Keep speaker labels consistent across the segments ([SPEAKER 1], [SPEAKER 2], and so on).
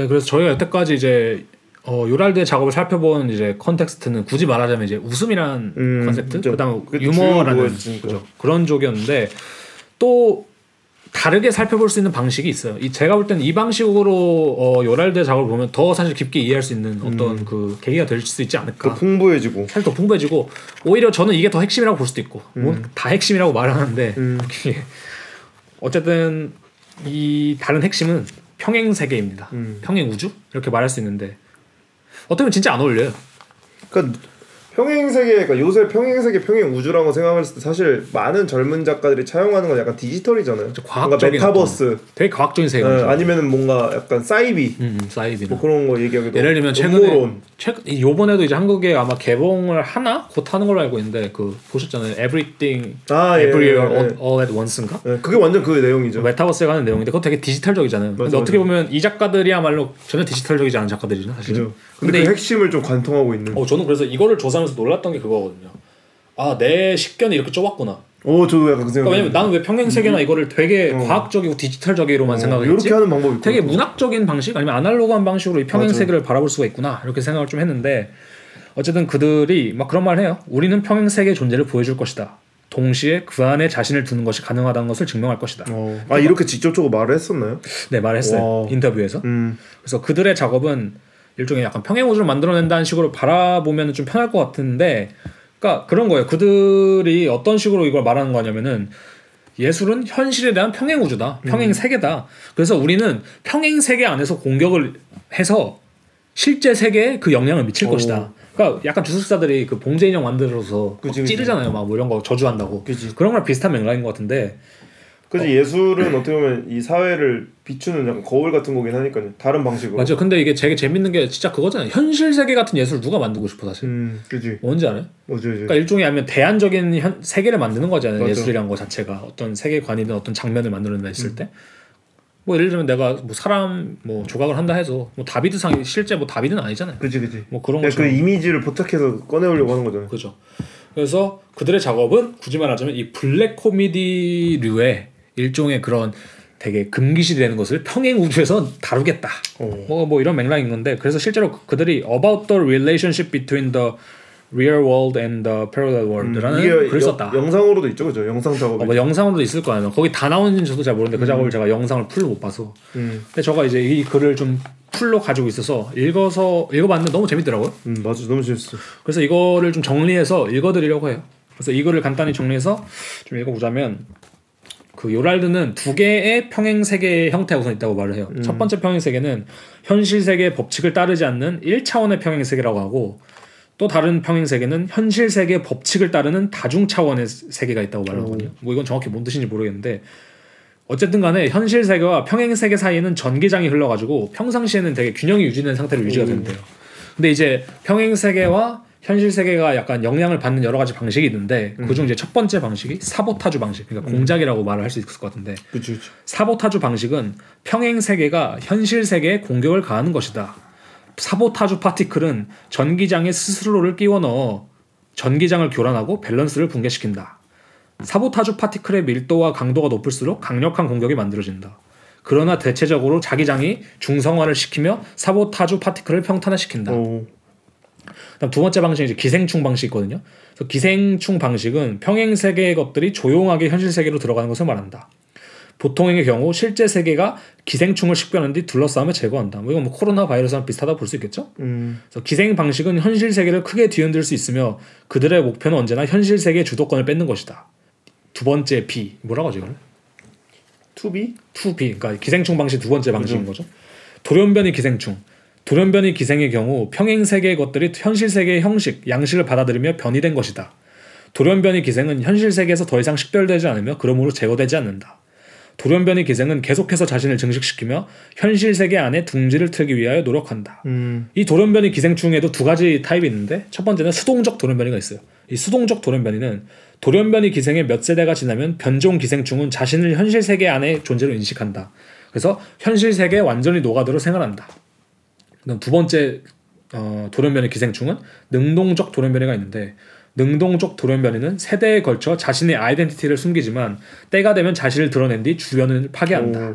[SPEAKER 1] 네, 그래서 저희가 여태까지 이제 어, 요랄드의 작업을 살펴본 이제 context는 굳이 말하자면 이제 웃음이란
[SPEAKER 2] 음,
[SPEAKER 1] 컨셉트,
[SPEAKER 2] 그게
[SPEAKER 1] 유머라는. 그죠. 그런 쪽이었는데 또 다르게 살펴볼 수 있는 방식이 있어요. 이 제가 볼 때는 이 방식으로 어, 요랄드의 작업을 보면 더 사실 깊게 이해할 수 있는 어떤 그 계기가 될 수 있지
[SPEAKER 2] 더
[SPEAKER 1] 않을까.
[SPEAKER 2] 풍부해지고.
[SPEAKER 1] 사실 더 풍부해지고 오히려 저는 이게 더 핵심이라고 볼 수도 있고 뭐다 핵심이라고 말하는데
[SPEAKER 2] 음.
[SPEAKER 1] 어쨌든 이 다른 핵심은 평행 세계입니다.
[SPEAKER 2] 음.
[SPEAKER 1] 평행 우주 이렇게 말할 수 있는데 어떻게 보면 진짜 안 어울려요.
[SPEAKER 2] 그러니까 평행 세계, 그러니까 요새 평행 세계, 평행 우주라고 생각했을 때 사실 많은 젊은 작가들이 차용하는 건 약간 디지털이잖아요.
[SPEAKER 1] 과학적인
[SPEAKER 2] 메타버스,
[SPEAKER 1] 되게 과학적인
[SPEAKER 2] 예,
[SPEAKER 1] 세계관이죠.
[SPEAKER 2] 아니면은 뭔가 약간 사이비,
[SPEAKER 1] 음, 음, 사이비나.
[SPEAKER 2] 뭐 그런 거 얘기하기도.
[SPEAKER 1] 예를 들면 최근에. 최근 요번에도 이제 한국에 아마 개봉을 하나 곧 하는 걸로 알고 있는데 그 보셨잖아요. Everything
[SPEAKER 2] 아, 예,
[SPEAKER 1] Everywhere
[SPEAKER 2] 예, 예.
[SPEAKER 1] All, All at Once인가?
[SPEAKER 2] 예, 그게 완전 그 내용이죠.
[SPEAKER 1] 메타버스에 관한 내용인데 그거 되게 디지털적이잖아요. 근데
[SPEAKER 2] 맞아,
[SPEAKER 1] 어떻게
[SPEAKER 2] 맞아.
[SPEAKER 1] 보면 이 작가들이야말로 전혀 디지털적이지 않은 작가들이죠, 사실.
[SPEAKER 2] 근데,
[SPEAKER 1] 근데
[SPEAKER 2] 그 핵심을 좀 관통하고 있는.
[SPEAKER 1] 어, 저는 그래서 이거를 조사하면서 놀랐던 게 그거거든요. 아, 내 식견이 이렇게 좁았구나.
[SPEAKER 2] 오, 저도 약간 그 생각.
[SPEAKER 1] 그러니까 왜냐면 나는 왜 평행 세계나 이거를 되게
[SPEAKER 2] 어.
[SPEAKER 1] 과학적이고 디지털적이로만 생각을 했지.
[SPEAKER 2] 이렇게 하는 방법이
[SPEAKER 1] 되게
[SPEAKER 2] 있구나.
[SPEAKER 1] 문학적인 방식 아니면 아날로그한 방식으로 이 평행
[SPEAKER 2] 맞아.
[SPEAKER 1] 세계를 바라볼 수가 있구나 이렇게 생각을 좀 했는데 어쨌든 그들이 막 그런 말을 해요. 우리는 평행 세계의 존재를 보여줄 것이다. 동시에 그 안에 자신을 두는 것이 가능하다는 것을 증명할 것이다.
[SPEAKER 2] 어. 아 이렇게 직접적으로 말을 했었나요?
[SPEAKER 1] 네 말했어요
[SPEAKER 2] 와.
[SPEAKER 1] 인터뷰에서.
[SPEAKER 2] 음.
[SPEAKER 1] 그래서 그들의 작업은 일종의 약간 평행 우주를 만들어낸다는 식으로 바라보면 좀 편할 것 같은데, 그러니까 그런 거예요. 그들이 어떤 식으로 이걸 말하는 거냐면은 예술은 현실에 대한 평행 우주다, 평행 세계다. 그래서 우리는 평행 세계 안에서 공격을 해서 실제 세계에 그 영향을 미칠
[SPEAKER 2] 오.
[SPEAKER 1] 것이다. 그러니까 약간 주술사들이 그 봉제 인형 만들어서 막
[SPEAKER 2] 그치, 그치.
[SPEAKER 1] 찌르잖아요, 막 뭐 이런 거 저주한다고.
[SPEAKER 2] 그치.
[SPEAKER 1] 그런 거랑 비슷한 맥락인 것 같은데,
[SPEAKER 2] 그지 예술은 어떻게 보면 이 사회를 비추는 약간 거울 같은 거긴 하니까요. 다른 방식으로.
[SPEAKER 1] 맞죠. 근데 이게 되게 재밌는 게 진짜 그거잖아요. 현실 세계 같은 예술 누가 만들고 싶어 사실.
[SPEAKER 2] 음, 그지.
[SPEAKER 1] 뭔지 알아요?
[SPEAKER 2] 뭐지.
[SPEAKER 1] 그러니까 일종의 하면 대안적인 현, 세계를 만드는 거잖아요.
[SPEAKER 2] 맞아.
[SPEAKER 1] 예술이란 거 자체가 어떤 세계관이든 어떤 장면을 만들어낸다 했을 때. 뭐 예를 들면 내가 뭐 사람 뭐 조각을 한다 해서 뭐 다비드상이 실제 뭐 다비드는 아니잖아요.
[SPEAKER 2] 그지, 그지.
[SPEAKER 1] 뭐 그런
[SPEAKER 2] 그냥 그
[SPEAKER 1] 것처럼
[SPEAKER 2] 이미지를 포착해서 꺼내오려고 하는 거잖아요.
[SPEAKER 1] 그죠. 그래서 그들의 작업은 굳이 말하자면 이 블랙 코미디류의 일종의 그런 되게 금기시 되는 것을 평행 우주에서 다루겠다.
[SPEAKER 2] 어.
[SPEAKER 1] 뭐, 뭐 이런 맥락인 건데 그래서 실제로 그- 그들이 about the relationship between the real world and the parallel world라는
[SPEAKER 2] 음,
[SPEAKER 1] 글을
[SPEAKER 2] 여-
[SPEAKER 1] 썼다.
[SPEAKER 2] 영상으로도 있죠, 그죠? 영상 작업이.
[SPEAKER 1] 어, 뭐 영상으로도 있을 거 아니에요. 거기 다 나오는지 저도 잘 모르는데 그 작업을 제가 영상을 full로 못 봐서.
[SPEAKER 2] 음,
[SPEAKER 1] 근데 저가 이제 이 글을 좀 full로 가지고 있어서 읽어서 읽어봤는데 너무 재밌더라고요.
[SPEAKER 2] 음, 맞아, 너무 재밌어.
[SPEAKER 1] 그래서 이거를 좀 정리해서 읽어드리려고 해요. 그래서 이 글을 간단히 정리해서 좀 읽어보자면 그 요랄드는 두 개의 평행 세계의 형태가 우선 있다고 말을 해요. 첫 번째 평행 세계는 현실 세계의 법칙을 따르지 않는 1차원의 평행 세계라고 하고 또 다른 평행 세계는 현실 세계의 법칙을 따르는 다중 차원의 세계가 있다고 말을 하거든요. 뭐 이건 정확히 뭔 뜻인지 모르겠는데 어쨌든 간에 현실 세계와 평행 세계 사이에는 전기장이 흘러가지고 평상시에는 되게 균형이 유지된 상태로 유지가 된대요. 근데 이제 평행 세계와 현실 세계가 약간 영향을 받는 여러 가지 방식이 있는데 그중 이제 첫 번째 방식이 사보타주 방식, 그러니까 공작이라고 말을 할 수 있을 것 같은데
[SPEAKER 2] 그치, 그치.
[SPEAKER 1] 사보타주 방식은 평행 세계가 현실 세계에 공격을 가하는 것이다. 사보타주 파티클은 전기장에 스스로를 끼워 넣어 전기장을 교란하고 밸런스를 붕괴시킨다. 사보타주 파티클의 밀도와 강도가 높을수록 강력한 공격이 만들어진다. 그러나 대체적으로 자기장이 중성화를 시키며 사보타주 파티클을 평탄화시킨다.
[SPEAKER 2] 어,
[SPEAKER 1] 그다음 두 번째 방식이 이제 기생충 방식이 있거든요. 그래서 기생충 방식은 평행 세계의 것들이 조용하게 현실 세계로 들어가는 것을 말한다. 보통의 경우 실제 세계가 기생충을 식별한 뒤 둘러싸며 제거한다. 뭐 이건 뭐 코로나 바이러스랑 비슷하다 볼 수 있겠죠?
[SPEAKER 2] 음,
[SPEAKER 1] 그래서 기생 방식은 현실 세계를 크게 뒤흔들 수 있으며 그들의 목표는 언제나 현실 세계의 주도권을 뺏는 것이다. 두 번째 B 뭐라고 하죠 이걸?
[SPEAKER 2] two B?
[SPEAKER 1] 2B 그러니까 기생충 방식 두 번째 방식인 거죠. 돌연변이 기생충. 돌연변이 기생의 경우 평행 세계의 것들이 현실 세계의 형식, 양식을 받아들이며 변이된 것이다. 돌연변이 기생은 현실 세계에서 더 이상 식별되지 않으며 그러므로 제거되지 않는다. 돌연변이 기생은 계속해서 자신을 증식시키며 현실 세계 안에 둥지를 틀기 위하여 노력한다.
[SPEAKER 2] 음,
[SPEAKER 1] 이 돌연변이 기생충에도 두 가지 타입이 있는데 첫 번째는 수동적 돌연변이가 있어요. 이 수동적 돌연변이는 돌연변이 기생의 몇 세대가 지나면 변종 기생충은 자신을 현실 세계 안의 존재로 인식한다. 그래서 현실 세계에 완전히 녹아들어 생활한다. 그다음 두 번째 어, 돌연변이 기생충은 능동적 돌연변이가 있는데 능동적 돌연변이는 세대에 걸쳐 자신의 아이덴티티를 숨기지만 때가 되면 자신을 드러낸 뒤 주변을 파괴한다.
[SPEAKER 2] 오.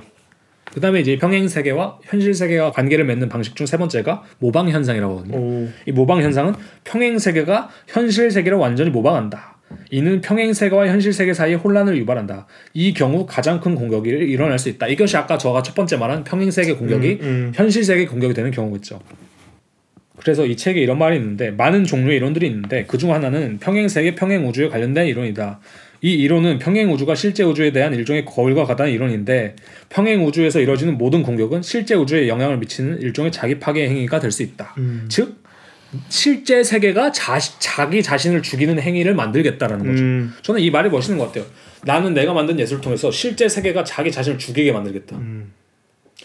[SPEAKER 1] 그다음에 이제 평행 세계와 현실 세계와 관계를 맺는 방식 중 세 번째가 모방 현상이라고 하거든요.
[SPEAKER 2] 오.
[SPEAKER 1] 이 모방 현상은 평행 세계가 현실 세계를 완전히 모방한다. 이는 평행 세계와 현실 세계 사이에 혼란을 유발한다. 이 경우 가장 큰 공격이 일어날 수 있다. 이것이 아까 저가 첫 번째 말한 평행 세계 공격이
[SPEAKER 2] 음, 음.
[SPEAKER 1] 현실 세계 공격이 되는 경우겠죠. 그래서 이 책에 이런 말이 있는데 많은 종류의 이론들이 있는데 그 중 하나는 평행 세계, 평행 우주에 관련된 이론이다. 이 이론은 평행 우주가 실제 우주에 대한 일종의 거울과 같다는 이론인데 평행 우주에서 이루어지는 모든 공격은 실제 우주에 영향을 미치는 일종의 자기 파괴 행위가 될 수 있다.
[SPEAKER 2] 음.
[SPEAKER 1] 즉 실제 세계가 자, 자기 자신을 죽이는 행위를 만들겠다라는 거죠.
[SPEAKER 2] 음.
[SPEAKER 1] 저는 이 말이 멋있는 것 같아요. 나는 내가 만든 예술을 통해서 실제 세계가 자기 자신을 죽이게 만들겠다.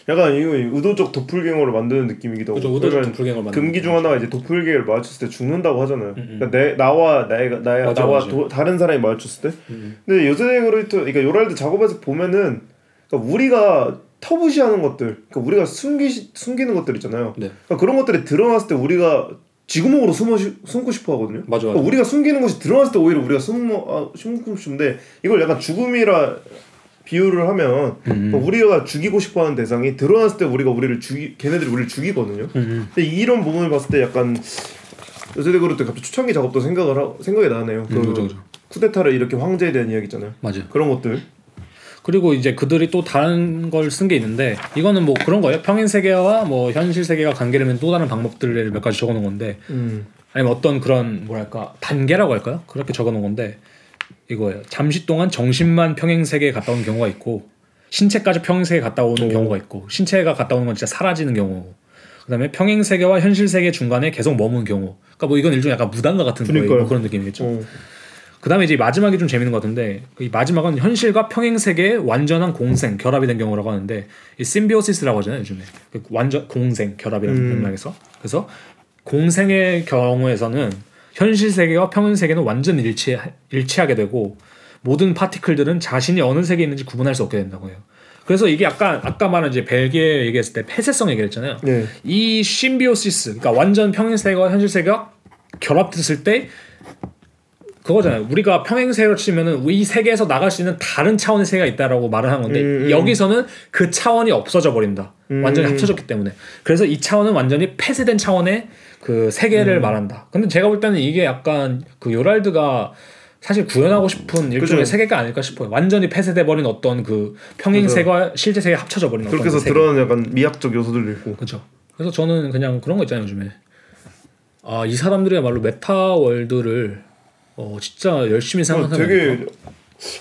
[SPEAKER 2] 약간 이거 의도적 도플갱어를 만드는 느낌이기도 하고.
[SPEAKER 1] 의도적 도플갱어를 만드는
[SPEAKER 2] 금기 중 하나가 이제 도플갱어를 마주쳤을 때 죽는다고 하잖아요.
[SPEAKER 1] 음, 음.
[SPEAKER 2] 그러니까 내 나와 나의 나의
[SPEAKER 1] 맞아,
[SPEAKER 2] 나와
[SPEAKER 1] 맞아.
[SPEAKER 2] 도- 다른 사람이 마주쳤을 때.
[SPEAKER 1] 음.
[SPEAKER 2] 근데 요새 그로이터 그러니까 요랄드 작업에서 보면은 그러니까 우리가 터부시하는 것들, 그러니까 우리가 숨기 숨기는 것들 있잖아요.
[SPEAKER 1] 네.
[SPEAKER 2] 그러니까 그런 것들이 드러났을 때 우리가 지구목으로 숨어 시- 숨고 싶어 하거든요.
[SPEAKER 1] 맞아, 맞아.
[SPEAKER 2] 그러니까 우리가 숨기는 것이 드러났을 때 오히려 우리가 숨어 아, 숨고 싶은데 이걸 약간 죽음이라 비유를 하면
[SPEAKER 1] 음.
[SPEAKER 2] 그러니까 우리가 죽이고 싶어하는 대상이 드러났을 때 우리가 우리를 죽이 걔네들이 우리를 죽이거든요.
[SPEAKER 1] 음.
[SPEAKER 2] 근데 이런 부분을 봤을 때 약간 그럴 때 갑자기 초창기 작업도 생각을 하, 생각이 나네요. 그
[SPEAKER 1] 음, 그죠, 그죠.
[SPEAKER 2] 쿠데타를 이렇게 황제에 대한 이야기 있잖아요.
[SPEAKER 1] 맞아요.
[SPEAKER 2] 그런 것들.
[SPEAKER 1] 그리고 이제 그들이 또 다른 걸 쓴 게 있는데 이거는 뭐 그런 거예요. 평행 세계와 뭐 현실 세계가 관계를 맺는 또 다른 방법들을 몇 가지 적어놓은 건데
[SPEAKER 2] 음.
[SPEAKER 1] 아니면 어떤 그런 뭐랄까 단계라고 할까요? 그렇게 적어놓은 건데 이거예요. 잠시 동안 정신만 평행 세계에 갔다 오는 경우가 있고 신체까지 평행 세계에 갔다 오는
[SPEAKER 2] 오.
[SPEAKER 1] 경우가 있고 신체가 갔다 오는 건 진짜 사라지는 경우. 그다음에 평행 세계와 현실 세계 중간에 계속 머무는 경우. 그러니까 뭐 이건 일종의 약간 무단가 같은 거예요. 뭐 그런 느낌이겠죠.
[SPEAKER 2] 어.
[SPEAKER 1] 그다음에 이제 마지막이 좀 재밌는 것 같은데 이 마지막은 현실과 평행 세계의 완전한 공생 결합이 된 경우라고 하는데 이 심비오시스라고 하잖아요 요즘에 그 완전 공생 결합이라는
[SPEAKER 2] 음.
[SPEAKER 1] 맥락에서 그래서 공생의 경우에서는 현실 세계와 평행 세계는 완전 일치 일치하게 되고 모든 파티클들은 자신이 어느 세계에 있는지 구분할 수 없게 된다고 해요. 그래서 이게 약간 아까 말한 이제 벨기에 얘기했을 때 폐쇄성 얘기했잖아요.
[SPEAKER 2] 네.
[SPEAKER 1] 이 심비오시스, 그러니까 완전 평행 세계와 현실 세계가 결합됐을 때 그거잖아요. 우리가 평행 세계로 치면은 이 세계에서 나갈 수 있는 다른 차원의 세계가 있다라고 말을 하는 건데
[SPEAKER 2] 음, 음.
[SPEAKER 1] 여기서는 그 차원이 없어져 버린다.
[SPEAKER 2] 음.
[SPEAKER 1] 완전히 합쳐졌기 때문에. 그래서 이 차원은 완전히 폐쇄된 차원의 그 세계를
[SPEAKER 2] 음.
[SPEAKER 1] 말한다. 근데 제가 볼 때는 이게 약간 그 요랄드가 사실 구현하고 싶은 일종의
[SPEAKER 2] 그죠.
[SPEAKER 1] 세계가 아닐까 싶어요. 완전히 폐쇄돼 버린 어떤 그 평행
[SPEAKER 2] 그죠.
[SPEAKER 1] 세계와 실제 세계 가 합쳐져 버린
[SPEAKER 2] 그렇게
[SPEAKER 1] 어떤
[SPEAKER 2] 해서
[SPEAKER 1] 그 세계.
[SPEAKER 2] 드러나는 약간 미학적 요소들도 있고.
[SPEAKER 1] 그렇죠. 그래서 저는 그냥 그런 거 있잖아요 요즘에. 아 이 사람들이야말로 메타 월드를 어 진짜 열심히
[SPEAKER 2] 어,
[SPEAKER 1] 생각하는.
[SPEAKER 2] 되게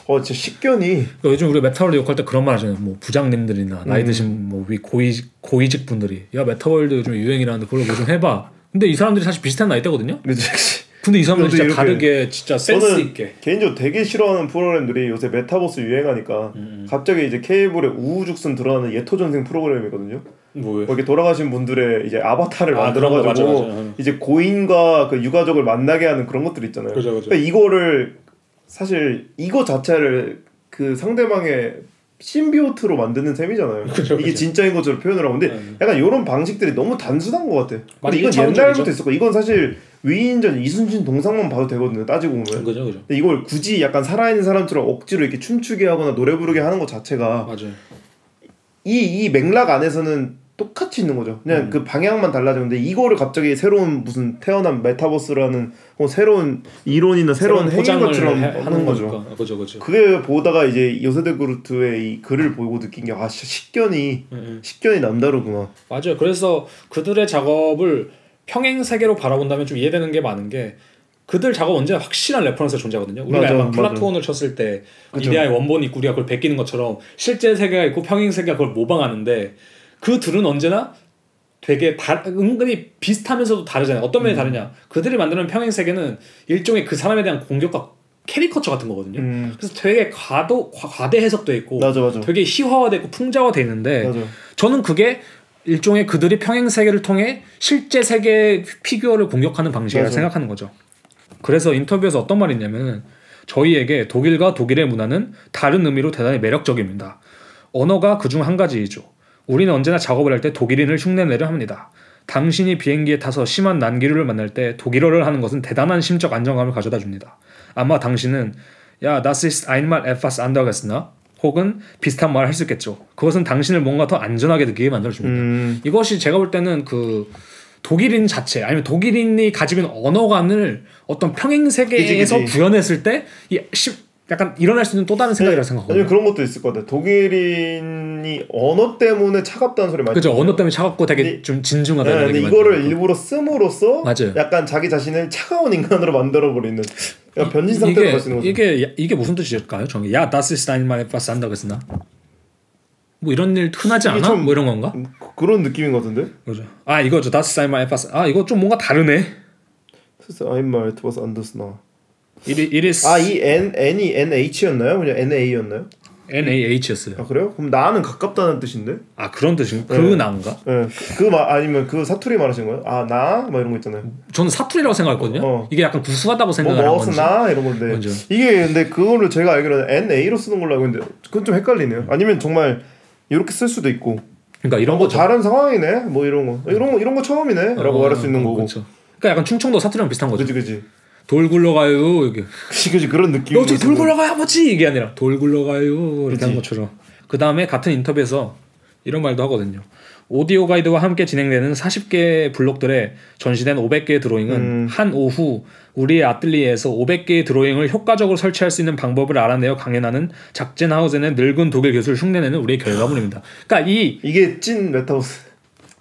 [SPEAKER 2] 어 진짜 식견이
[SPEAKER 1] 그러니까 요즘 우리가 meta world 욕할 때 그런 말 하잖아요. 뭐 부장님들이나 나이
[SPEAKER 2] 음.
[SPEAKER 1] 드신 뭐 위- 고위 고위직 분들이 야 meta world 요즘 유행이라는데 그걸 뭐좀 해봐. 근데 이 사람들이 사실 비슷한 나이대거든요.
[SPEAKER 2] 근데
[SPEAKER 1] 근데 이 사람들 진짜 다르게 진짜 센스 있게.
[SPEAKER 2] 개인적으로 되게 싫어하는 프로그램들이 요새 메타버스 유행하니까 갑자기 이제 케이블에 우후죽순 늘어나는 예토전생 프로그램이거든요.
[SPEAKER 1] 뭐예요?
[SPEAKER 2] 거기 돌아가신 분들의 이제 아바타를
[SPEAKER 1] 아,
[SPEAKER 2] 만들어가지고
[SPEAKER 1] 맞아, 맞아.
[SPEAKER 2] 이제 고인과 그 유가족을 만나게 하는 그런 것들 있잖아요.
[SPEAKER 1] 그죠, 그죠.
[SPEAKER 2] 그러니까 이거를 사실 이거 자체를 그 상대방의 심비오트로 만드는 셈이잖아요.
[SPEAKER 1] 그죠,
[SPEAKER 2] 이게. 진짜인 것처럼 표현을 하고 근데
[SPEAKER 1] 네.
[SPEAKER 2] 약간 이런 방식들이 너무 단순한 것 같아. 근데 이건. 옛날부터 있었고 이건 사실 위인전 이순신 동상만 봐도 되거든요. 따지고 보면.
[SPEAKER 1] 그죠 그죠.
[SPEAKER 2] 근데 이걸 굳이 약간 살아있는 사람처럼 억지로 이렇게 춤추게 하거나 노래 부르게 하는 것 자체가
[SPEAKER 1] 맞아요.
[SPEAKER 2] 이 이 맥락 안에서는 똑같이 있는 거죠. 그냥
[SPEAKER 1] 음.
[SPEAKER 2] 그 방향만 달라졌는데 이거를 갑자기 새로운 무슨 태어난 메타버스라는 혹은 새로운 이론이나 새로운, 행인
[SPEAKER 1] 포장을
[SPEAKER 2] 것처럼
[SPEAKER 1] 해-
[SPEAKER 2] 하는 거죠.
[SPEAKER 1] 거니까. 그죠 그죠.
[SPEAKER 2] 그게 보다가 이제 요스 드 그루트의 이 글을 보고 느낀 게 아 식견이
[SPEAKER 1] 응, 응.
[SPEAKER 2] 식견이 남다르구나.
[SPEAKER 1] 맞아요. 그래서 그들의 작업을 평행 세계로 바라본다면 좀 이해되는 게 많은 게 그들 작업 언제나 확실한 reference가 존재하거든요. 우리가
[SPEAKER 2] 맞아,
[SPEAKER 1] 약간. 플라톤을 쳤을 때
[SPEAKER 2] 그쵸.
[SPEAKER 1] 이데아의 원본이 있고 우리가 그걸 베끼는 것처럼 실제 세계가 있고 평행 세계가 그걸 모방하는데 그들은 언제나 되게 다, 은근히 비슷하면서도 다르잖아요. 어떤
[SPEAKER 2] 음.
[SPEAKER 1] 면이 다르냐? 그들이 만드는 평행 세계는 일종의 그 사람에 대한 공격과 캐리커처 같은 거거든요.
[SPEAKER 2] 음,
[SPEAKER 1] 그래서 되게 과도 과- 과대 해석돼 있고
[SPEAKER 2] 맞아 맞아.
[SPEAKER 1] 되게 희화화돼 있고 풍자화돼 있는데
[SPEAKER 2] 맞아.
[SPEAKER 1] 저는 그게 일종의 그들이 평행 세계를 통해 실제 세계 figure를 공격하는 방식이라
[SPEAKER 2] 맞아.
[SPEAKER 1] 생각하는 거죠. 그래서 인터뷰에서 어떤 말이 있냐면 저희에게 독일과 독일의 문화는 다른 의미로 대단히 매력적입니다. 언어가 그중 한 가지이죠. 우리는 언제나 작업을 할 때 독일인을 흉내내려 합니다. 당신이 비행기에 타서 심한 난기류를 만날 때 독일어를 하는 것은 대단한 심적 안정감을 가져다 줍니다. 아마 당신은 야, das ist einmal etwas anderes,나 혹은 비슷한 말을 할 수 있겠죠. 그것은 당신을 뭔가 더 안전하게 느끼게 만들어 줍니다.
[SPEAKER 2] 음.
[SPEAKER 1] 이것이 제가 볼 때는 그 독일인 자체 아니면 독일인이 가지고 있는 언어관을 어떤 평행 세계에서
[SPEAKER 2] 그치, 그치.
[SPEAKER 1] 구현했을 때이 약간 일어날 수 있는 또 다른 생각이라 고 생각하거든요.
[SPEAKER 2] 아니면 그런 것도 있을 것 같아. 독일인이 언어 때문에 차갑다는 소리 많이
[SPEAKER 1] 그죠. 언어 때문에 차갑고 되게
[SPEAKER 2] 근데-
[SPEAKER 1] 좀 진중하다
[SPEAKER 2] 네, 근데 이거를
[SPEAKER 1] 많이
[SPEAKER 2] 일부러 씀으로써
[SPEAKER 1] 맞아요.
[SPEAKER 2] 약간 자기 자신을 차가운 인간으로 만들어 버리는 그러니까 변신
[SPEAKER 1] 이-
[SPEAKER 2] 상태로
[SPEAKER 1] 이게
[SPEAKER 2] 갈수 있는 거죠.
[SPEAKER 1] 이게 이게 무슨 뜻일까요? 정이 야 das ist einmal etwas anderes,나 뭐 이런 일 흔하지 않아?
[SPEAKER 2] 참-
[SPEAKER 1] 뭐 이런 건가?
[SPEAKER 2] 음, 그런 느낌인 것 같은데.
[SPEAKER 1] 그죠. 아 이거죠. das ist einmal etwas 아 이거 좀 뭔가 다르네.
[SPEAKER 2] 그래서 einmal etwas anders
[SPEAKER 1] it is
[SPEAKER 2] 아이 N N이 N H였나요? 그냥 N A였나요?
[SPEAKER 1] N A H였어요.
[SPEAKER 2] 아 그래요? 그럼 나는 가깝다는 뜻인데?
[SPEAKER 1] 아 그런 뜻인 그
[SPEAKER 2] 네.
[SPEAKER 1] 나인가?
[SPEAKER 2] 예. 그말 아니면 그 사투리 말하신 거예요? 아 나? 막 이런 거 있잖아요.
[SPEAKER 1] 저는 사투리라고 생각했거든요.
[SPEAKER 2] 어.
[SPEAKER 1] 이게 약간 구수하다고
[SPEAKER 2] 뭐
[SPEAKER 1] 생각을 한
[SPEAKER 2] 먹었어
[SPEAKER 1] 건지.
[SPEAKER 2] 나 이런 건데
[SPEAKER 1] 먼저.
[SPEAKER 2] 이게 근데 그거를 제가 알기로는 N A로 쓰는 걸로 알고 있는데 그건 좀 헷갈리네요. 아니면 정말 이렇게 쓸 수도 있고
[SPEAKER 1] 그러니까 이런
[SPEAKER 2] 뭐
[SPEAKER 1] 거죠.
[SPEAKER 2] 다른 상황이네 뭐 이런 거 이런 거 이런 거 처음이네라고
[SPEAKER 1] 어,
[SPEAKER 2] 말할 수 있는
[SPEAKER 1] 어,
[SPEAKER 2] 거고
[SPEAKER 1] 그렇죠. 그러니까 약간 충청도 사투리랑 비슷한 거죠.
[SPEAKER 2] 그지 그지
[SPEAKER 1] 돌 굴러가요 이게.
[SPEAKER 2] 그지 그지 그런 느낌
[SPEAKER 1] 너 어떻게 돌 굴러가요 아버지 이게 아니라 돌 굴러가요 이렇게
[SPEAKER 2] 그치.
[SPEAKER 1] 하는 것처럼. 그 다음에 같은 인터뷰에서 이런 말도 하거든요. 오디오 가이드와 함께 진행되는 40개의 블록들에 전시된 500개의 드로잉은
[SPEAKER 2] 음.
[SPEAKER 1] 한 오후 우리의 아틀리에에서 500개의 드로잉을 효과적으로 설치할 수 있는 방법을 알아내어 강연하는 작젠하우젠의 늙은 독일 교수를 흉내내는 우리의 결과물입니다. 그러니까 이
[SPEAKER 2] 이게 찐 메타버스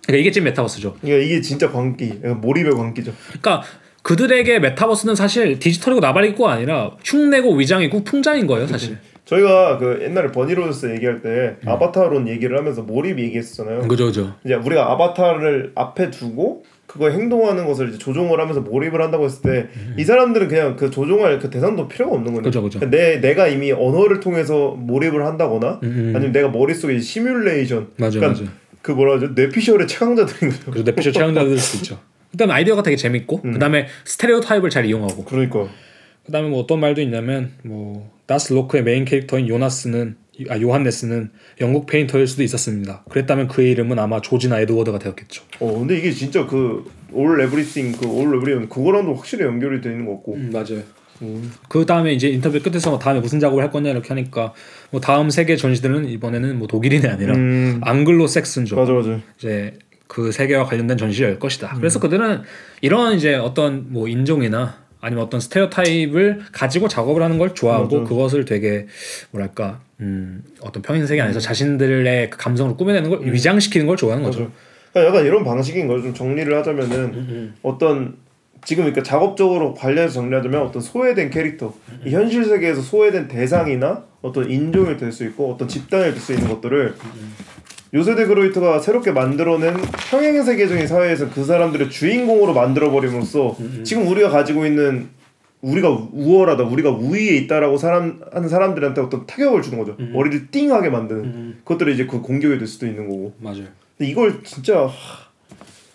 [SPEAKER 1] 그러니까 이게 지금 메타버스죠.
[SPEAKER 2] 이게 이게 진짜 광기 몰입의 광기죠
[SPEAKER 1] 그러니까 그들에게 메타버스는 사실 디지털이고 나발이고 아니라 흉내고 위장이고 풍자인 거예요, 사실.
[SPEAKER 2] 저희가 그 옛날에 버니 로저스 얘기할 때
[SPEAKER 1] 음.
[SPEAKER 2] 아바타론 얘기를 하면서 몰입 얘기했었잖아요
[SPEAKER 1] 그죠, 그죠.
[SPEAKER 2] 이제 우리가 아바타를 앞에 두고 그거 행동하는 것을 이제 조종을 하면서 몰입을 한다고 했을 때이 사람들은 그냥 그 조종할 그 대상도 필요가 없는.
[SPEAKER 1] 음. 그죠, 그죠.
[SPEAKER 2] 내 내가 이미 언어를 통해서 몰입을 한다거나
[SPEAKER 1] 음, 음.
[SPEAKER 2] 아니면 내가 머릿속에 시뮬레이션
[SPEAKER 1] 맞아,
[SPEAKER 2] 그러니까
[SPEAKER 1] 맞아.
[SPEAKER 2] 그 뭐라 하죠? 뇌피셜의 최강자들인 거죠.
[SPEAKER 1] 그래서 뇌피셜 최강자들 수도 있죠. 그다음에 아이디어가 되게 재밌고, 그다음에 stereotype을 잘 이용하고,
[SPEAKER 2] 그러니까
[SPEAKER 1] 그다음에 뭐 어떤 말도 있냐면 뭐 Das Loch의 main 캐릭터인 요나스는 아 요한네스는 영국 painter일 수도 있었습니다. 그랬다면 그의 이름은 아마 조지나 에드워드가 되었겠죠.
[SPEAKER 2] 어 근데 이게 진짜 그 all everything 그 all everyone 그거랑도 확실히 연결이 돼 있는 것 같고
[SPEAKER 1] 맞아요. 그 다음에 이제 인터뷰 끝에서 뭐 다음에 무슨 작업을 할 거냐 이렇게 하니까 뭐 다음 세계 전시들은 이번에는 뭐 독일인이 아니라
[SPEAKER 2] 음
[SPEAKER 1] 앙글로 섹슨족
[SPEAKER 2] 맞아 맞아
[SPEAKER 1] 이제 그 세계와 관련된 전시를 열 것이다.
[SPEAKER 2] 음.
[SPEAKER 1] 그래서 그들은 이런 이제 어떤 뭐 인종이나 아니면 어떤 스테레오타입을 가지고 작업을 하는 걸 좋아하고
[SPEAKER 2] 맞아.
[SPEAKER 1] 그것을 되게 뭐랄까 음 어떤 평행 세계 안에서 자신들의 그 감성을 꾸며내는 걸 위장시키는 걸 좋아하는 거죠.
[SPEAKER 2] 음. 맞아. 그러니까 약간 이런 방식인 거죠. 좀 정리를 하자면은
[SPEAKER 1] 음,
[SPEAKER 2] 어떤 지금 그러니까 작업적으로 관련해서 정리하자면 어떤 소외된 캐릭터,
[SPEAKER 1] 음.
[SPEAKER 2] 이 현실 세계에서 소외된 대상이나 어떤 인종이 될 수 있고 어떤 집단이 될 수 있는 것들을
[SPEAKER 1] 음,
[SPEAKER 2] 요세데 그로이트가 새롭게 만들어낸 평행 세계적인 사회에서 그 사람들의 주인공으로 만들어 버림으로써
[SPEAKER 1] 음,
[SPEAKER 2] 지금 우리가 가지고 있는 우리가 우월하다, 우리가 우위에 있다라고 사람 하는 사람들한테 어떤 타격을 주는 거죠.
[SPEAKER 1] 음.
[SPEAKER 2] 머리를 띵하게 만드는 그것들이 이제 그 공격이 될 수도 있는 거고.
[SPEAKER 1] 맞아요.
[SPEAKER 2] 근데 이걸 진짜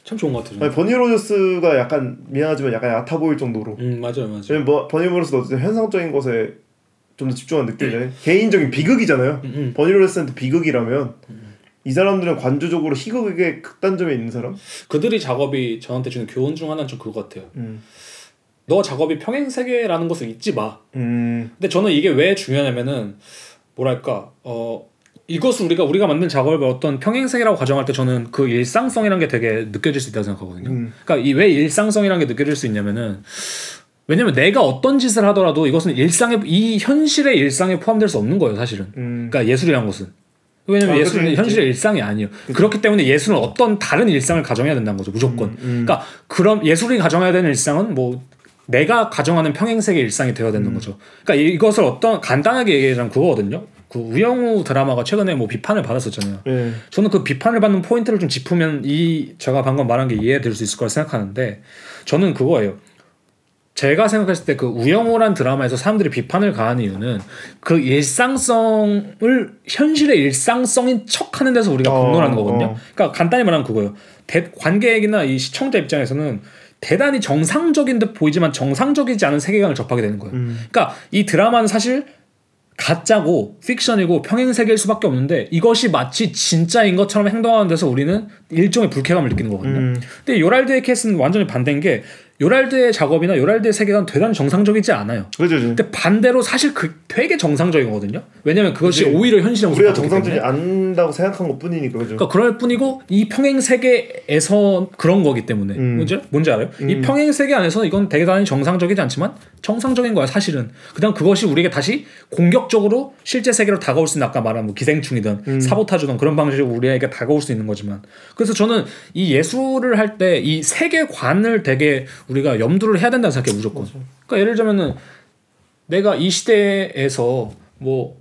[SPEAKER 1] 참 좋은 것 같아요.
[SPEAKER 2] 아니, 버니 로저스가 약간 미안하지만 약간 얕아 보일 정도로.
[SPEAKER 1] 음 맞아요, 맞아요.
[SPEAKER 2] 왜냐면 뭐 버니 로저스도 어쨌든 현상적인 것에 좀 더 집중한 느낌이잖아요. 개인적인 비극이잖아요.
[SPEAKER 1] 음, 음.
[SPEAKER 2] 버니 로저스한테 비극이라면 이 사람들은 관조적으로 희극의 극단점에 있는 사람.
[SPEAKER 1] 그들이 작업이 저한테 주는 교훈 중 하나는 좀 그거 같아요.
[SPEAKER 2] 음.
[SPEAKER 1] 너 작업이 평행 세계라는 것을 잊지 마.
[SPEAKER 2] 음.
[SPEAKER 1] 근데 저는 이게 왜 중요하냐면은 뭐랄까 어 이것을 우리가 우리가 만든 작업을 어떤 평행 세계라고 가정할 때 저는 그 일상성이라는 게 되게 느껴질 수 있다고 생각하거든요.
[SPEAKER 2] 음.
[SPEAKER 1] 그러니까 이 왜 일상성이라는 게 느껴질 수 있냐면은 왜냐면 내가 어떤 짓을 하더라도 이것은 일상에 이 현실의 일상에 포함될 수 없는 거예요, 사실은.
[SPEAKER 2] 음.
[SPEAKER 1] 그러니까 예술이란 것은. 왜냐면
[SPEAKER 2] 아,
[SPEAKER 1] 예술은
[SPEAKER 2] 그치,
[SPEAKER 1] 현실의 일상이 아니에요. 그렇기 때문에 예술은 어떤 다른 일상을 가정해야 된다는 거죠, 무조건.
[SPEAKER 2] 음.
[SPEAKER 1] 그러니까 그럼 예술이 가정해야 되는 일상은 뭐 내가 가정하는 평행 세계 일상이 되어야 되는
[SPEAKER 2] 음.
[SPEAKER 1] 거죠. 그러니까 이것을 어떤 간단하게 얘기하자면 그거거든요. 그 우영우 드라마가 최근에 뭐 비판을 받았었잖아요.
[SPEAKER 2] 예.
[SPEAKER 1] 저는 그 비판을 받는 포인트를 좀 짚으면 이 제가 방금 말한 게 이해될 수 있을 거라 생각하는데 저는 그거예요. 제가 생각했을 때 그 우영우란 드라마에서 사람들이 비판을 가하는 이유는 그 일상성을 현실의 일상성인 척하는 데서 우리가
[SPEAKER 2] 어,
[SPEAKER 1] 공론하는 거거든요.
[SPEAKER 2] 어.
[SPEAKER 1] 그러니까 간단히 말하면 그거예요. 대, 관객이나 이 시청자 입장에서는 대단히 정상적인 듯 보이지만 정상적이지 않은 세계관을 접하게 되는 거예요.
[SPEAKER 2] 음.
[SPEAKER 1] 그러니까 이 드라마는 사실 가짜고 픽션이고 평행 세계일 수밖에 없는데 이것이 마치 진짜인 것처럼 행동하는 데서 우리는 일종의 불쾌감을 느끼는 거거든요.
[SPEAKER 2] 음.
[SPEAKER 1] 근데 요랄드의 케이스는 완전히 반대인 게 요랄드의 작업이나 요랄드의 세계관 대단히 정상적이지 않아요.
[SPEAKER 2] 그죠, 그죠.
[SPEAKER 1] 근데 반대로 사실 그 되게 정상적인 거거든요. 왜냐면 그것이
[SPEAKER 2] 그치.
[SPEAKER 1] 오히려 현실에
[SPEAKER 2] 우리가 정상적이지. 않다고 생각한 것 뿐이니까 그죠.
[SPEAKER 1] 그러니까 그럴 뿐이고 이 평행 세계에서 그런 거기 때문에
[SPEAKER 2] 음.
[SPEAKER 1] 뭔지 뭔지 알아요? 이 평행 세계 안에서 이건 대단히 정상적이지 않지만 정상적인 거야 사실은. 그다음 그것이 우리에게 다시 공격적으로 실제 세계로 다가올 수 있는 아까 말한 뭐 기생충이든
[SPEAKER 2] 음.
[SPEAKER 1] 사보타주든 그런 방식으로 우리에게 다가올 수 있는 거지만 그래서 저는 이 예술을 할 때 이 세계관을 되게 우리가 염두를 해야 된다고 생각해 요 무조건. 그러니까 예를 들면은 내가 이 시대에서 뭐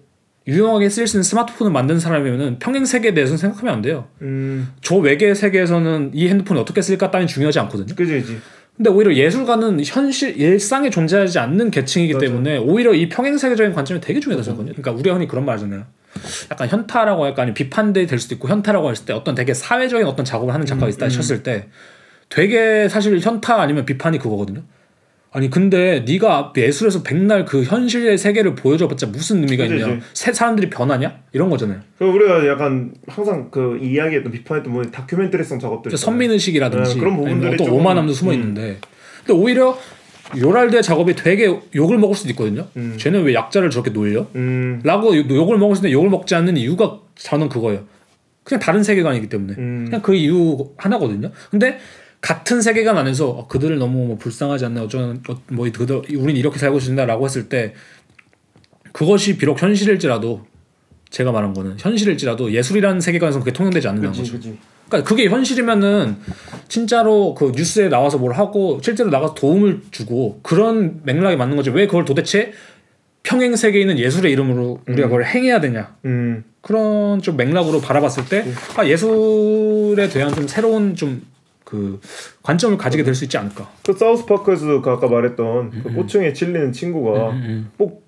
[SPEAKER 1] 유용하게 쓸 수 있는 스마트폰을 만든 사람이면은 평행 세계에 대해서는 생각하면 안 돼요.
[SPEAKER 2] 음,
[SPEAKER 1] 저 외계 세계에서는 이 핸드폰을 어떻게 쓸까 따위 중요하지 않거든요.
[SPEAKER 2] 그지, 그지.
[SPEAKER 1] 근데 오히려 예술가는 현실 일상에 존재하지 않는 계층이기
[SPEAKER 2] 맞아.
[SPEAKER 1] 때문에 오히려 이 평행 세계적인 관점이 되게 중요하다고 생각하거든요. 그러니까 우리가 흔히 그런 말 하잖아요. 약간 현타라고 할까 아니 비판대 될 수도 있고 현타라고 했을 때 어떤 되게 사회적인 어떤 작업을 하는 작가가 있다 쳤을 때 되게 사실 현타 아니면 비판이 그거거든요. 아니 근데 네가 예술에서 백날 그 현실의 세계를 보여줘봤자 무슨 의미가
[SPEAKER 2] 그치,
[SPEAKER 1] 있냐? 새 사람들이 변하냐? 이런 거잖아요.
[SPEAKER 2] 그 우리가 약간 항상 그 이야기했던 비판했던 뭐 다큐멘터리성 작업들.
[SPEAKER 1] 선민의식이라든지
[SPEAKER 2] 네, 그런 부분들이
[SPEAKER 1] 아니면 어떤 오만함도 숨어
[SPEAKER 2] 음.
[SPEAKER 1] 있는데 근데 오히려 요랄드의 작업이 되게 욕을 먹을 수도 있거든요.
[SPEAKER 2] 음.
[SPEAKER 1] 쟤는 왜 약자를 저렇게 놀려?
[SPEAKER 2] 음,
[SPEAKER 1] 라고 욕- 욕을 먹을 수 있는데 욕을 먹지 않는 이유가 저는 그거예요. 그냥 다른 세계관이기 때문에
[SPEAKER 2] 음.
[SPEAKER 1] 그냥 그 이유 하나거든요. 근데 같은 세계관 안에서 어, 그들을 너무 뭐 불쌍하지 않나 어쩌면 어, 뭐 그들 우린 이렇게 살고 싶다라고 했을 때 그것이 비록 현실일지라도 제가 말한 거는 현실일지라도 예술이라는 세계관에서 그게 통용되지 않는다는
[SPEAKER 2] 그지,
[SPEAKER 1] 거죠.
[SPEAKER 2] 그지.
[SPEAKER 1] 그러니까 그게 현실이면은 진짜로 그 뉴스에 나와서 뭘 하고 실제로 나가서 도움을 주고 그런 맥락이 맞는 거지. 왜 그걸 도대체 평행 세계에 있는 예술의 이름으로 우리가 그걸 행해야 되냐?
[SPEAKER 2] 음,
[SPEAKER 1] 그런 좀 맥락으로 바라봤을 때 아, 예술에 대한 좀 새로운 좀 그 관점을 가지게 될 수 있지 않을까.
[SPEAKER 2] 그 사우스 파크에서도 그 아까 말했던 그
[SPEAKER 1] 음,
[SPEAKER 2] 꼬충에 찔리는 친구가
[SPEAKER 1] 음,
[SPEAKER 2] 꼭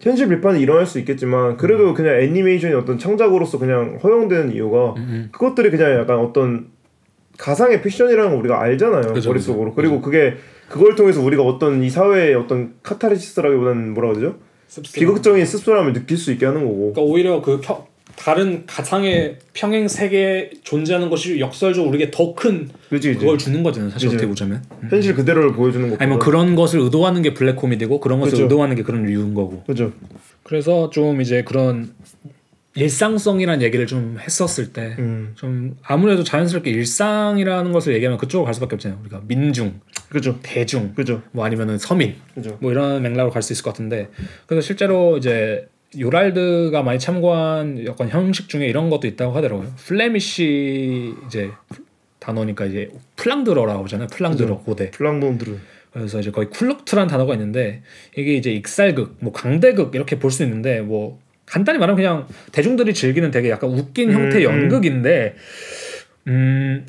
[SPEAKER 2] 현실 비판이 일어날 수 있겠지만 그래도 그냥 애니메이션이 어떤 창작으로서 그냥 허용되는 이유가
[SPEAKER 1] 음,
[SPEAKER 2] 그것들이 그냥 약간 어떤 가상의 픽션이라는 걸 우리가 알잖아요
[SPEAKER 1] 그죠,
[SPEAKER 2] 머릿속으로. 그리고 그게 그걸 통해서 우리가 어떤 이 사회의 어떤 카타르시스라기보다는 뭐라 그러죠? 비극적인 씁쓸함을 느낄 수 있게 하는 거고.
[SPEAKER 1] 그러니까 오히려 그 평, 다른 가상의 평행 세계에 존재하는 것이 역설적으로 우리에게 더 큰 그걸 주는 거잖아요. 사실
[SPEAKER 2] 그치.
[SPEAKER 1] 어떻게 보자면.
[SPEAKER 2] 현실 그대로를 보여주는 거
[SPEAKER 1] 아니면 그런 것을 의도하는 게 블랙 코미디고 그런 것을
[SPEAKER 2] 그죠.
[SPEAKER 1] 의도하는 게 그런 이유인 거고.
[SPEAKER 2] 그죠
[SPEAKER 1] 그래서 좀 이제 그런 일상성이라는 얘기를 좀 했었을 때. 음좀 아무래도 자연스럽게 일상이라는 것을 얘기하면 그쪽으로 갈 수밖에 없잖아요. 우리가 민중,
[SPEAKER 2] 그죠
[SPEAKER 1] 대중,
[SPEAKER 2] 그죠
[SPEAKER 1] 뭐 아니면은 서민,
[SPEAKER 2] 그죠
[SPEAKER 1] 뭐 이런 맥락으로 갈 수 있을 것 같은데 그래서 실제로 이제 요랄드가 많이 참고한 약간 형식 중에 이런 것도 있다고 하더라고요. Flemish 이제 단어니까 이제 플랑드러라고 하잖아요. 플랑드러 고대.
[SPEAKER 2] 플랑돈드르
[SPEAKER 1] 그래서 이제 거의 klucht란 단어가 있는데 이게 이제 익살극, 뭐 강대극 이렇게 볼 수 있는데 뭐 간단히 말하면 그냥 대중들이 즐기는 되게 약간 웃긴
[SPEAKER 2] 음,
[SPEAKER 1] 형태의
[SPEAKER 2] 음.
[SPEAKER 1] 연극인데 음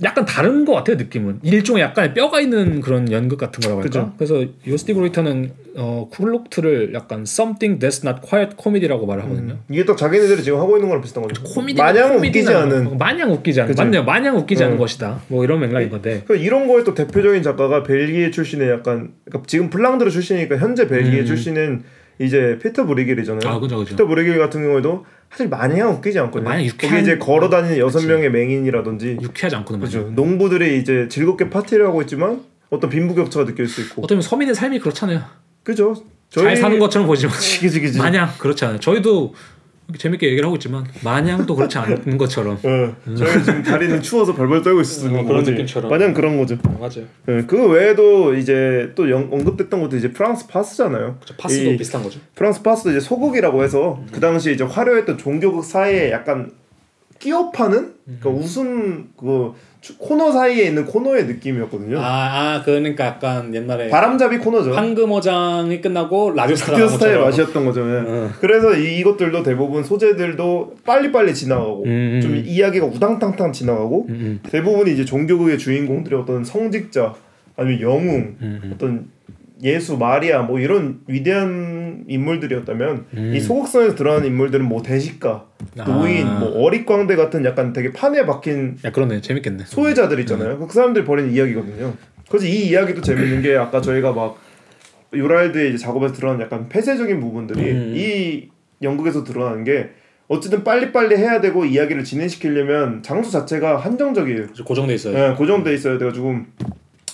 [SPEAKER 1] 약간 다른 것 같아요 느낌은 일종의 약간 뼈가 있는 그런 연극 같은 거라고 할까
[SPEAKER 2] 그죠.
[SPEAKER 1] 그래서 요스 드 그로이터는 어 klucht를 약간 something that's not quite comedy라고 말을 하거든요
[SPEAKER 2] 이게 딱 자기네들이 지금 하고 있는 거랑 비슷한 거죠
[SPEAKER 1] 코미디
[SPEAKER 2] 마냥 웃기지 않은
[SPEAKER 1] 마냥 웃기지 않은
[SPEAKER 2] 그죠.
[SPEAKER 1] 맞네요 마냥 웃기지 않은
[SPEAKER 2] 음.
[SPEAKER 1] 것이다 뭐 이런 맥락인 건데
[SPEAKER 2] 그 이런 거에 또 대표적인 작가가 벨기에 출신의 약간 그러니까 지금 플랑드르 출신이니까 현재 벨기에
[SPEAKER 1] 음.
[SPEAKER 2] 출신은 이제 피터 브리겔이잖아요.
[SPEAKER 1] 아 그죠 그죠
[SPEAKER 2] 피터 브리겔 같은 경우에도 사실 마냥 웃기지 않거든요.
[SPEAKER 1] 마냥
[SPEAKER 2] 거기
[SPEAKER 1] 유쾌한-
[SPEAKER 2] 이제 걸어 다니는 여섯. 명의 맹인이라든지
[SPEAKER 1] 유쾌하지 않거든 맞아.
[SPEAKER 2] 그죠. 농부들이 이제 즐겁게 파티를 하고 있지만 어떤 빈부격차가 느낄 수 있고
[SPEAKER 1] 어쩌면 서민의 삶이 그렇잖아요
[SPEAKER 2] 그죠.
[SPEAKER 1] 잘 사는 것처럼 보지만. 마냥 그렇지 않아요. 저희도 재밌게 얘기를 하고 있지만 마냥 또 그렇지 않은 것처럼.
[SPEAKER 2] 어, 저희 지금 다리는 추워서 벌벌 떨고 있었는
[SPEAKER 1] 어, 그런. 느낌처럼.
[SPEAKER 2] 마냥 그런 거죠.
[SPEAKER 1] 맞아요.
[SPEAKER 2] 예, 그 외에도 이제 또 영, 언급됐던 것도 이제 프랑스 파스잖아요.
[SPEAKER 1] 파스도
[SPEAKER 2] 이
[SPEAKER 1] 비슷한 거죠.
[SPEAKER 2] 프랑스 파스도 이제 소극이라고 해서 그 당시 이제 화려했던 종교극 사이에 약간 끼어 파는 그러니까 웃음 그 추- 코너 사이에 있는 코너의 느낌이었거든요.
[SPEAKER 1] 아, 아 그러니까 약간 옛날에
[SPEAKER 2] 바람잡이 코너죠.
[SPEAKER 1] 황금어장이 끝나고 라디오
[SPEAKER 2] 스타의. 맛이었던 거죠. 예.
[SPEAKER 1] 어.
[SPEAKER 2] 그래서 이, 이것들도 대부분 소재들도 빨리빨리 지나가고
[SPEAKER 1] 음,
[SPEAKER 2] 좀
[SPEAKER 1] 음.
[SPEAKER 2] 이야기가 우당탕탕 지나가고
[SPEAKER 1] 음,
[SPEAKER 2] 대부분이 이제 종교극의 주인공들이 어떤 성직자 아니면 영웅
[SPEAKER 1] 음, 음.
[SPEAKER 2] 어떤 예수 마리아 뭐 이런 위대한 인물들이었다면
[SPEAKER 1] 음.
[SPEAKER 2] 이 소극선에서 드러나는 인물들은 뭐 대식가 노인
[SPEAKER 1] 아.
[SPEAKER 2] 뭐 어릿광대 같은 약간 되게 판에 박힌
[SPEAKER 1] 야 그러네 재밌겠네.
[SPEAKER 2] 소외자들 있잖아요 그 사람들이 벌이는 이야기거든요 그래서 이 이야기도 재밌는 게 아까 저희가 막 요랄드의 이제 작업에서 드러난 약간 폐쇄적인 부분들이
[SPEAKER 1] 음.
[SPEAKER 2] 이 연극에서 드러나는 게 어쨌든 빨리빨리 해야 되고 이야기를 진행시키려면 장소 자체가 한정적이에요.
[SPEAKER 1] 고정돼 있어요.
[SPEAKER 2] 예, 고정돼 있어야 돼가지고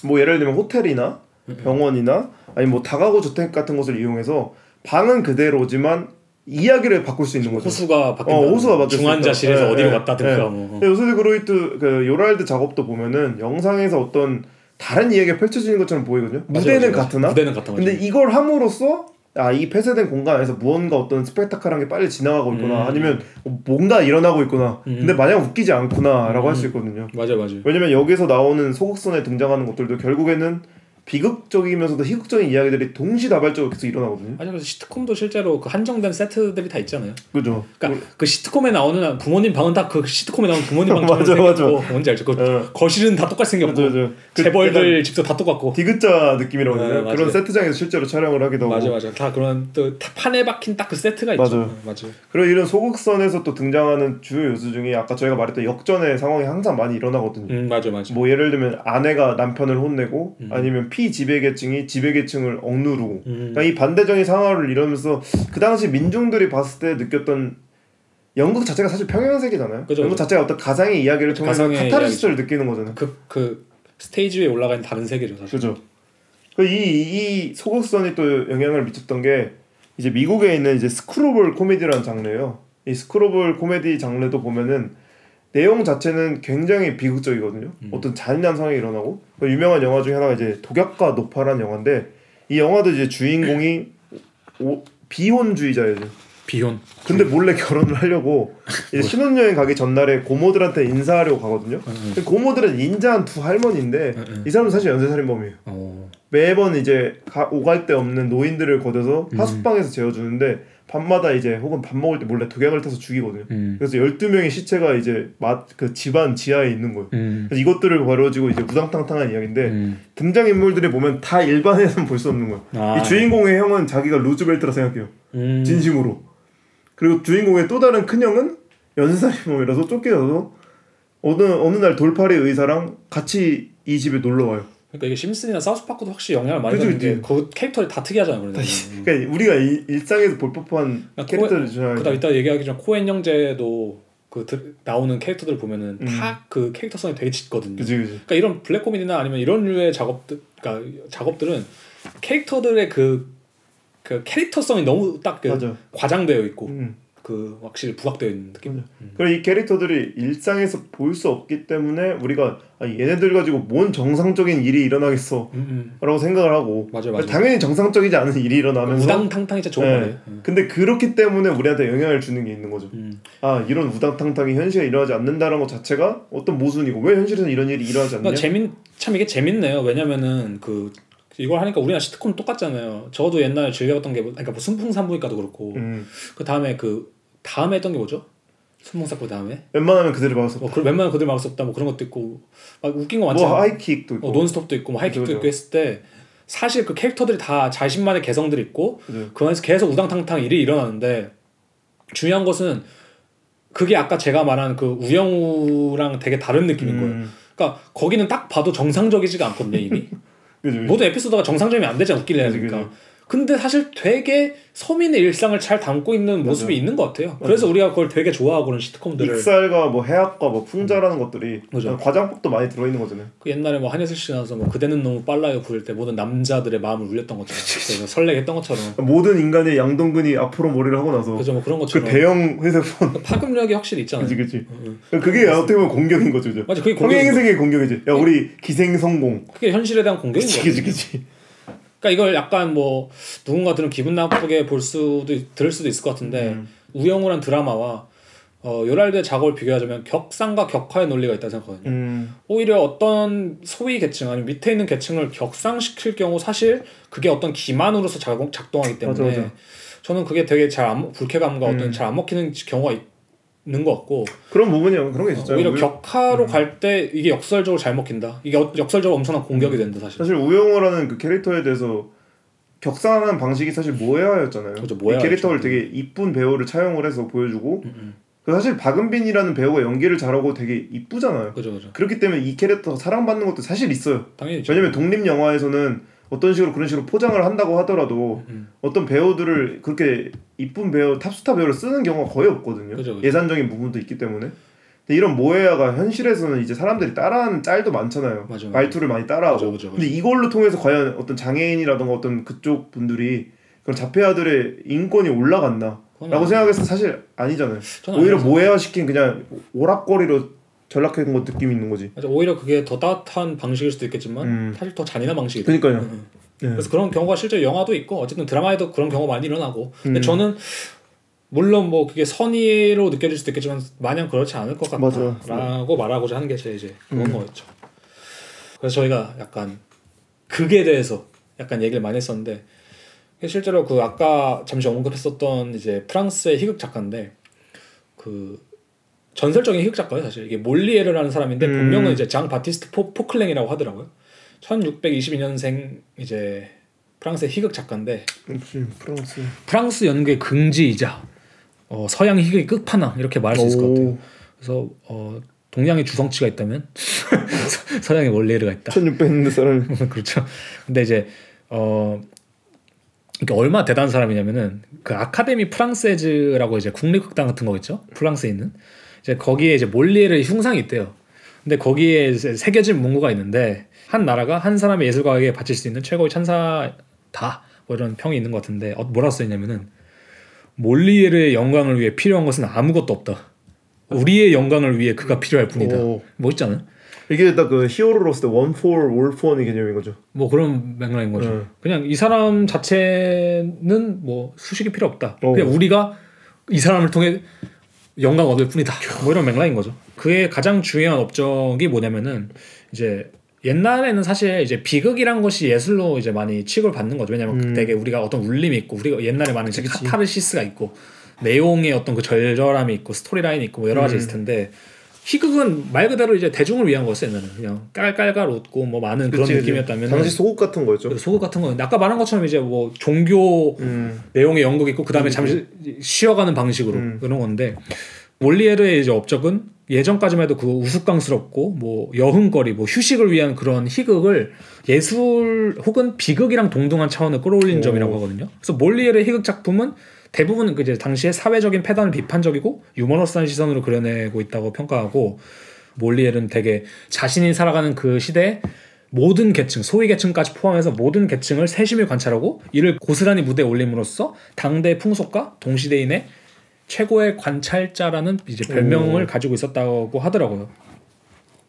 [SPEAKER 2] 뭐 예를 들면 호텔이나 병원이나 아니 뭐 다가구 주택 같은 것을 이용해서 방은 그대로지만 이야기를 바꿀 수 있는 거죠.
[SPEAKER 1] 호수가 바뀐다.
[SPEAKER 2] 어, 호수가 수
[SPEAKER 1] 중환자실에서
[SPEAKER 2] 있다.
[SPEAKER 1] 어디로
[SPEAKER 2] 예,
[SPEAKER 1] 갔다든가
[SPEAKER 2] 예.
[SPEAKER 1] 뭐.
[SPEAKER 2] 요새 그로이트 그 요랄드 작업도 보면은 영상에서 어떤 다른 이야기가 펼쳐지는 것처럼 보이거든요.
[SPEAKER 1] 맞아요,
[SPEAKER 2] 무대는
[SPEAKER 1] 맞아요.
[SPEAKER 2] 같으나
[SPEAKER 1] 무대는 같아.
[SPEAKER 2] 근데 이걸 함으로써 아 이 폐쇄된 공간 안에서 무언가 어떤 스펙타클한 게 빨리 지나가고 있구나
[SPEAKER 1] 음.
[SPEAKER 2] 아니면 뭔가 일어나고 있구나
[SPEAKER 1] 음.
[SPEAKER 2] 근데 마냥 웃기지 않구나라고 할수
[SPEAKER 1] 음.
[SPEAKER 2] 있거든요
[SPEAKER 1] 맞아 맞아.
[SPEAKER 2] 왜냐면 여기서 나오는 소극선에 등장하는 것들도 결국에는 비극적이면서도 희극적인 이야기들이 동시다발적으로 계속 일어나거든요
[SPEAKER 1] 맞아 그래서 시트콤도 실제로 그 한정된 세트들이 다 있잖아요.
[SPEAKER 2] 그죠
[SPEAKER 1] 그러니까 그 시트콤에 나오는 부모님 방은 다 그 시트콤에 나오는 부모님 방처럼
[SPEAKER 2] 맞아, 맞아.
[SPEAKER 1] 생겼고 뭔지 알죠? 그
[SPEAKER 2] 어.
[SPEAKER 1] 거실은 다 똑같이 생겼고
[SPEAKER 2] 맞아 맞아 그
[SPEAKER 1] 재벌들 집도 다 똑같고
[SPEAKER 2] 디귿자 느낌이라고
[SPEAKER 1] 네,
[SPEAKER 2] 되나?
[SPEAKER 1] 맞아요.
[SPEAKER 2] 그런 세트장에서 실제로 촬영을 하기도 하고
[SPEAKER 1] 맞아 맞아 다 그런 또다 판에 박힌 딱 그 세트가 있죠.
[SPEAKER 2] 맞아.
[SPEAKER 1] 어, 맞아.
[SPEAKER 2] 그리고 이런 소극선에서 또 등장하는 주요 요소 중에 아까 저희가 말했던 역전의 상황이 항상 많이 일어나거든요
[SPEAKER 1] 음 맞아 맞아.
[SPEAKER 2] 뭐 예를 들면 아내가 남편을 혼내고
[SPEAKER 1] 음.
[SPEAKER 2] 아니면 피지배계층이 지배계층을 억누르고
[SPEAKER 1] 음.
[SPEAKER 2] 그러니까 이 반대적인 상황을 이루면서 그 당시 민중들이 봤을 때 느꼈던 연극 자체가 사실 평행세계잖아요.
[SPEAKER 1] 그죠,
[SPEAKER 2] 연극
[SPEAKER 1] 그죠.
[SPEAKER 2] 자체가 어떤 가상의 이야기를 통해서
[SPEAKER 1] 가상의
[SPEAKER 2] 카타르시스를 느끼는 거잖아요.
[SPEAKER 1] 그, 그 스테이지 위에 올라가 있는 다른 세계죠 사실.
[SPEAKER 2] 그죠. 그 이, 이 소극선이 또 영향을 미쳤던 게 이제 미국에 있는 이제 스크로볼 코미디라는 장르예요. 이 스크로볼 코미디 장르도 보면은 내용 자체는 굉장히 비극적이거든요.
[SPEAKER 1] 음.
[SPEAKER 2] 어떤 잔인한 상황이 일어나고 그 유명한 영화 중에 하나가 이제 독약과 노파라는 영화인데 이 영화도 이제 주인공이 오, 비혼주의자예요.
[SPEAKER 1] 비혼.
[SPEAKER 2] 근데 몰래 결혼을 하려고 이제 신혼여행 가기 전날에 고모들한테 인사하려고 가거든요.
[SPEAKER 1] 음.
[SPEAKER 2] 근데 고모들은 인자한 두 할머니인데
[SPEAKER 1] 음, 음.
[SPEAKER 2] 이 사람은 사실 연쇄살인범이에요.
[SPEAKER 1] 어.
[SPEAKER 2] 매번 이제 가, 오갈 데 없는 노인들을 거둬서
[SPEAKER 1] 음.
[SPEAKER 2] 하숙방에서 재워주는데 밤마다 이제 혹은 밥 먹을 때 몰래 독약을 타서 죽이거든요.
[SPEAKER 1] 음.
[SPEAKER 2] 그래서 12명의 시체가 이제 맛, 그 집안 지하에 있는 거예요.
[SPEAKER 1] 음.
[SPEAKER 2] 그래서 이것들을 벌어지고 이제 우당탕탕한 이야기인데
[SPEAKER 1] 음.
[SPEAKER 2] 등장인물들이 보면 다 일반에서는 볼 수 없는 거예요.
[SPEAKER 1] 아.
[SPEAKER 2] 이 주인공의 형은 자기가 루즈벨트라 생각해요.
[SPEAKER 1] 음.
[SPEAKER 2] 진심으로. 그리고 주인공의 또 다른 큰 형은 연쇄살인범이라서 쫓겨서 어느 어느 날 돌팔이 의사랑 같이 이 집에 놀러 와요.
[SPEAKER 1] 그러니까 이게 심슨이나 사우스파크도 확실히 영향을 많이
[SPEAKER 2] 그치,
[SPEAKER 1] 받는
[SPEAKER 2] 그치.
[SPEAKER 1] 게그 캐릭터를 다 특이하잖아요. 그러니까. 음.
[SPEAKER 2] 그러니까 우리가 이, 일상에서 볼 법한
[SPEAKER 1] 그러니까
[SPEAKER 2] 캐릭터를 좋아해요.
[SPEAKER 1] 그다음 이따 얘기하기 전 코엔 형제도 그 드, 나오는 캐릭터들 보면은
[SPEAKER 2] 음.
[SPEAKER 1] 다그 캐릭터성이 되게 짙거든요.
[SPEAKER 2] 그지 그지.
[SPEAKER 1] 그러니까 이런 블랙 코미디나 아니면 이런 류의 작업들, 그러니까 작업들은 캐릭터들의 그, 그 캐릭터성이 너무 딱 그. 과장되어 있고
[SPEAKER 2] 음.
[SPEAKER 1] 그 확실히 부각되어 있는 느낌.
[SPEAKER 2] 맞아. 그리고 이 캐릭터들이 일상에서 볼 수 없기 때문에 우리가 아, 얘네들 가지고 뭔 정상적인 일이 일어나겠어.
[SPEAKER 1] 음, 음.
[SPEAKER 2] 라고 생각을 하고
[SPEAKER 1] 맞아 맞아.
[SPEAKER 2] 당연히 정상적이지 않은 일이 일어나면서
[SPEAKER 1] 우당탕탕이 진짜 좋은
[SPEAKER 2] 네.
[SPEAKER 1] 말이에요. 음.
[SPEAKER 2] 근데 그렇기 때문에 우리한테 영향을 주는 게 있는 거죠.
[SPEAKER 1] 음.
[SPEAKER 2] 아 이런 우당탕탕이 현실에 일어나지 않는다는 것 자체가 어떤 모순이고 왜 현실에서 이런 일이 일어나지 않냐?
[SPEAKER 1] 그러니까 재밌 참 이게 재밌네요. 왜냐면은 그 이걸 하니까 우리나라 시트콤 똑같잖아요. 저도 옛날에 즐겨봤던 게 뭐- 그러니까 뭐 순풍산부인과도 그렇고
[SPEAKER 2] 음.
[SPEAKER 1] 그 다음에 그 다음에 했던 게 뭐죠? 순풍사고 다음에
[SPEAKER 2] 웬만하면 그대로 막았어.
[SPEAKER 1] 뭐 그, 웬만한 그들 막을 수 없다 뭐 그런 것도 있고 막 웃긴
[SPEAKER 2] 거뭐
[SPEAKER 1] 많잖아요.
[SPEAKER 2] 하이킥도 있고.
[SPEAKER 1] 어, 논스톱도 있고 뭐 하이킥도
[SPEAKER 2] 그죠,
[SPEAKER 1] 있고
[SPEAKER 2] 그죠.
[SPEAKER 1] 했을 때 사실 그 캐릭터들이 다 자신만의 개성들이 있고
[SPEAKER 2] 그죠.
[SPEAKER 1] 그 안에서 계속 우당탕탕 일이 일어나는데 중요한 것은 그게 아까 제가 말한 그 우영우랑 되게 다른 느낌인 거예요.
[SPEAKER 2] 음.
[SPEAKER 1] 그러니까 거기는 딱 봐도 정상적이지가 않거든요 이미. 모든 에피소드가 정상적이면 안 되잖아 웃기려
[SPEAKER 2] 그지,
[SPEAKER 1] 하니까.
[SPEAKER 2] 그지.
[SPEAKER 1] 근데 사실 되게 서민의 일상을 잘 담고 있는 모습이 있는 것 같아요. 그래서 우리가 그걸 되게 좋아하고 그런 시트콤들을
[SPEAKER 2] 익살과 뭐 해학과 뭐 풍자라는 것들이
[SPEAKER 1] 그죠.
[SPEAKER 2] 과장법도 많이 들어있는 거잖아요.
[SPEAKER 1] 그 옛날에 뭐 한예슬 씨 나와서 뭐 그대는 너무 빨라요 부를 때 모든 남자들의 마음을 울렸던 것처럼 그래서 설레게 했던 것처럼
[SPEAKER 2] 모든 인간의 양동근이 앞으로 머리를 하고 나서
[SPEAKER 1] 그죠 뭐 그런
[SPEAKER 2] 그
[SPEAKER 1] 것처럼
[SPEAKER 2] 대형 회사폰
[SPEAKER 1] 파급력이 확실히 있잖아요.
[SPEAKER 2] 그지 그지.
[SPEAKER 1] 응.
[SPEAKER 2] 그게 어떻게 보면 공격인 거죠. 그죠?
[SPEAKER 1] 맞아 그게 공격인 거.
[SPEAKER 2] 평행세계의 공격이지. 야 우리 기생 성공.
[SPEAKER 1] 그게 현실에 대한 공격인 거예요.
[SPEAKER 2] 그치 그치.
[SPEAKER 1] 그러니까 이걸 약간 뭐 누군가 들은 기분 나쁘게 볼 수도 들을 수도 있을 것 같은데
[SPEAKER 2] 음.
[SPEAKER 1] 우영우란 드라마와 어, 요랄드의 작업을 비교하자면 격상과 격화의 논리가 있다고 생각하거든요.
[SPEAKER 2] 음.
[SPEAKER 1] 오히려 어떤 소위 계층 아니면 밑에 있는 계층을 격상시킬 경우 사실 그게 어떤 기만으로서 작동, 작동하기 때문에
[SPEAKER 2] 맞아, 맞아.
[SPEAKER 1] 저는 그게 되게 잘 안, 불쾌감과 어떤
[SPEAKER 2] 음.
[SPEAKER 1] 잘안 먹히는 경우가 있 는 것 같고
[SPEAKER 2] 그런 부분이 그런 게 있었죠.
[SPEAKER 1] 오히려
[SPEAKER 2] 우-
[SPEAKER 1] 격화로 갈때 이게 역설적으로 잘 먹힌다. 이게 어- 역설적으로 엄청난 공격이 된다 사실.
[SPEAKER 2] 사실 우영우라는 그 캐릭터에 대해서 격상하는 방식이 사실 모해화였잖아요.
[SPEAKER 1] 그죠,
[SPEAKER 2] 이
[SPEAKER 1] 모해화였죠.
[SPEAKER 2] 캐릭터를 되게 이쁜 배우를 차용을 해서 보여주고
[SPEAKER 1] 음, 음.
[SPEAKER 2] 그 사실 박은빈이라는 배우가 연기를 잘하고 되게 이쁘잖아요.
[SPEAKER 1] 그죠 그죠.
[SPEAKER 2] 그렇기 때문에 이 캐릭터가 사랑받는 것도 사실 있어요.
[SPEAKER 1] 당연히.
[SPEAKER 2] 왜냐면 독립 영화에서는 어떤 식으로 그런 식으로 포장을 한다고 하더라도
[SPEAKER 1] 음.
[SPEAKER 2] 어떤 배우들을 그렇게 이쁜 배우 탑스타 배우를 쓰는 경우가 거의 없거든요.
[SPEAKER 1] 그죠, 그죠.
[SPEAKER 2] 예산적인 부분도 있기 때문에. 이런 모에야가 현실에서는 이제 사람들이 따라하는 짤도 많잖아요.
[SPEAKER 1] 맞아, 맞아.
[SPEAKER 2] 말투를 많이 따라하고.
[SPEAKER 1] 맞아.
[SPEAKER 2] 근데 이걸로 통해서 과연 어떤 장애인이라던가 어떤 그쪽 분들이 그런 자폐아들의 인권이 올라갔나? 라고 생각해서 사실 아니잖아요. 오히려 모해화 시킨 그냥 오락거리로 전락한 것 느낌이 있는 거지.
[SPEAKER 1] 맞아, 오히려 그게 더 따뜻한 방식일 수도 있겠지만
[SPEAKER 2] 음.
[SPEAKER 1] 사실 더 잔인한 방식이다.
[SPEAKER 2] 그러니까요.
[SPEAKER 1] 음.
[SPEAKER 2] 네.
[SPEAKER 1] 그래서 그런 경우가 실제 영화도 있고 어쨌든 드라마에도 그런 경우가 많이 일어나고 근데
[SPEAKER 2] 음.
[SPEAKER 1] 저는 물론 뭐 그게 선의로 느껴질 수도 있겠지만 마냥 그렇지 않을 것. 같다라고 말하고자 하는 게 제 이제 그런
[SPEAKER 2] 음.
[SPEAKER 1] 거였죠. 그래서 저희가 약간 극에 대해서 약간 얘기를 많이 했었는데 실제로 그 아까 잠시 언급했었던 이제 프랑스의 희극 작가인데 그 전설적인 희극 작가예요 사실 이게 몰리에르라는 사람인데
[SPEAKER 2] 음.
[SPEAKER 1] 본명은 이제 장 바티스트 포, 포클랭이라고 하더라고요. 1622년생 이제 프랑스의 희극 작가인데
[SPEAKER 2] 프랑스.
[SPEAKER 1] 프랑스 연극의 긍지이자 어, 서양 희극의 끝판왕 이렇게 말할 수 있을 것 같아요.
[SPEAKER 2] 오.
[SPEAKER 1] 그래서 어, 동양의 주성치가 있다면 서- 서양의 몰리에르가 있다.
[SPEAKER 2] 1600년대 사람이.
[SPEAKER 1] 그렇죠. 근데 이제 어 그러니까 얼마나 대단한 사람이냐면은 그 아카데미 프랑세즈라고 이제 국립극단 같은 거 있죠. 프랑스에 있는 이제 거기에 이제 몰리에르의 흉상이 있대요. 근데 거기에 새겨진 문구가 있는데 한 나라가 한 사람의 예술가에게 바칠 수 있는 최고의 찬사다 뭐 이런 평이 있는 것 같은데 어, 뭐라고 써있냐면은 몰리에르의 영광을 위해 필요한 것은 아무것도 없다. 우리의 영광을 위해 그가 필요할 뿐이다.
[SPEAKER 2] 오.
[SPEAKER 1] 멋있잖아요.
[SPEAKER 2] 이게 딱 그 히어로로서 one for, all for one의 개념인 거죠.
[SPEAKER 1] 뭐 그런 맥락인 거죠.
[SPEAKER 2] 네.
[SPEAKER 1] 그냥 이 사람 자체는 뭐 수식이 필요 없다.
[SPEAKER 2] 어.
[SPEAKER 1] 그냥 우리가 이 사람을 통해 영광 얻을 뿐이다. 뭐 이런 맥락인 거죠. 그의 가장 중요한 업적이 뭐냐면은 이제 옛날에는 사실 이제 비극이란 것이 예술로 이제 많이 취급을 받는 거죠. 왜냐면
[SPEAKER 2] 음.
[SPEAKER 1] 되게 우리가 어떤 울림이 있고 우리가 옛날에 많은
[SPEAKER 2] 그치.
[SPEAKER 1] 카타르시스가 있고 내용의 어떤 그 절절함이 있고 스토리라인이 있고 뭐 여러 가지
[SPEAKER 2] 음.
[SPEAKER 1] 있을 텐데 희극은 말 그대로 이제 대중을 위한 거였어요. 그냥 깔깔깔 웃고 뭐 많은 그런. 느낌이었다면
[SPEAKER 2] 당시 소국 같은 거였죠.
[SPEAKER 1] 소극 같은 건 아까 말한 것처럼 이제 뭐 종교
[SPEAKER 2] 음.
[SPEAKER 1] 내용의 연극 있고 그 다음에 잠시 쉬어가는 방식으로
[SPEAKER 2] 음.
[SPEAKER 1] 그런 건데 몰리에르의 이제 업적은 예전까지만 해도 그 우스꽝스럽고 뭐 여흥거리 뭐 휴식을 위한 그런 희극을 예술 혹은 비극이랑 동등한 차원을 끌어올린
[SPEAKER 2] 오.
[SPEAKER 1] 점이라고 하거든요. 그래서 몰리에르의 희극 작품은 대부분 그 이제 당시의 사회적인 패단을 비판적이고 유머러스한 시선으로 그려내고 있다고 평가하고 몰리에르는 되게 자신이 살아가는 그 시대에 모든 계층, 소위 계층까지 포함해서 모든 계층을 세심히 관찰하고 이를 고스란히 무대에 올림으로써 당대 풍속과 동시대인의 최고의 관찰자라는 이제 별명을
[SPEAKER 2] 오.
[SPEAKER 1] 가지고 있었다고 하더라고요.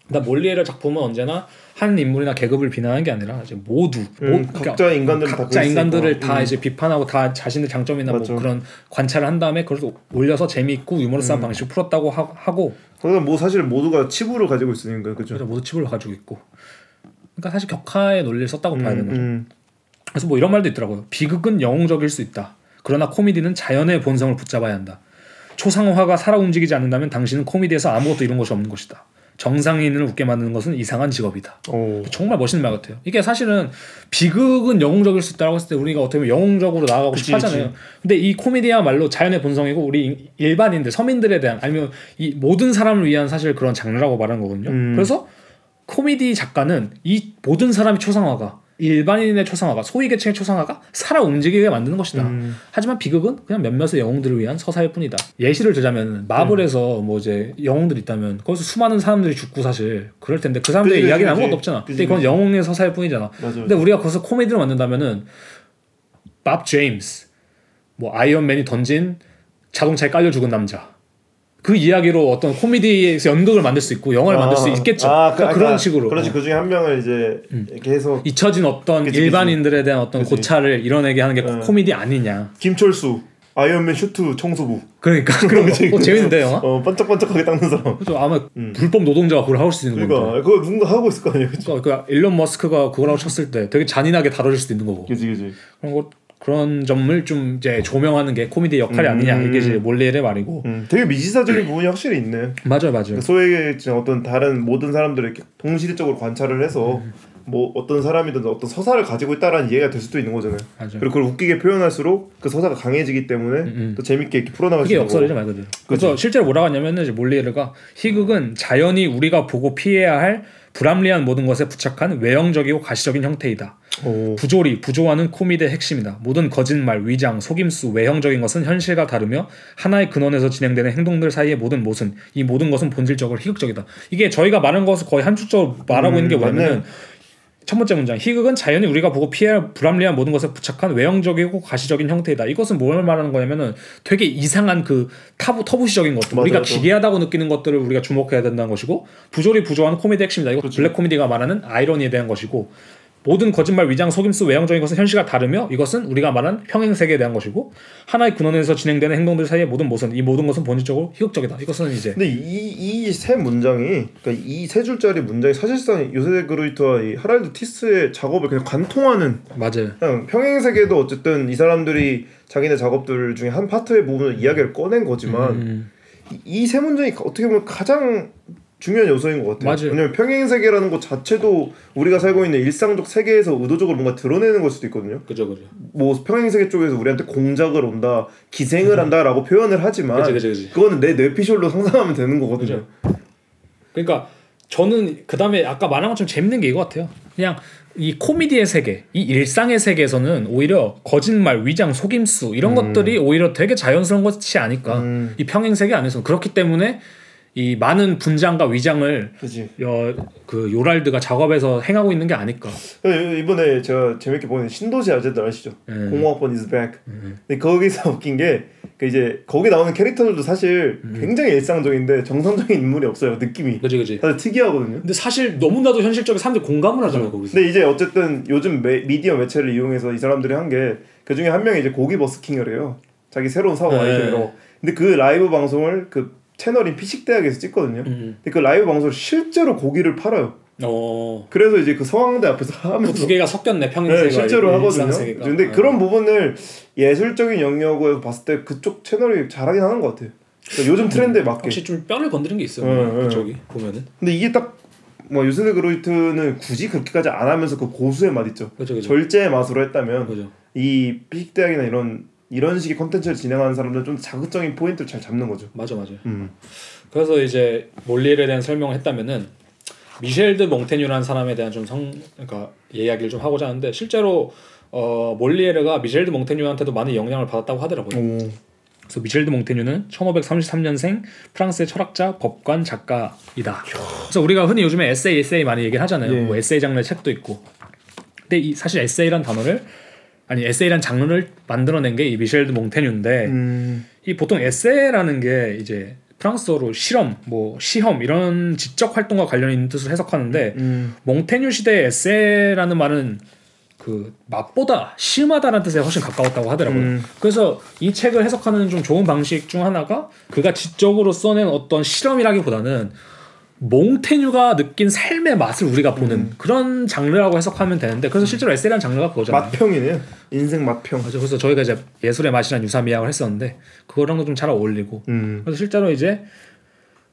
[SPEAKER 1] 그러니까 몰리에르 작품은 언제나 한 인물이나 계급을 비난하는 게 아니라 이제 모두
[SPEAKER 2] 음,
[SPEAKER 1] 모-
[SPEAKER 2] 각자 인간들을 다
[SPEAKER 1] 각자
[SPEAKER 2] 수
[SPEAKER 1] 인간들을
[SPEAKER 2] 있고.
[SPEAKER 1] 다
[SPEAKER 2] 음.
[SPEAKER 1] 이제 비판하고 다 자신의 장점이나 뭐
[SPEAKER 2] 맞죠.
[SPEAKER 1] 그런 관찰을 한 다음에 그걸 올려서 재미있고 유머러스한
[SPEAKER 2] 음.
[SPEAKER 1] 방식으로 풀었다고 하, 하고
[SPEAKER 2] 거기서 뭐 사실 모두가 치부를 가지고 있으니까 그죠.
[SPEAKER 1] 모두 칩을 가지고 있고 그러니까 사실 격하의 논리를 썼다고 봐야 되는 거죠.
[SPEAKER 2] 음.
[SPEAKER 1] 그래서 뭐 이런 말도 있더라고요. 비극은 영웅적일 수 있다. 그러나 코미디는 자연의 본성을 붙잡아야 한다. 초상화가 살아 움직이지 않는다면 당신은 코미디에서 아무것도 이룬 것이 없는 것이다. 정상인을 웃게 만드는 것은 이상한 직업이다.
[SPEAKER 2] 오.
[SPEAKER 1] 정말 멋있는 말 같아요. 이게 사실은 비극은 영웅적일 수 있다고 했을 때 우리가 어떻게 보면 영웅적으로 나아가고
[SPEAKER 2] 그치,
[SPEAKER 1] 싶어 하잖아요. 근데 이 코미디야말로 자연의 본성이고 우리 일반인들, 서민들에 대한 아니면 이 모든 사람을 위한 사실 그런 장르라고 말하는 거거든요.
[SPEAKER 2] 음.
[SPEAKER 1] 그래서 코미디 작가는 이 모든 사람의 초상화가 일반인의 초상화가 소위 계층의 초상화가 살아 움직이게 만드는 것이다.
[SPEAKER 2] 음.
[SPEAKER 1] 하지만 비극은 그냥 몇몇의 영웅들을 위한 서사일 뿐이다. 예시를 들자면 마블에서 뭐 이제 영웅들이 있다면 거기서 수많은 사람들이 죽고 사실 그럴 텐데 그 사람들의 이야기는
[SPEAKER 2] 그치.
[SPEAKER 1] 아무것도 없잖아.
[SPEAKER 2] 그치,
[SPEAKER 1] 근데 그건. 영웅의 서사일 뿐이잖아.
[SPEAKER 2] 맞아.
[SPEAKER 1] 근데 우리가 거기서 코미디를 만든다면은 밥 제임스, 뭐 아이언맨이 던진 자동차에 깔려 죽은 남자. 그 이야기로 어떤 코미디에서 연극을 만들 수 있고 영화를 만들 수 있겠죠.
[SPEAKER 2] 아,
[SPEAKER 1] 그러니까
[SPEAKER 2] 그,
[SPEAKER 1] 그런
[SPEAKER 2] 아,
[SPEAKER 1] 식으로.
[SPEAKER 2] 그렇지
[SPEAKER 1] 어.
[SPEAKER 2] 그 중에 한 명을 이제
[SPEAKER 1] 음.
[SPEAKER 2] 해서
[SPEAKER 1] 잊혀진 어떤
[SPEAKER 2] 그치, 그치.
[SPEAKER 1] 일반인들에 대한 어떤
[SPEAKER 2] 그치.
[SPEAKER 1] 고찰을 이뤄내게 하는 게
[SPEAKER 2] 어.
[SPEAKER 1] 코미디 아니냐.
[SPEAKER 2] 김철수 아이언맨 슈트 청소부.
[SPEAKER 1] 그러니까 그런 거. 어, 재밌는데 영화?
[SPEAKER 2] 어 반짝반짝하게 닦는 사람.
[SPEAKER 1] 그죠 아마
[SPEAKER 2] 음.
[SPEAKER 1] 불법 노동자가 그걸 하고 수 있는 건데.
[SPEAKER 2] 그러니까 그거 누군가 하고 있을 거. 그치
[SPEAKER 1] 그러니까 그 일론 머스크가 그걸 하고 쳤을 때 되게 잔인하게 다뤄질 수도 있는 거고.
[SPEAKER 2] 그치 그치.
[SPEAKER 1] 그런 것 그런 점을 좀 이제 조명하는 게 코미디 역할이
[SPEAKER 2] 음.
[SPEAKER 1] 아니냐 이게 이제 몰리엘의 말이고.
[SPEAKER 2] 음, 되게 미시사적인 부분이 확실히 있네.
[SPEAKER 1] 맞아요, 맞아요.
[SPEAKER 2] 그러니까 소위 지금 어떤 다른 모든 사람들을 동시대적으로 관찰을 해서
[SPEAKER 1] 음.
[SPEAKER 2] 뭐 어떤 사람이든 어떤 서사를 가지고 있다라는 이해가 될 수도 있는 거잖아요.
[SPEAKER 1] 맞아요.
[SPEAKER 2] 그리고 그걸 웃기게 표현할수록 그 서사가 강해지기 때문에
[SPEAKER 1] 음.
[SPEAKER 2] 또 재밌게 이렇게 풀어나갈 수
[SPEAKER 1] 그게
[SPEAKER 2] 있는
[SPEAKER 1] 역설이죠
[SPEAKER 2] 거고.
[SPEAKER 1] 말 그대로. 그래서 실제로 뭐라고 하냐면은 이제 몰리에르가 희극은 자연히 우리가 보고 피해야 할 불합리한 모든 것에 부착한 외형적이고 가시적인 형태이다.
[SPEAKER 2] 오.
[SPEAKER 1] 부조리, 부조화는 코미디의 핵심이다. 모든 거짓말, 위장, 속임수, 외형적인 것은 현실과 다르며 하나의 근원에서 진행되는 행동들 사이의 모든 모순, 이 모든 것은 본질적으로 희극적이다. 이게 저희가 말한 것을 거의 한축적으로 말하고
[SPEAKER 2] 음,
[SPEAKER 1] 있는 게 뭐냐면
[SPEAKER 2] 맞네.
[SPEAKER 1] 첫 번째 문장 희극은 자연히 우리가 보고 피해야 할 불합리한 모든 것에 부착한 외형적이고 가시적인 형태이다. 이것은 뭘 말하는 거냐면은 되게 이상한 그 타부 터부시적인 것들
[SPEAKER 2] 맞아요,
[SPEAKER 1] 우리가
[SPEAKER 2] 또.
[SPEAKER 1] 기괴하다고 느끼는 것들을 우리가 주목해야 된다는 것이고 부조리 부조화는 코미디 핵심이다. 이거 블랙 코미디가 말하는 아이러니에 대한 것이고 모든 거짓말, 위장, 속임수, 외형적인 것은 현실과 다르며 이것은 우리가 말하는 평행 세계에 대한 것이고 하나의 근원에서 진행되는 행동들 사이의 모든 모순, 이 모든 것은 본질적으로 희극적이다. 이것은 이제
[SPEAKER 2] 근데 이 이 세 문장이 그러니까 이 세 줄짜리 문장이 사실상 요세 그루이트와 이 하랄드 티스의 작업을 그냥 관통하는
[SPEAKER 1] 맞아요.
[SPEAKER 2] 그냥 평행 세계도 어쨌든 이 사람들이 자기네 작업들 중에 한 파트의 부분을 이야기를 꺼낸 거지만
[SPEAKER 1] 음,
[SPEAKER 2] 이세 문장이 어떻게 보면 가장 중요한 요소인 것 같아요.
[SPEAKER 1] 맞아요.
[SPEAKER 2] 왜냐면 평행 세계라는 것 자체도 우리가 살고 있는 일상적 세계에서 의도적으로 뭔가 드러내는 걸 수도 있거든요.
[SPEAKER 1] 그죠, 그죠.
[SPEAKER 2] 뭐 평행 세계 쪽에서 우리한테 공작을 온다, 기생을 한다라고 표현을 하지만
[SPEAKER 1] 그지, 그지, 그지.
[SPEAKER 2] 그거는 내 뇌피셜로 상상하면 되는 거거든요.
[SPEAKER 1] 그러니까 저는 그 다음에 아까 말한 것처럼 재밌는 게 이거 같아요. 그냥 이 코미디의 세계, 이 일상의 세계에서는 오히려 거짓말, 위장, 속임수 이런 것들이 오히려 되게 자연스러운 것이 아닐까.
[SPEAKER 2] 음.
[SPEAKER 1] 이 평행 세계 안에서 그렇기 때문에 이 많은 분장과 위장을
[SPEAKER 2] 그지.
[SPEAKER 1] 여, 그 요랄드가 작업에서 행하고 있는 게 아닐까.
[SPEAKER 2] 이번에 제가 재밌게 보는 신도시 아재들 아시죠?
[SPEAKER 1] 음.
[SPEAKER 2] 공화번 is back. 근데 거기서 웃긴 게 그 이제 거기 나오는 캐릭터들도 사실
[SPEAKER 1] 음.
[SPEAKER 2] 굉장히 일상적인데 정상적인 인물이 없어요. 느낌이
[SPEAKER 1] 그지 그지.
[SPEAKER 2] 다들 특이하거든요.
[SPEAKER 1] 근데 사실 너무나도 현실적인 사람들이 공감을 하잖아요 거기서.
[SPEAKER 2] 근데 이제 어쨌든 요즘 매, 미디어 매체를 이용해서 이 사람들이 한 게 그 중에 한 명이 이제 고기 버스킹을 해요. 자기 새로운 사업
[SPEAKER 1] 네.
[SPEAKER 2] 아이템이라고. 근데 그 라이브 방송을 그 채널인 피식 대학에서 찍거든요.
[SPEAKER 1] 음.
[SPEAKER 2] 근데 그 라이브 방송을 실제로 고기를 팔아요.
[SPEAKER 1] 어.
[SPEAKER 2] 그래서 이제 그 서강대 앞에서 하면서
[SPEAKER 1] 그 두 개가 섞였네 평행
[SPEAKER 2] 네, 실제로
[SPEAKER 1] 일-
[SPEAKER 2] 하거든요. 근데
[SPEAKER 1] 네.
[SPEAKER 2] 그런 부분을 예술적인 영역에서 봤을 때 그쪽 채널이 잘하긴 하는 것 같아요. 그러니까 요즘 트렌드에 맞게.
[SPEAKER 1] 확실히 좀 뼈를 건드린 게 있어요.
[SPEAKER 2] 네, 네.
[SPEAKER 1] 그쪽이 보면은.
[SPEAKER 2] 근데 이게 딱뭐 요스 드 그루이터는 굳이 그렇게까지 안 하면서 그 고수의 맛 있죠.
[SPEAKER 1] 그죠 그죠.
[SPEAKER 2] 절제의 맛으로 했다면
[SPEAKER 1] 그죠.
[SPEAKER 2] 이 피식 대학이나 이런 이런 식의 컨텐츠를 진행하는 사람들은 좀 자극적인 포인트를 잘 잡는 거죠.
[SPEAKER 1] 맞아 맞아.
[SPEAKER 2] 음.
[SPEAKER 1] 그래서 이제 몰리에르에 대한 설명을 했다면은 미셸 드 몽테뉴라는 사람에 대한 좀 성 그러니까 이야기를 좀 하고자 하는데 실제로 어 몰리에르가 미셸 드 몽테뉴한테도 많은 영향을 받았다고 하더라고요.
[SPEAKER 2] 오.
[SPEAKER 1] 그래서 미셸 드 몽테뉴는 1533년생 프랑스의 철학자, 법관, 작가이다. 그래서 우리가 흔히 요즘에 에세이 에세이 많이 얘기를 하잖아요.
[SPEAKER 2] 예.
[SPEAKER 1] 뭐 에세이 장르의 책도 있고. 근데 이 사실 에세이란 단어를 아니 에세이란 장르를 만들어낸 게 이 미셸 드 몽테뉴인데
[SPEAKER 2] 음.
[SPEAKER 1] 이 보통 에세이라는 게 이제 프랑스어로 실험, 뭐 시험 이런 지적 활동과 관련 있는 뜻을 해석하는데
[SPEAKER 2] 음.
[SPEAKER 1] 몽테뉴 시대의 에세이라는 말은 그 맛보다 시험하다는 뜻에 훨씬 가까웠다고 하더라고요.
[SPEAKER 2] 음.
[SPEAKER 1] 그래서 이 책을 해석하는 좀 좋은 방식 중 하나가 그가 지적으로 써낸 어떤 실험이라기보다는 몽테뉴가 느낀 삶의 맛을 우리가 보는
[SPEAKER 2] 음.
[SPEAKER 1] 그런 장르라고 해석하면 되는데 그래서 실제로 에세이라는 장르가 그거잖아요.
[SPEAKER 2] 맛평이네요. 인생 맛평.
[SPEAKER 1] 맞아. 그래서 저희가 이제 예술의 맛이라는 유사 미학을 했었는데 그거랑도 좀 잘 어울리고
[SPEAKER 2] 음.
[SPEAKER 1] 그래서 실제로 이제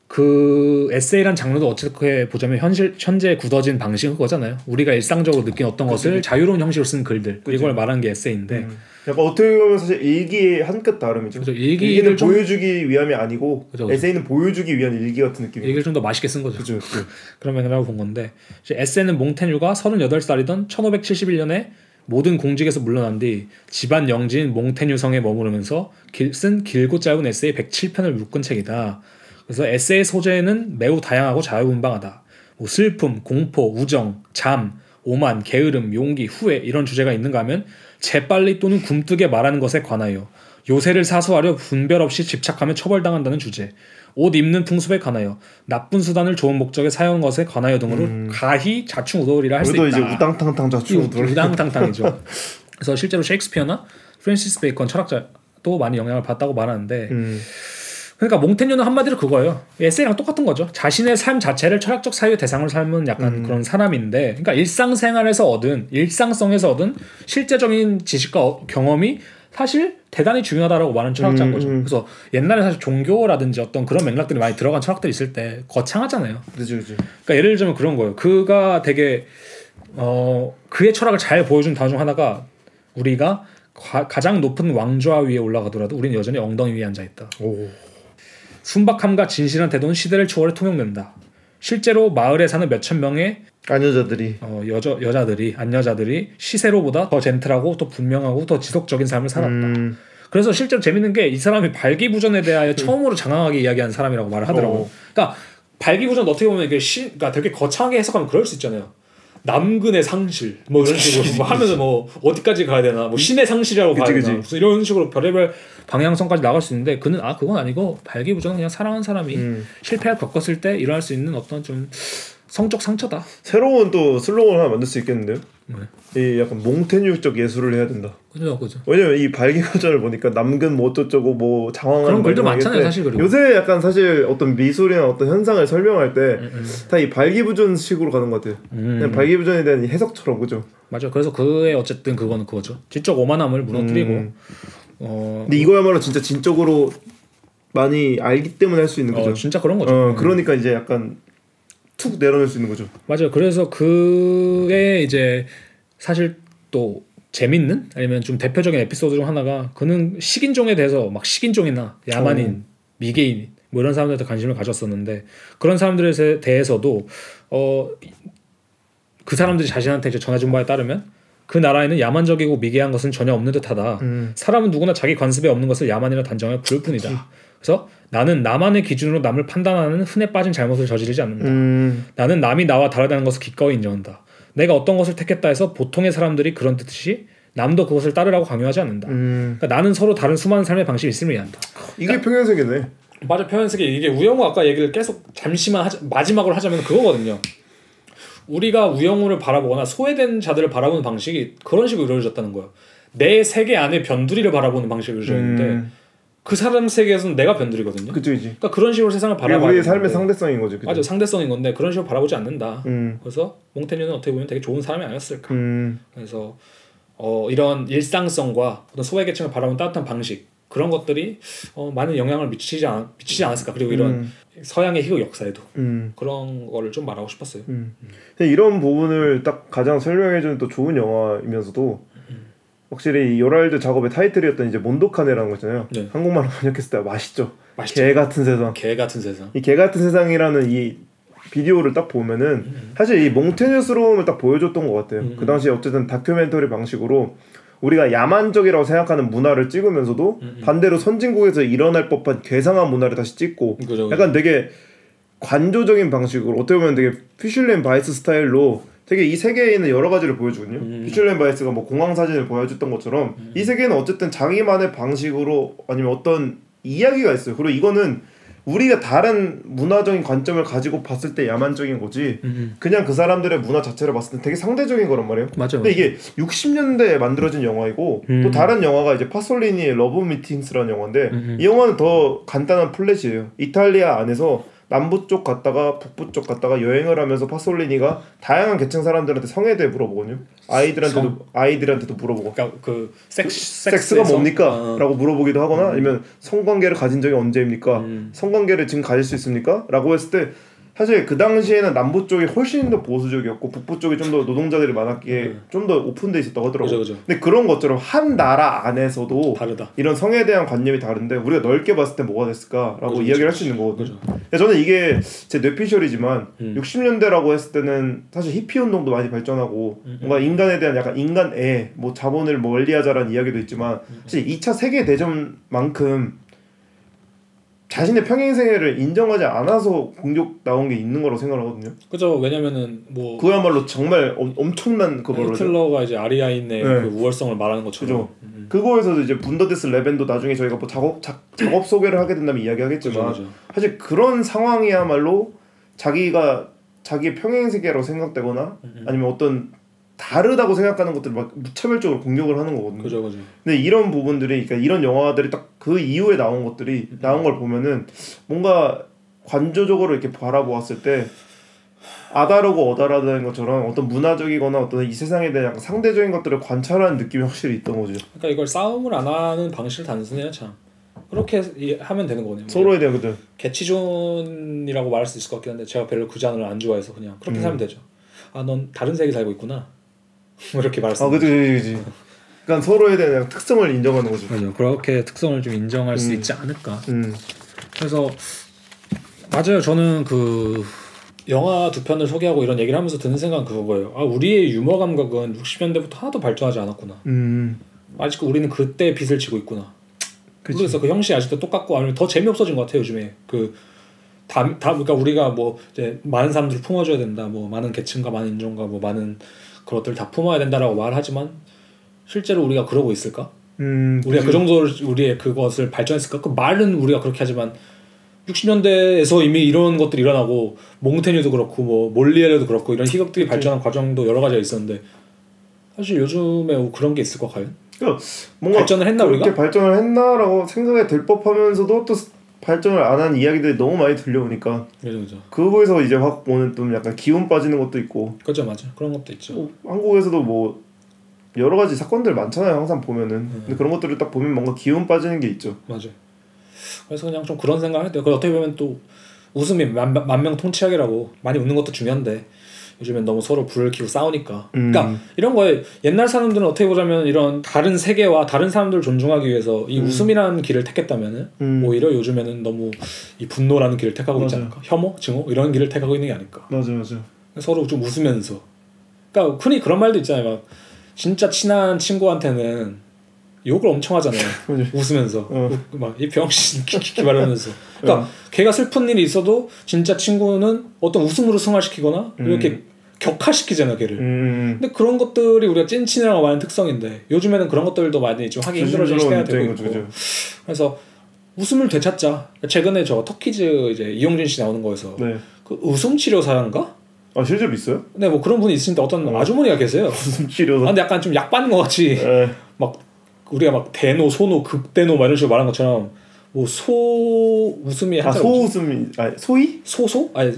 [SPEAKER 1] 그 에세이란 장르도 어떻게 보자면 현실 현재 굳어진 방식은 그거잖아요. 우리가 일상적으로 느낀 어떤 것을 자유로운 형식으로 쓴 글들 이걸 말하는 게 에세이인데
[SPEAKER 2] 음. 약간 어떻게 보면 사실 일기의 한 끗 다름이죠. 일기는
[SPEAKER 1] 일기를 좀
[SPEAKER 2] 보여주기 위함이 아니고
[SPEAKER 1] 그죠.
[SPEAKER 2] 에세이는 보여주기 위한 일기 같은 느낌이에요.
[SPEAKER 1] 일기를 좀 더 맛있게 쓴 거죠.
[SPEAKER 2] 그죠.
[SPEAKER 1] 그런 맥락으로 본 건데 이제 에세는 몽테뉴가 38살이던 1571년에 모든 공직에서 물러난 뒤 집안 영지인 몽테뉴 성에 머무르면서 길, 쓴 길고 짧은 에세이 107편을 묶은 책이다. 그래서 에세이 소재는 매우 다양하고 자유분방하다. 뭐 슬픔, 공포, 우정, 잠, 오만, 게으름, 용기, 후회 이런 주제가 있는가 하면 재빨리 또는 굼뜨게 말하는 것에 관하여 요새를 사수하려 분별 없이 집착하면 처벌당한다는 주제 옷 입는 풍습에 관하여 나쁜 수단을 좋은 목적에 사용한 것에 관하여 등으로 가히 좌충우돌이라 할 수 있다.
[SPEAKER 2] 우리도 이제 우당탕탕
[SPEAKER 1] 좌충우- 우당탕탕이죠. 그래서 실제로 셰익스피어나 프랜시스 베이컨 철학자도 많이 영향을 받았다고 말하는데
[SPEAKER 2] 음.
[SPEAKER 1] 그러니까 몽테뉴는 한마디로 그거예요. 에세이랑 똑같은 거죠. 자신의 삶 자체를 철학적 사유의 대상으로 삼은 약간 그런 사람인데, 그러니까 일상생활에서 얻은 일상성에서 얻은 실제적인 지식과 어- 경험이 사실 대단히 중요하다라고 말하는 철학자인
[SPEAKER 2] 음,
[SPEAKER 1] 거죠.
[SPEAKER 2] 음.
[SPEAKER 1] 그래서 옛날에 사실 종교라든지 어떤 그런 맥락들이 많이 들어간 철학들이 있을 때 거창하잖아요.
[SPEAKER 2] 그죠 그죠.
[SPEAKER 1] 그러니까 예를 들자면 그런 거예요. 그가 되게 어 그의 철학을 잘 보여준 단어 중 하나가 우리가 가, 가장 높은 왕좌 위에 올라가더라도 우리는 여전히 엉덩이 위에 앉아 있다.
[SPEAKER 2] 오.
[SPEAKER 1] 순박함과 진실한 태도는 시대를 초월해 통용된다. 실제로 마을에 사는 몇천 명의
[SPEAKER 2] 안여자들이
[SPEAKER 1] 어, 여자 여자들이 안여자들이 시세로보다 더 젠틀하고 더 분명하고 더 지속적인 삶을 살았다.
[SPEAKER 2] 음,
[SPEAKER 1] 그래서 실제로 재밌는 게 이 사람이 발기부전에 대하여 처음으로 장황하게 이야기한 사람이라고 말을 하더라고.
[SPEAKER 2] 어.
[SPEAKER 1] 그러니까 발기부전 어떻게 보면 이게 시, 그러니까 되게 거창하게 해석하면 그럴 수 있잖아요. 남근의 상실 뭐 이런 식으로 뭐 하면서 뭐 어디까지 가야 되나 뭐 신의 상실이라고
[SPEAKER 2] 그치, 그치.
[SPEAKER 1] 되나 무슨 이런 식으로 별의별 방향성까지 나갈 수 있는데 그는 아 그건 아니고 발기부전은 그냥 사랑하는 사람이
[SPEAKER 2] 음.
[SPEAKER 1] 실패를 겪었을 때 일어날 수 있는 어떤 좀 성적 상처다.
[SPEAKER 2] 새로운 또 슬로건 하나 만들 수 있겠는데요?
[SPEAKER 1] 뭐
[SPEAKER 2] 이 약간 몽테뉴적 예술을 해야 된다.
[SPEAKER 1] 그죠 그죠.
[SPEAKER 2] 왜냐면 이 발기부전을 보니까 남근 뭐 어쩌고 뭐 장황한
[SPEAKER 1] 그런 글도
[SPEAKER 2] 말
[SPEAKER 1] 많잖아요, 사실 그리고.
[SPEAKER 2] 요새 약간 사실 어떤 미술이나 어떤 현상을 설명할 때 다 이 발기부전식으로 가는 것 같아요.
[SPEAKER 1] 음.
[SPEAKER 2] 그냥 발기부전에 대한 이 해석처럼 그죠?
[SPEAKER 1] 맞아. 그래서 그의 어쨌든 그거는 그거죠. 지적 오만함을 무너뜨리고
[SPEAKER 2] 음.
[SPEAKER 1] 어,
[SPEAKER 2] 근데 이거야말로 진짜 진적으로 많이 알기 때문에 할 수 있는 거죠.
[SPEAKER 1] 어 진짜 그런 거죠.
[SPEAKER 2] 어, 그러니까 이제 약간 툭 내려놓을 수 있는 거죠.
[SPEAKER 1] 맞아요. 그래서 그게 이제 사실 또 재밌는 아니면 좀 대표적인 에피소드 중 하나가 그는 식인종에 대해서 막 식인종이나 야만인,
[SPEAKER 2] 어.
[SPEAKER 1] 미개인 뭐 이런 사람들한테 관심을 가졌었는데 그런 사람들에 대해서도 어 그 사람들이 자신한테 이제 전해준 바에 따르면 그 나라에는 야만적이고 미개한 것은 전혀 없는 듯하다.
[SPEAKER 2] 음.
[SPEAKER 1] 사람은 누구나 자기 관습에 없는 것을 야만이라 단정해 부를 뿐이다. 그래서 나는 나만의 기준으로 남을 판단하는 흔해 빠진 잘못을 저지르지 않는다.
[SPEAKER 2] 음.
[SPEAKER 1] 나는 남이 나와 다르다는 것을 기꺼이 인정한다. 내가 어떤 것을 택했다 해서 보통의 사람들이 그런 듯이 남도 그것을 따르라고 강요하지 않는다.
[SPEAKER 2] 음.
[SPEAKER 1] 그러니까 나는 서로 다른 수많은 삶의 방식이 있음을 이해한다.
[SPEAKER 2] 이게 평행세계네.
[SPEAKER 1] 맞아 표현색이 이게 우영우 아까 얘기를 계속 잠시만 하자, 마지막으로 하자면 그거거든요. 우리가 우영우를 바라보거나 소외된 자들을 바라보는 방식이 그런 식으로 이루어졌다는 거예요. 내 세계 안에 변두리를 바라보는 방식으로 이루어져 있는데
[SPEAKER 2] 음.
[SPEAKER 1] 그 사람 세계에서는 내가 변두리거든요.
[SPEAKER 2] 그죠, 그지.
[SPEAKER 1] 그러니까 그런 식으로 세상을
[SPEAKER 2] 이게
[SPEAKER 1] 바라봐야
[SPEAKER 2] 우리의 삶의
[SPEAKER 1] 되는데
[SPEAKER 2] 상대성인 거죠. 그죠?
[SPEAKER 1] 맞아 상대성인 건데 그런 식으로 바라보지 않는다.
[SPEAKER 2] 음.
[SPEAKER 1] 그래서 몽테뉴는 어떻게 보면 되게 좋은 사람이 아니었을까.
[SPEAKER 2] 음.
[SPEAKER 1] 그래서 어, 이런 일상성과 어떤 소외 계층을 바라보는 따뜻한 방식 그런 것들이 어, 많은 영향을 미치지 않, 미치지 않았을까. 그리고 이런
[SPEAKER 2] 음.
[SPEAKER 1] 서양의 희극 역사에도
[SPEAKER 2] 음.
[SPEAKER 1] 그런 거를 좀 말하고 싶었어요.
[SPEAKER 2] 음. 근데 이런 부분을 딱 가장 설명해주는 또 좋은 영화이면서도 확실히 이 요랄드 작업의 타이틀이었던 이제 몬도카네라는 거잖아요.
[SPEAKER 1] 네.
[SPEAKER 2] 한국말로 번역했을 때 맛있죠.
[SPEAKER 1] 맛있죠.
[SPEAKER 2] 개 같은 세상.
[SPEAKER 1] 개 같은 세상.
[SPEAKER 2] 이 개 같은 세상이라는 이 비디오를 딱 보면은 사실 이 몽테뉴스러움을 딱 보여줬던 것 같아요.
[SPEAKER 1] 음.
[SPEAKER 2] 그 당시에 어쨌든 다큐멘터리 방식으로 우리가 야만적이라고 생각하는 문화를 찍으면서도
[SPEAKER 1] 음,
[SPEAKER 2] 반대로 선진국에서 일어날 법한 괴상한 문화를 다시 찍고
[SPEAKER 1] 그죠.
[SPEAKER 2] 약간 되게 관조적인 방식으로 어떻게 보면 되게 피슐리 앤 바이스 스타일로 되게 이 세계에 있는 여러 가지를 보여주거든요.
[SPEAKER 1] 음.
[SPEAKER 2] 피슐리 앤 바이스가 뭐 공항 사진을 보여줬던 것처럼 이 세계는 어쨌든 자기만의 방식으로 아니면 어떤 이야기가 있어요. 그리고 이거는 우리가 다른 문화적인 관점을 가지고 봤을 때 야만적인 거지
[SPEAKER 1] 음,
[SPEAKER 2] 그냥 그 사람들의 문화 자체를 봤을 때 되게 상대적인 거란 말이에요.
[SPEAKER 1] 맞아.
[SPEAKER 2] 근데 이게 60년대에 만들어진 영화이고
[SPEAKER 1] 음.
[SPEAKER 2] 또 다른 영화가 이제 파솔리니의 Love Meetings라는 영화인데
[SPEAKER 1] 음,
[SPEAKER 2] 이 영화는 더 간단한 플롯이에요. 이탈리아 안에서 남부 쪽 갔다가 북부 쪽 갔다가 여행을 하면서 파솔리니가 다양한 계층 사람들한테 성에 대해 물어보거든요. 아이들한테도 아이들한테도 물어보고
[SPEAKER 1] 그러니까 그 섹스
[SPEAKER 2] 섹스가 뭡니까?
[SPEAKER 1] 어.
[SPEAKER 2] 라고 물어보기도 하거나 아니면 성관계를 가진 적이 언제입니까?
[SPEAKER 1] 음.
[SPEAKER 2] 성관계를 지금 가질 수 있습니까? 라고 했을 때 사실 그 당시에는 남부 쪽이 훨씬 더 보수적이었고 북부 쪽이 좀 더 노동자들이 많았기에
[SPEAKER 1] 음.
[SPEAKER 2] 좀더 오픈돼 있었다고 하더라고요.
[SPEAKER 1] 그죠 그죠.
[SPEAKER 2] 근데 그런 것처럼 한 나라 안에서도
[SPEAKER 1] 다르다.
[SPEAKER 2] 이런 성에 대한 관념이 다른데 우리가 넓게 봤을 때 뭐가 됐을까라고
[SPEAKER 1] 그죠,
[SPEAKER 2] 이야기를 할 수 있는 거거든요. 저는 이게 제 뇌피셜이지만
[SPEAKER 1] 음.
[SPEAKER 2] 60년대라고 했을 때는 사실 히피 운동도 많이 발전하고
[SPEAKER 1] 음,
[SPEAKER 2] 뭔가 인간에 대한 약간 인간애 뭐 자본을 멀리하자라는 이야기도 있지만
[SPEAKER 1] 음.
[SPEAKER 2] 사실 2차 세계 대전만큼 자신의 평행세계를 인정하지 않아서 공격 나온 게 있는 거라고 생각하거든요.
[SPEAKER 1] 그죠. 왜냐면은 뭐
[SPEAKER 2] 그야말로 정말 엄, 엄청난 그거로
[SPEAKER 1] 히틀러가 이제 아리아인의
[SPEAKER 2] 네.
[SPEAKER 1] 그 우월성을 말하는 것처럼.
[SPEAKER 2] 그죠. 그거에서도 이제 분더데스 레벤도 나중에 저희가 뭐 작업 작, 작업 소개를 하게 된다면
[SPEAKER 1] 그죠,
[SPEAKER 2] 이야기하겠지만
[SPEAKER 1] 그죠.
[SPEAKER 2] 사실 그런 상황이야말로 자기가 자기의 평행 세계라고 생각되거나
[SPEAKER 1] 음,
[SPEAKER 2] 아니면 어떤 다르다고 생각하는 것들을 막 무차별적으로 공격을 하는 거거든요.
[SPEAKER 1] 그죠 그죠.
[SPEAKER 2] 근데 이런 부분들이 그러니까 이런 영화들이 딱 그 이후에 나온 것들이 나온 걸 보면은 뭔가 관조적으로 이렇게 바라보았을 때 아다르고 어다르다는 것처럼 어떤 문화적이거나 어떤 이 세상에 대한 약간 상대적인 것들을 관찰하는 느낌이 확실히 있던 거죠.
[SPEAKER 1] 그러니까 이걸 싸움을 안 하는 방식을 단순해요 참. 그렇게 이- 하면 되는 거네요.
[SPEAKER 2] 서로에 대한 그죠.
[SPEAKER 1] 개치존이라고 말할 수 있을 것 같긴 한데 제가 별로 그 장르를 안 좋아해서 그냥 그렇게
[SPEAKER 2] 음.
[SPEAKER 1] 살면 되죠. 아 넌 다른 세계 살고 있구나. 뭐 이렇게 수.
[SPEAKER 2] 아, 그지, 그지, 그지. 그러니까 서로에 대한 특성을 인정하는 거죠.
[SPEAKER 1] 맞아요. 그렇게 특성을 좀 인정할 수
[SPEAKER 2] 음.
[SPEAKER 1] 있지 않을까.
[SPEAKER 2] 음,
[SPEAKER 1] 그래서 맞아요. 저는 그 영화 두 편을 소개하고 이런 얘기를 하면서 드는 생각은 그거예요. 아 우리의 유머 감각은 60년대부터 하나도 발전하지 않았구나.
[SPEAKER 2] 음.
[SPEAKER 1] 아직 우리는 그때 빚을 지고 있구나.
[SPEAKER 2] 그치.
[SPEAKER 1] 그래서 그 형식이 아직도 똑같고 아니면 더 재미없어진 것 같아요 요즘에 그 다, 다 그러니까 우리가 뭐 이제 많은 사람들을 품어줘야 된다 뭐 많은 계층과 많은 인종과 뭐 많은 그것들 다 품어야 된다라고 말하지만 실제로 우리가 그러고 있을까?
[SPEAKER 2] 음.
[SPEAKER 1] 우리가 그 정도로 우리의 그것을 발전했을까? 그 말은 우리가 그렇게 하지만 60년대에서 이미 이런 것들이 일어나고 몽테뉴도 그렇고 뭐 몰리에르도 그렇고 이런 희극들이 발전한 과정도 여러 가지가 있었는데 사실 요즘에 그런 게 있을까 과연?
[SPEAKER 2] 그러니까 뭔가
[SPEAKER 1] 발전을 했나
[SPEAKER 2] 그렇게
[SPEAKER 1] 우리가?
[SPEAKER 2] 발전을 했나라고 생각이 될 법하면서도 또 발전을 안 한 이야기들이 너무 많이 들려오니까
[SPEAKER 1] 그죠 그죠.
[SPEAKER 2] 그거에서 이제 확 오는 좀 약간 기운 빠지는 것도 있고
[SPEAKER 1] 그죠 맞아 그런 것도 있죠.
[SPEAKER 2] 뭐 한국에서도 뭐 여러 가지 사건들 많잖아요 항상 보면은
[SPEAKER 1] 음.
[SPEAKER 2] 근데 그런 것들을 딱 보면 뭔가 기운 빠지는 게 있죠
[SPEAKER 1] 맞아요. 그래서 그냥 좀 그런 생각을 했대요. 그 어떻게 보면 또 웃음이 만명 통치약이라고 많이 웃는 것도 중요한데 요즘엔 너무 서로 불을 켜고 싸우니까.
[SPEAKER 2] 음.
[SPEAKER 1] 그러니까 이런 거에 옛날 사람들은 어떻게 보자면 이런 다른 세계와 다른 사람들을 존중하기 위해서 이 웃음이라는 길을 택했다면은
[SPEAKER 2] 음.
[SPEAKER 1] 오히려 요즘에는 너무 이 분노라는 길을 택하고 있지
[SPEAKER 2] 맞아요.
[SPEAKER 1] 않을까? 혐오, 증오 이런 길을 택하고 있는 게 아닐까?
[SPEAKER 2] 맞아 맞아
[SPEAKER 1] 서로 좀 웃으면서. 그러니까 흔히 그런 말도 있잖아요. 막 진짜 친한 친구한테는 욕을 엄청 하잖아요. 웃으면서
[SPEAKER 2] 어.
[SPEAKER 1] 막 이 병신 키키키 말하면서 그러니까 걔가 슬픈 일이 있어도 진짜 친구는 어떤 웃음으로 승화시키거나 이렇게 격화시키잖아 걔를
[SPEAKER 2] 음.
[SPEAKER 1] 근데 그런 것들이 우리가 찐친이라고 말하는 특성인데 요즘에는 그런 것들도 많이 좀 하기 힘들어진 시대가 되고 있고
[SPEAKER 2] 그죠
[SPEAKER 1] 그래서 웃음을 되찾자 최근에 저 터키즈 이제 이용진 씨 나오는 거에서
[SPEAKER 2] 네.
[SPEAKER 1] 그 웃음 치료사인가?
[SPEAKER 2] 아 실제로 있어요?
[SPEAKER 1] 근데 뭐 그런 분이 있으니까 어떤
[SPEAKER 2] 어.
[SPEAKER 1] 아주머니가 계세요
[SPEAKER 2] 무슨
[SPEAKER 1] 아,
[SPEAKER 2] 치료사?
[SPEAKER 1] 근데 약간 좀약 받는 것 같이
[SPEAKER 2] 네.
[SPEAKER 1] 막 우리가 막 대노, 소노, 극대노 막 이런 식으로 말한 것처럼 뭐 소 웃음이
[SPEAKER 2] 아
[SPEAKER 1] 한자
[SPEAKER 2] 소웃음이 아 소이?
[SPEAKER 1] 소소 아니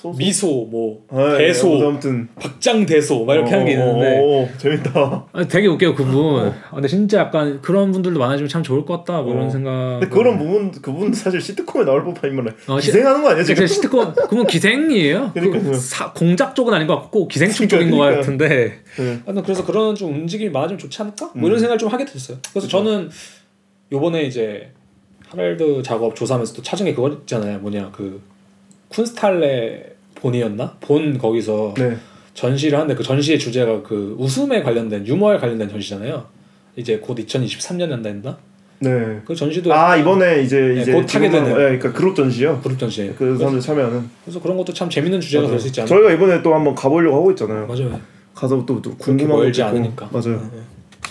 [SPEAKER 2] 소
[SPEAKER 1] 미소 뭐
[SPEAKER 2] 아, 네,
[SPEAKER 1] 대소
[SPEAKER 2] 아무튼
[SPEAKER 1] 박장대소 막 이렇게
[SPEAKER 2] 어,
[SPEAKER 1] 하는 게
[SPEAKER 2] 어,
[SPEAKER 1] 있는데
[SPEAKER 2] 어, 어, 재밌다.
[SPEAKER 1] 아니, 되게 웃겨요 그분 아, 근데 진짜 약간 그런 분들도 많아지면 참 좋을 것 같다 뭐
[SPEAKER 2] 어.
[SPEAKER 1] 이런 생각
[SPEAKER 2] 근데 그런 부분 그분 사실 시트콤에 나올 법한 인물은
[SPEAKER 1] 어, 시-
[SPEAKER 2] 기생하는 거 아니야 지금?
[SPEAKER 1] 시트콤 그분 기생이에요.
[SPEAKER 2] 그
[SPEAKER 1] 사, 공작 쪽은 아닌 것 같고 기생충
[SPEAKER 2] 그러니까,
[SPEAKER 1] 쪽인 것
[SPEAKER 2] 그러니까.
[SPEAKER 1] 같은데
[SPEAKER 2] 네.
[SPEAKER 1] 하여튼 그래서 그런 좀 움직임이 많아지면 좋지 않을까? 뭐
[SPEAKER 2] 음.
[SPEAKER 1] 이런 생각을 좀 하게 됐어요. 그래서 저는 요번에 이제 하랄드 작업 조사하면서 또 찾은 게 그거 있잖아요. 뭐냐 그 쿤스탈레 본이었나? 본 거기서
[SPEAKER 2] 네.
[SPEAKER 1] 전시를 하는데 그 전시의 주제가 그 웃음에 관련된 유머에 관련된 전시잖아요. 이제 곧 2023년 연다했나?
[SPEAKER 2] 네.
[SPEAKER 1] 그 전시도
[SPEAKER 2] 아 이번에 이제
[SPEAKER 1] 네,
[SPEAKER 2] 이제
[SPEAKER 1] 곧 하게 되는.
[SPEAKER 2] 네, 그러니까 그룹 전시요.
[SPEAKER 1] 그룹 전시예요.
[SPEAKER 2] 그 사람들 참여하는.
[SPEAKER 1] 그래서 그런 것도 참 재밌는 주제가 될 수 있지 않나?
[SPEAKER 2] 저희가 이번에 또 한번 가보려고 하고 있잖아요.
[SPEAKER 1] 맞아요.
[SPEAKER 2] 가서 또, 또 궁금한
[SPEAKER 1] 멀지. 않으니까.
[SPEAKER 2] 맞아요.
[SPEAKER 1] 네.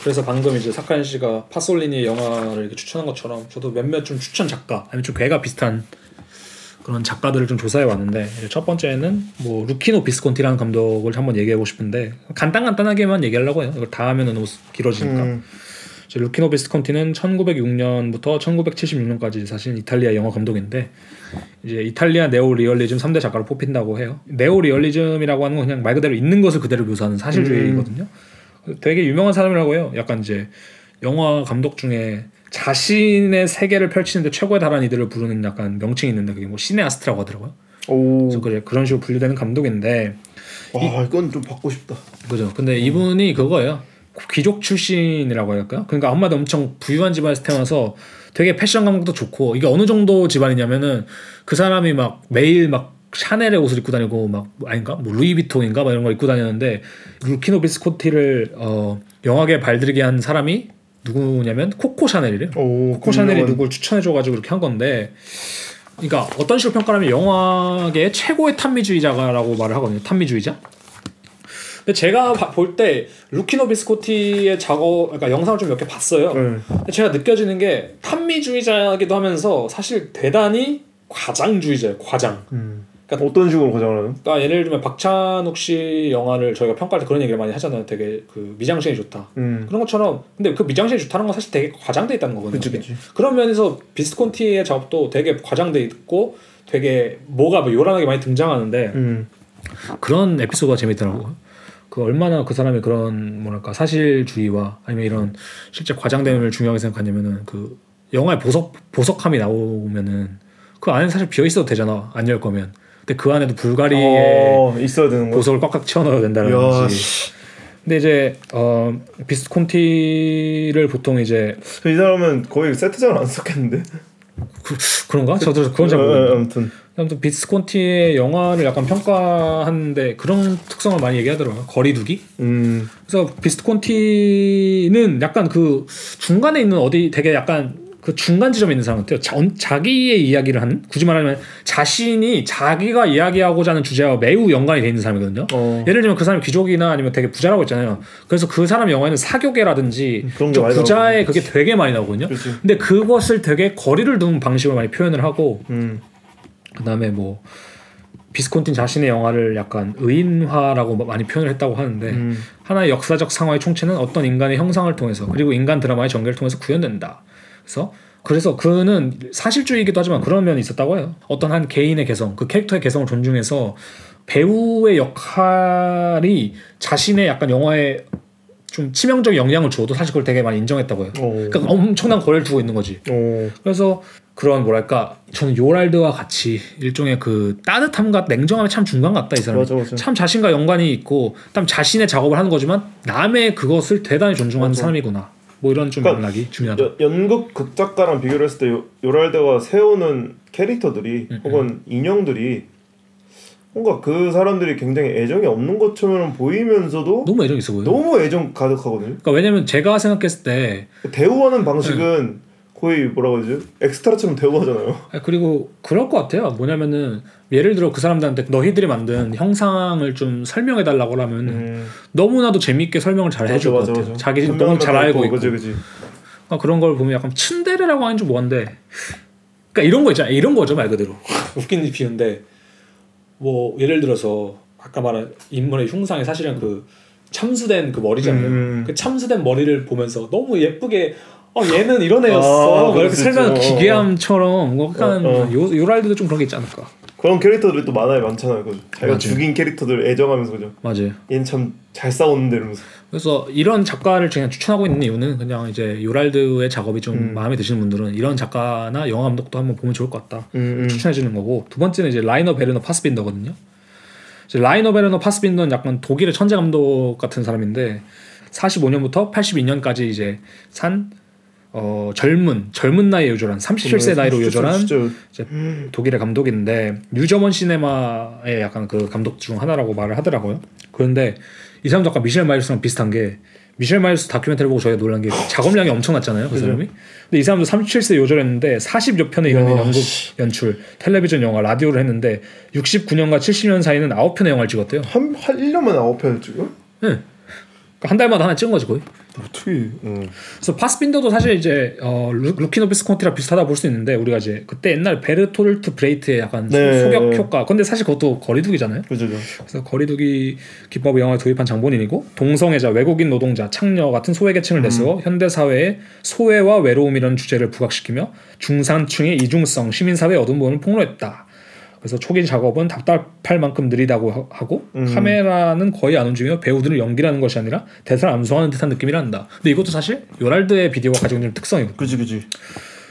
[SPEAKER 1] 그래서 방금 이제 사카인 씨가 파솔리니 영화를 이렇게 추천한 것처럼 저도 몇몇 좀 추천 작가 아니면 좀 괴가 비슷한 그런 작가들을 좀 조사해 왔는데 첫 번째는 뭐 루키노 비스콘티라는 감독을 한번 얘기하고 싶은데 간단 간단하게만 얘기하려고 해요. 이걸 다 하면은 너무 길어지니까.
[SPEAKER 2] 음,
[SPEAKER 1] 루키노 비스콘티는 1906년부터 1976년까지 사실 이탈리아 영화 감독인데 이제 이탈리아 네오 리얼리즘 3대 작가로 뽑힌다고 해요. 네오 리얼리즘이라고 하는 건 그냥 말 그대로 있는 것을 그대로 묘사하는 사실주의거든요. 되게 유명한 사람이라고 해요. 약간 이제 영화 감독 중에 자신의 세계를 펼치는데 최고에 달한 이들을 부르는 약간 명칭이 있는데 그게 뭐 시네아스트라고 하더라고요.
[SPEAKER 2] 오.
[SPEAKER 1] 그래서 그래 그런 식으로 분류되는 감독인데
[SPEAKER 2] 와 이건 좀 받고 싶다.
[SPEAKER 1] 그죠. 근데 이분이 그거예요. 귀족 출신이라고 할까요? 그러니까 엄마도 엄청 부유한 집안에서 태어나서 되게 패션 감각도 좋고 이게 어느 정도 집안이냐면은 그 사람이 막 매일 막 샤넬의 옷을 입고 다니고 막 아닌가 뭐 루이비통인가 막 이런 거 입고 다녔는데 루키노 비스콘티를 어 영화계에 발들이게 한 사람이 누구냐면 코코 샤넬이래요.
[SPEAKER 2] 오.
[SPEAKER 1] 코코 샤넬이 누굴 추천해줘가지고 이렇게 한 건데, 그러니까 어떤 식으로 평가하면 영화계 최고의 탄미주의자라고 말을 하거든요. 탄미주의자. 근데 제가 볼 때 루키노 비스코티의 작업, 그러니까 영상을 좀 몇 개 봤어요.
[SPEAKER 2] 네.
[SPEAKER 1] 근데 제가 느껴지는 게 탄미주의자이기도 하면서 사실 대단히 과장주의자예요. 과장.
[SPEAKER 2] 음.
[SPEAKER 1] 그러니까-
[SPEAKER 2] 어떤 식으로 고장을 하는?
[SPEAKER 1] 그러니까 예를 들면 박찬욱 씨 영화를 저희가 평가할 때 그런 얘기를 많이 하잖아요. 되게 그 미장센이 좋다.
[SPEAKER 2] 음.
[SPEAKER 1] 그런 것처럼 근데 그 미장센이 좋다는 건 사실 되게 과장돼 있다는 거거든요.
[SPEAKER 2] 그치. 그치.
[SPEAKER 1] 그런 면에서 비스콘티의 작업도 되게 과장돼 있고 되게 뭐가 뭐 요란하게 많이 등장하는데
[SPEAKER 2] 음.
[SPEAKER 1] 그런 에피소드가 재밌더라고요. 그 얼마나 그 사람이 그런 뭐랄까 사실주의와 아니면 이런 실제 과장됨을 중요하게 생각하냐면은 그 영화에 보석 보석함이 나오면은 그 안에 사실 비어 있어도 되잖아 안 열 거면. 근데 그 안에도 불가리에
[SPEAKER 2] 어 있어야 되는 거.
[SPEAKER 1] 보석을 꽉꽉 채워 넣어야
[SPEAKER 2] 야,
[SPEAKER 1] 된다든지.
[SPEAKER 2] 씨.
[SPEAKER 1] 근데 이제 어 비스콘티를 보통 이제
[SPEAKER 2] 이 사람은 거의 세트장을 안 썼겠는데.
[SPEAKER 1] 그런가? 저도 그건 잘
[SPEAKER 2] 어, 어. 아무튼.
[SPEAKER 1] 아무튼 비스콘티의 영화를 약간 평가하는데 그런 특성을 많이 얘기하더라고요. 거리두기.
[SPEAKER 2] 음.
[SPEAKER 1] 그래서 비스콘티는 약간 그 중간에 있는 어디 되게 약간 그 중간 지점에 있는 사람 같아요. 자, 자기의 이야기를 하는 굳이 말하면 자신이 자기가 이야기하고자 하는 주제와 매우 연관이 돼 있는 사람이거든요.
[SPEAKER 2] 어.
[SPEAKER 1] 예를 들면 그 사람이 귀족이나 아니면 되게 부자라고 했잖아요. 그래서 그 사람 영화에는 사교계라든지
[SPEAKER 2] 음,
[SPEAKER 1] 좀 부자의 그게 되게 많이 나오거든요.
[SPEAKER 2] 그렇지.
[SPEAKER 1] 근데 그것을 되게 거리를 두는 방식으로 많이 표현을 하고
[SPEAKER 2] 음.
[SPEAKER 1] 그다음에 뭐 비스콘틴 자신의 영화를 약간 의인화라고 많이 표현을 했다고 하는데
[SPEAKER 2] 음.
[SPEAKER 1] 하나의 역사적 상황의 총체는 어떤 인간의 형상을 통해서 그리고 인간 드라마의 전개를 통해서 구현된다. 그래서 그래서 그는 사실주의이기도 하지만 그런 면이 있었다고 해요. 어떤 한 개인의 개성, 그 캐릭터의 개성을 존중해서 배우의 역할이 자신의 약간 영화에 좀 치명적인 영향을 줘도 사실 그걸 되게 많이 인정했다고 해요.
[SPEAKER 2] 어.
[SPEAKER 1] 그러니까 엄청난 거리를 두고 있는 거지.
[SPEAKER 2] 어.
[SPEAKER 1] 그래서 그런 뭐랄까 저는 요랄드와 같이 일종의 그 따뜻함과 냉정함의 참 중간 같다 이 사람. 참 자신과 연관이 있고, 참 자신의 작업을 하는 거지만 남의 그것을 대단히 존중하는
[SPEAKER 2] 맞아.
[SPEAKER 1] 사람이구나. 뭐 이런 좀
[SPEAKER 2] 그러니까
[SPEAKER 1] 맥락이 중요하다.
[SPEAKER 2] 여- 연극 극작가랑 비교를 했을 때 요, 요랄드가 세우는 캐릭터들이
[SPEAKER 1] 음,
[SPEAKER 2] 혹은 인형들이 뭔가 그 사람들이 굉장히 애정이 없는 것처럼 보이면서도
[SPEAKER 1] 너무 애정 있어 보여. 요
[SPEAKER 2] 너무 애정 가득하거든요.
[SPEAKER 1] 그러니까 왜냐면 제가 생각했을 때
[SPEAKER 2] 대우하는 방식은 거의 뭐라고 하지? 엑스트라처럼 대우하잖아요.
[SPEAKER 1] 아, 그리고 그럴 것 같아요. 뭐냐면은 예를 들어 그 사람들한테 너희들이 만든 형상을 좀 설명해 달라고 하면
[SPEAKER 2] 음.
[SPEAKER 1] 너무나도 재밌게 설명을 잘 해줄 것 같아요. 자기 집 너무 잘 알고 있고.
[SPEAKER 2] 그지 그지.
[SPEAKER 1] 그러니까 그런 걸 보면 약간 츤데레라고 하는 좀 뭐한데 그러니까 이런 거 있잖아 이런 거죠 말 그대로 웃긴 비유인데 뭐 예를 들어서 아까 말한 인물의 흉상이 사실은 그 참수된 그 머리잖아요
[SPEAKER 2] 음.
[SPEAKER 1] 그 참수된 머리를 보면서 너무 예쁘게 어 얘는 이런 애였어
[SPEAKER 2] 아,
[SPEAKER 1] 뭐 이렇게 설명
[SPEAKER 2] 있죠.
[SPEAKER 1] 기괴함처럼 뭐 약간
[SPEAKER 2] 어, 어.
[SPEAKER 1] 요, 요랄드도 좀 그런 게 있지 않을까
[SPEAKER 2] 그런 캐릭터들이 또 만화에 많잖아요. 그죠? 자기가
[SPEAKER 1] 맞아요.
[SPEAKER 2] 죽인 캐릭터들 애정하면서 그죠?
[SPEAKER 1] 맞아요
[SPEAKER 2] 얘는 참 잘 싸웠는데 이러면서.
[SPEAKER 1] 그래서 이런 작가를 그냥 추천하고 있는 이유는 그냥 이제 요랄드의 작업이 좀
[SPEAKER 2] 음.
[SPEAKER 1] 마음에 드시는 분들은 이런 작가나 영화 감독도 한번 보면 좋을 것 같다
[SPEAKER 2] 음, 음.
[SPEAKER 1] 추천해 주는 거고 두 번째는 이제 라이너 베르너 파스빈더거든요. 이제 라이너 베르너 파스빈더는 약간 독일의 천재 감독 같은 사람인데 45년부터 82년까지 이제 산 어, 젊은 젊은 나이에 요절한 37세 나이로 요절한 이제 독일의 감독인데 New German Cinema의 약간 그 감독 중 하나라고 말을 하더라고요. 그런데 이 사람도 아까 미셸 마예루스랑 비슷한 게 미셸 마예루스 다큐멘터리 보고 저희가 놀란 게 작업량이 엄청났잖아요. 그. 사람이. 근데 이 사람도 37세 요절했는데 40여 편에 이르는
[SPEAKER 2] 와,
[SPEAKER 1] 연극 연출, 텔레비전 영화, 라디오를 했는데 69년과 70년 사이는 9편의 영화를 찍었대요.
[SPEAKER 2] 한, 한 1년 만에 아홉 편을 찍어?
[SPEAKER 1] 네. 한 달마다 하나 찍은 거지 거의.
[SPEAKER 2] 어떻게? 음.
[SPEAKER 1] 그래서 파스빈더도 사실 이제 어, 루- 루키노 비스콘티랑 비슷하다 볼 수 있는데 우리가 이제 그때 옛날 베르톨트 브레히트의 약간 소-
[SPEAKER 2] 네.
[SPEAKER 1] 소격 효과. 근데 사실 그것도 거리두기잖아요.
[SPEAKER 2] 그죠. 그죠.
[SPEAKER 1] 그래서 거리두기 기법을 영화에 도입한 장본인이고 동성애자, 외국인 노동자, 창녀 같은 소외계층을 내세워 현대 사회의 소외와 외로움이라는 주제를 부각시키며 중산층의 이중성, 시민사회의 어두운 부분을 폭로했다. 그래서 초기 작업은 답답할 만큼 느리다고 하- 하고
[SPEAKER 2] 음.
[SPEAKER 1] 카메라는 거의 안 움직이며 배우들은 연기라는 것이 아니라 대사를 암송하는 듯한 느낌이란다. 근데 이것도 사실 요랄드의 비디오가 가지고 있는 특성이거든요.
[SPEAKER 2] 그지 그지.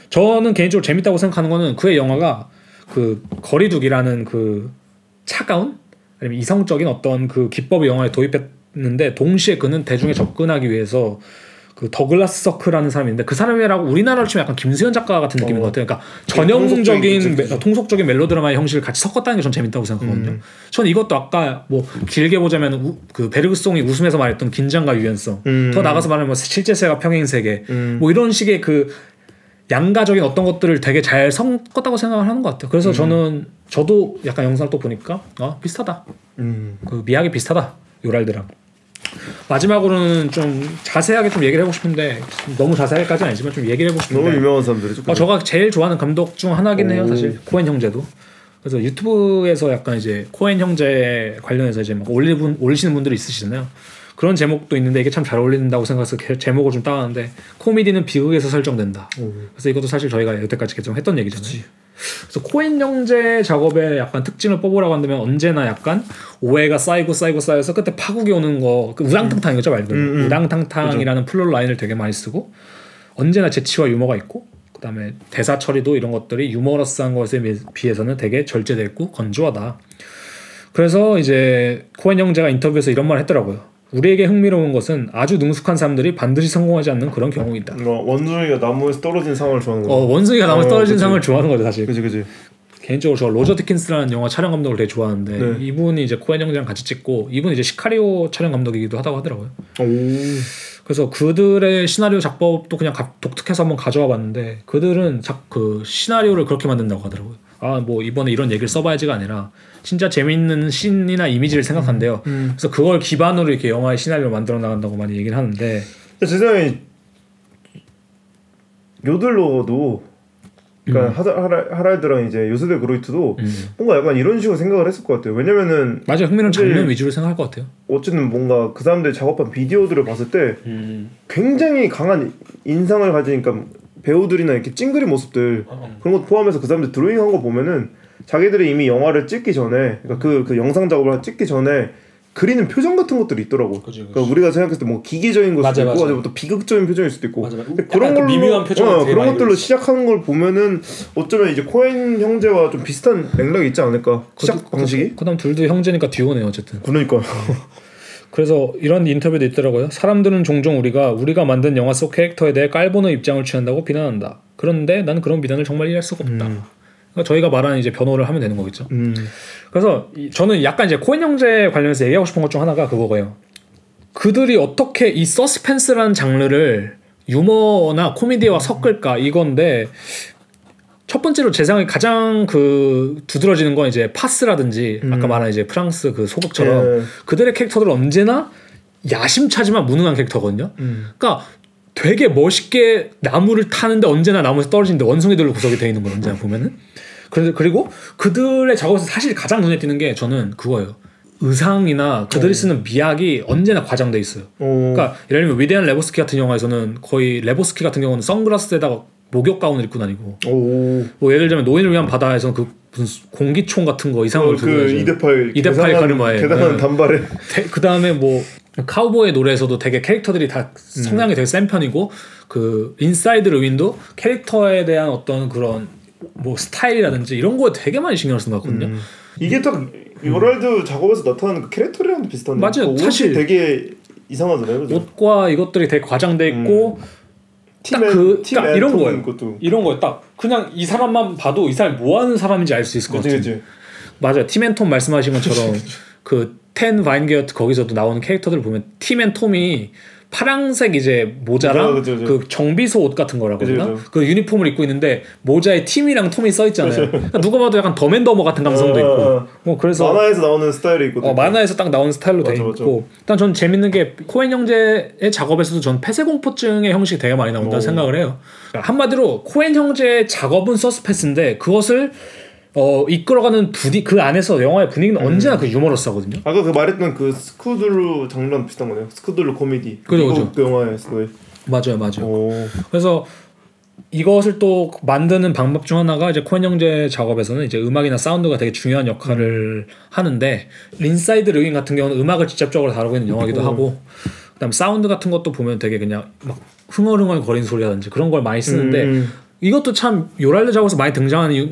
[SPEAKER 1] 저는 개인적으로 재밌다고 생각하는 거는 그의 영화가 그 거리두기라는 그 차가운 아니면 이성적인 어떤 그 기법을 영화에 도입했는데 동시에 그는 대중에 접근하기 위해서 그 더글라스 서크라는 사람이 있는데 그 사람이라고 우리나라로 치면 약간 김수현 작가 같은 느낌인
[SPEAKER 2] 어.
[SPEAKER 1] 것 같아요. 그러니까
[SPEAKER 2] 통속적인
[SPEAKER 1] 전형적인 메-
[SPEAKER 2] 그치.
[SPEAKER 1] 통속적인 멜로드라마의 형식을 같이 섞었다는 게 전 재밌다고 생각하거든요.
[SPEAKER 2] 음.
[SPEAKER 1] 전 이것도 아까 뭐 길게 보자면 우- 그 베르그송이 웃으면서 말했던 긴장과 유연성,
[SPEAKER 2] 음.
[SPEAKER 1] 더 나가서 말하면 뭐 실제 세가 평행 세계,
[SPEAKER 2] 음.
[SPEAKER 1] 뭐 이런 식의 그 양가적인 어떤 것들을 되게 잘 섞었다고 생각을 하는 것 같아요. 그래서 저는 저도 약간 영상을 또 보니까 어 비슷하다.
[SPEAKER 2] 음.
[SPEAKER 1] 그 미학이 비슷하다. 요랄드랑. 마지막으로는 좀 자세하게 좀 얘기를 해보고 싶은데 너무 자세하게까지는 아니지만 좀 얘기를 해보고 싶은데.
[SPEAKER 2] 너무 유명한 사람들이죠.
[SPEAKER 1] 어, 저가 제일 좋아하는 감독 중 하나긴 해요
[SPEAKER 2] 오.
[SPEAKER 1] 사실. 코엔 형제도. 그래서 유튜브에서 약간 이제 코엔 형제 관련해서 이제 막 올리 분 올리시는 분들이 있으시잖아요. 그런 제목도 있는데 이게 참 잘 어울린다고 생각해서 게- 제목을 좀 따왔는데 코미디는 비극에서 설정된다.
[SPEAKER 2] 오.
[SPEAKER 1] 그래서 이것도 사실 저희가 여태까지 계속 했던 얘기잖아요. 그래서 코엔 형제 작업의 약간 특징을 뽑으라고 한다면 언제나 약간 오해가 쌓이고 쌓이고 쌓여서 끝에 파국이 오는 거, 그 우당탕탕인 거죠 말 그대로.
[SPEAKER 2] 음, 음.
[SPEAKER 1] 우당탕탕이라는 플롯 라인을 되게 많이 쓰고 언제나 재치와 유머가 있고 그다음에 대사 처리도 이런 것들이 유머러스한 것에 비- 비해서는 되게 절제돼 있고 건조하다. 그래서 이제 코엔 형제가 인터뷰에서 이런 말을 했더라고요. 우리에게 흥미로운 것은 아주 능숙한 사람들이 반드시 성공하지 않는 그런 경우이다.
[SPEAKER 2] 어, 원숭이가 나무에서 떨어진 상황을 좋아하는
[SPEAKER 1] 어,
[SPEAKER 2] 거.
[SPEAKER 1] 원숭이가 나무
[SPEAKER 2] 어,
[SPEAKER 1] 떨어진
[SPEAKER 2] 그치.
[SPEAKER 1] 상을 좋아하는 거죠 사실.
[SPEAKER 2] 그지 그지.
[SPEAKER 1] 개인적으로 저 로저 디킨스라는 영화 촬영 감독을 되게 좋아하는데
[SPEAKER 2] 네.
[SPEAKER 1] 이분이 이제 코엔 형제랑 같이 찍고 이분이 이제 시카리오 촬영 감독이기도 하다고 하더라고요.
[SPEAKER 2] 오.
[SPEAKER 1] 그래서 그들의 시나리오 작법도 그냥 가- 독특해서 한번 가져와 봤는데 그들은 작, 그 시나리오를 그렇게 만든다고 하더라고요. 아 뭐 이번에 이런 얘기를 써봐야지가 아니라 진짜 재밌는 씬이나 이미지를 생각한대요.
[SPEAKER 2] 음.
[SPEAKER 1] 그래서 그걸 기반으로 이렇게 영화의 시나리오를 만들어 나간다고 많이 얘기를 하는데
[SPEAKER 2] 생각에 요들로도 그러니까 하자, 하라, 하랄드랑 이제 요새대 그로이트도
[SPEAKER 1] 음.
[SPEAKER 2] 뭔가 약간 이런 식으로 생각을 했을 것 같아요. 왜냐면은
[SPEAKER 1] 맞아요. 흥미로운 장면 위주로 생각할 것 같아요.
[SPEAKER 2] 어쨌든 뭔가 그 사람들이 작업한 비디오들을 봤을 때 굉장히 강한 인상을 가지니까 배우들이나 이렇게 찡그린 모습들 그런 것 포함해서 그 사람들 드로잉한 거 보면은 자기들이 이미 영화를 찍기 전에 그러니까 그, 그 영상 작업을 찍기 전에 그리는 표정 같은 것들이 있더라고.
[SPEAKER 1] 그치, 그치.
[SPEAKER 2] 그러니까 우리가 생각했을 때 뭐 기계적인 것도
[SPEAKER 1] 맞아,
[SPEAKER 2] 있고
[SPEAKER 1] 맞아.
[SPEAKER 2] 또 비극적인 표정일 수도 있고
[SPEAKER 1] 맞아, 맞아.
[SPEAKER 2] 그런
[SPEAKER 1] 그
[SPEAKER 2] 걸로
[SPEAKER 1] 미묘한 표정을
[SPEAKER 2] 어, 그런 것들로. 시작하는 걸 보면은 어쩌면 이제 코엔 형제와 좀 비슷한 맥락이 있지 않을까 시작 방식이
[SPEAKER 1] 그다음 둘도 형제니까 듀오네요 어쨌든.
[SPEAKER 2] 그러니까
[SPEAKER 1] 그래서 이런 인터뷰도 있더라고요. 사람들은 종종 우리가 우리가 만든 영화 속 캐릭터에 대해 깔보는 입장을 취한다고 비난한다. 그런데 난 그런 비난을 정말 이해할 수가 없다. 그러니까 저희가 말하는 이제 변호를 하면 되는 거겠죠.
[SPEAKER 2] 음.
[SPEAKER 1] 그래서 이- 저는 약간 이제 코엔 형제 관련해서 얘기하고 싶은 것 중 하나가 그거예요. 그들이 어떻게 이 서스펜스라는 장르를 유머나 코미디와 섞을까 이건데 첫 번째로 제 생각에 가장 그 두드러지는 건 이제 파스라든지 아까 말한 이제 프랑스 그 소극처럼
[SPEAKER 2] 예.
[SPEAKER 1] 그들의 캐릭터들은 언제나 야심차지만 무능한 캐릭터거든요.
[SPEAKER 2] 음.
[SPEAKER 1] 그러니까 되게 멋있게 나무를 타는데 언제나 나무에서 떨어지는데 원숭이들로 구성이 되어 있는 거 언제나 보면은. 그래서 그리고 그들의 작업에서 사실 가장 눈에 띄는 게 저는 그거예요. 의상이나 그들이 쓰는 미학이 언제나 과장돼 있어요.
[SPEAKER 2] 어.
[SPEAKER 1] 그러니까 예를 들면 위대한 레보스키 같은 영화에서는 거의 레보스키 같은 경우는 선글라스에다가 목욕 가운을 입고 다니고
[SPEAKER 2] 오.
[SPEAKER 1] 뭐 예를 들면 노인을 위한 바다에서는 그 무슨 공기총 같은 거 이상한 걸 들고
[SPEAKER 2] 그
[SPEAKER 1] 다니죠.
[SPEAKER 2] 2대8
[SPEAKER 1] 이대팔 가르마에.
[SPEAKER 2] 대단한
[SPEAKER 1] 네.
[SPEAKER 2] 단발에
[SPEAKER 1] 그 다음에 뭐 카우보이 노래에서도 되게 캐릭터들이 다
[SPEAKER 2] 음.
[SPEAKER 1] 성향이 되게 센 편이고 그 인사이드 루윈도 캐릭터에 대한 어떤 그런 뭐 스타일이라든지 이런 거에 되게 많이 신경을 쓴 것 같거든요.
[SPEAKER 2] 음. 이게 딱 요랄드 작업에서 나타나는 그 캐릭터랑도 비슷한데
[SPEAKER 1] 맞아요.
[SPEAKER 2] 그
[SPEAKER 1] 사실-
[SPEAKER 2] 되게 이상하잖아요. 그죠?
[SPEAKER 1] 옷과 이것들이 되게 과장돼 있고
[SPEAKER 2] 딱팀
[SPEAKER 1] 그- 팀딱 이런 거예요.
[SPEAKER 2] 것도
[SPEAKER 1] 이런 거에 딱 그냥 이 사람만 봐도 이 사람이 뭐 하는 사람인지 알 수 있을 것 같아요. 맞아요. 팀앤톰 말씀하신 것처럼 그텐 바인게어트 거기서도 나오는 캐릭터들 보면 팀앤톰이 파랑색 이제 모자랑
[SPEAKER 2] 그죠, 그죠, 그죠.
[SPEAKER 1] 그 정비소 옷 같은 거라거든요.
[SPEAKER 2] 그죠, 그죠.
[SPEAKER 1] 그 유니폼을 입고 있는데 모자에 팀이랑 톰이 써 있잖아요. 그러니까 누가 봐도 약간 덤앤더머 같은 감성도
[SPEAKER 2] 어,
[SPEAKER 1] 있고.
[SPEAKER 2] 어, 어.
[SPEAKER 1] 뭐 그래서
[SPEAKER 2] 만화에서 나오는 스타일이 있거든.
[SPEAKER 1] 어, 만화에서 딱 나온 스타일로 돼
[SPEAKER 2] 맞아,
[SPEAKER 1] 있고 일단 전 재밌는 게 코엔 형제의 작업에서도 전 폐쇄 공포증의 형식이 되게 많이 나온다는
[SPEAKER 2] 오.
[SPEAKER 1] 생각을 해요. 그러니까 한마디로 코엔 형제의 작업은 서스펜스인데 그것을 어, 이끌어가는 분위 그 안에서 영화의 분위기는 언제나 그 유머러스하거든요.
[SPEAKER 2] 아까 그 말했던 그 screwball 장르랑 비슷한 거네요. screwball 코미디.
[SPEAKER 1] 그죠,
[SPEAKER 2] 미국 그 영화에서의.
[SPEAKER 1] 맞아요, 맞아요.
[SPEAKER 2] 오.
[SPEAKER 1] 그래서 이것을 또 만드는 방법 중 하나가 이제 코엔 형제 작업에서는 이제 음악이나 사운드가 되게 중요한 역할을 하는데 인사이드 르윈 같은 경우는 음악을 직접적으로 다루고 있는 영화기도
[SPEAKER 2] 음.
[SPEAKER 1] 하고 그다음 사운드 같은 것도 보면 되게 그냥 막 흥얼흥얼 거리는 소리라든지 그런 걸 많이 쓰는데
[SPEAKER 2] 음.
[SPEAKER 1] 이것도 참 요랄드 작업에서 많이 등장하는 이유,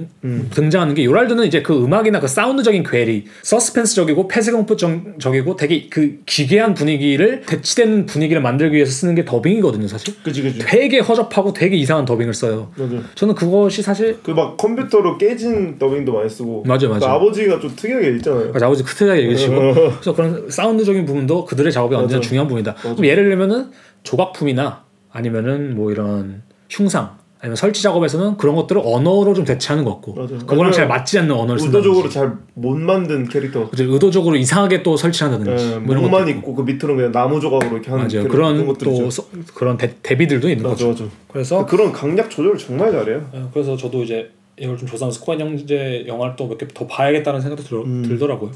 [SPEAKER 1] 등장하는 게 요랄드는 이제 그 음악이나 그 사운드적인 괴리, 서스펜스적이고 폐쇄공포적이고 되게 그 기괴한 분위기를 대치되는 분위기를 만들기 위해서 쓰는 게 더빙이거든요, 사실.
[SPEAKER 2] 그지 그지.
[SPEAKER 1] 되게 허접하고 되게 이상한 더빙을 써요.
[SPEAKER 2] 맞아.
[SPEAKER 1] 저는 그것이 사실
[SPEAKER 2] 그 막 컴퓨터로 깨진 더빙도 많이 쓰고.
[SPEAKER 1] 맞아, 맞아.
[SPEAKER 2] 그 아버지가 좀 특이하게 읽잖아요.
[SPEAKER 1] 그러니까 아버지 크트하게 얘기해주시고 그래서 그런 사운드적인 부분도 그들의 작업에 언제나
[SPEAKER 2] 맞아.
[SPEAKER 1] 중요한 부분이다. 예를 들면은 조각품이나 아니면은 뭐 이런 흉상 아니면 설치 작업에서는 그런 것들을 언어로 좀 대체하는 것 같고
[SPEAKER 2] 맞아.
[SPEAKER 1] 그거랑 잘 맞지 않는 언어를 쓴다든지
[SPEAKER 2] 의도적으로 잘 못 만든 캐릭터.
[SPEAKER 1] 그죠 의도적으로 이상하게 또 설치한다든지
[SPEAKER 2] 예,
[SPEAKER 1] 뭐 이런
[SPEAKER 2] 목만
[SPEAKER 1] 것도
[SPEAKER 2] 있고 그 밑으로는 그냥 나무 조각으로 이렇게 하는
[SPEAKER 1] 맞아요
[SPEAKER 2] 캐릭터,
[SPEAKER 1] 그런 또. 서- 그런 대, 대비들도 있는
[SPEAKER 2] 맞아
[SPEAKER 1] 거죠
[SPEAKER 2] 맞아.
[SPEAKER 1] 그래서
[SPEAKER 2] 그런 강약 조절을 정말 잘해요.
[SPEAKER 1] 예, 그래서 저도 이제 이걸 좀 조사하면서 코엔 형제 영화를 또 몇 개 더 봐야겠다는 생각도 들,
[SPEAKER 2] 음.
[SPEAKER 1] 들더라고요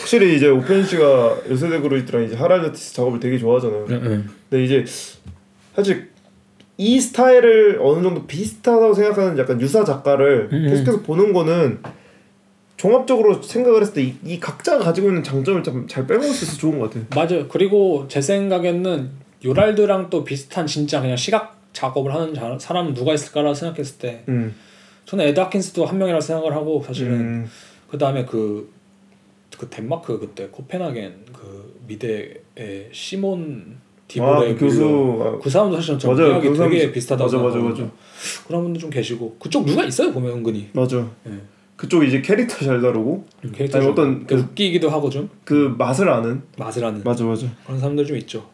[SPEAKER 2] 확실히 이제 오펜 씨가 요세대 그루이트랑 이제 하랄드티스 작업을 되게 좋아하잖아요.
[SPEAKER 1] 예, 예.
[SPEAKER 2] 근데 이제 사실 이 스타일을 어느 정도 비슷하다고 생각하는 약간 유사 작가를
[SPEAKER 1] 음, 음.
[SPEAKER 2] 계속해서 보는 거는 종합적으로 생각을 했을 때이 각자가 가지고 있는 장점을 좀잘 빼먹을 수 있어서 좋은 것 같아요.
[SPEAKER 1] 맞아요. 그리고 제 생각에는 요랄드랑 또 비슷한 진짜 그냥 시각 작업을 하는 자, 사람은 누가 있을까라 생각했을 때
[SPEAKER 2] 음.
[SPEAKER 1] 저는 에드 앳킨스도 한 명이라고 생각을 하고 사실은
[SPEAKER 2] 음.
[SPEAKER 1] 그 다음에 그, 그 덴마크 그때 코펜하겐 그 미대의 시몬 디브로
[SPEAKER 2] 아, 그 교수
[SPEAKER 1] 그 사람도 사실 좀
[SPEAKER 2] 맞아요. 그 사람
[SPEAKER 1] 되게
[SPEAKER 2] 진-
[SPEAKER 1] 비슷하다고
[SPEAKER 2] 맞아, 맞아,
[SPEAKER 1] 생각하거든요. 그런 분들 좀 계시고 그쪽 누가 있어요 보면 은근히
[SPEAKER 2] 맞아.
[SPEAKER 1] 예.
[SPEAKER 2] 그쪽 이제 캐릭터 잘 다루고
[SPEAKER 1] 좀 캐릭터
[SPEAKER 2] 아니,
[SPEAKER 1] 좀
[SPEAKER 2] 어떤
[SPEAKER 1] 그 웃기기도 하고 좀
[SPEAKER 2] 그 맛을 아는
[SPEAKER 1] 맛을 아는
[SPEAKER 2] 맞아 맞아.
[SPEAKER 1] 그런 사람들 좀 있죠.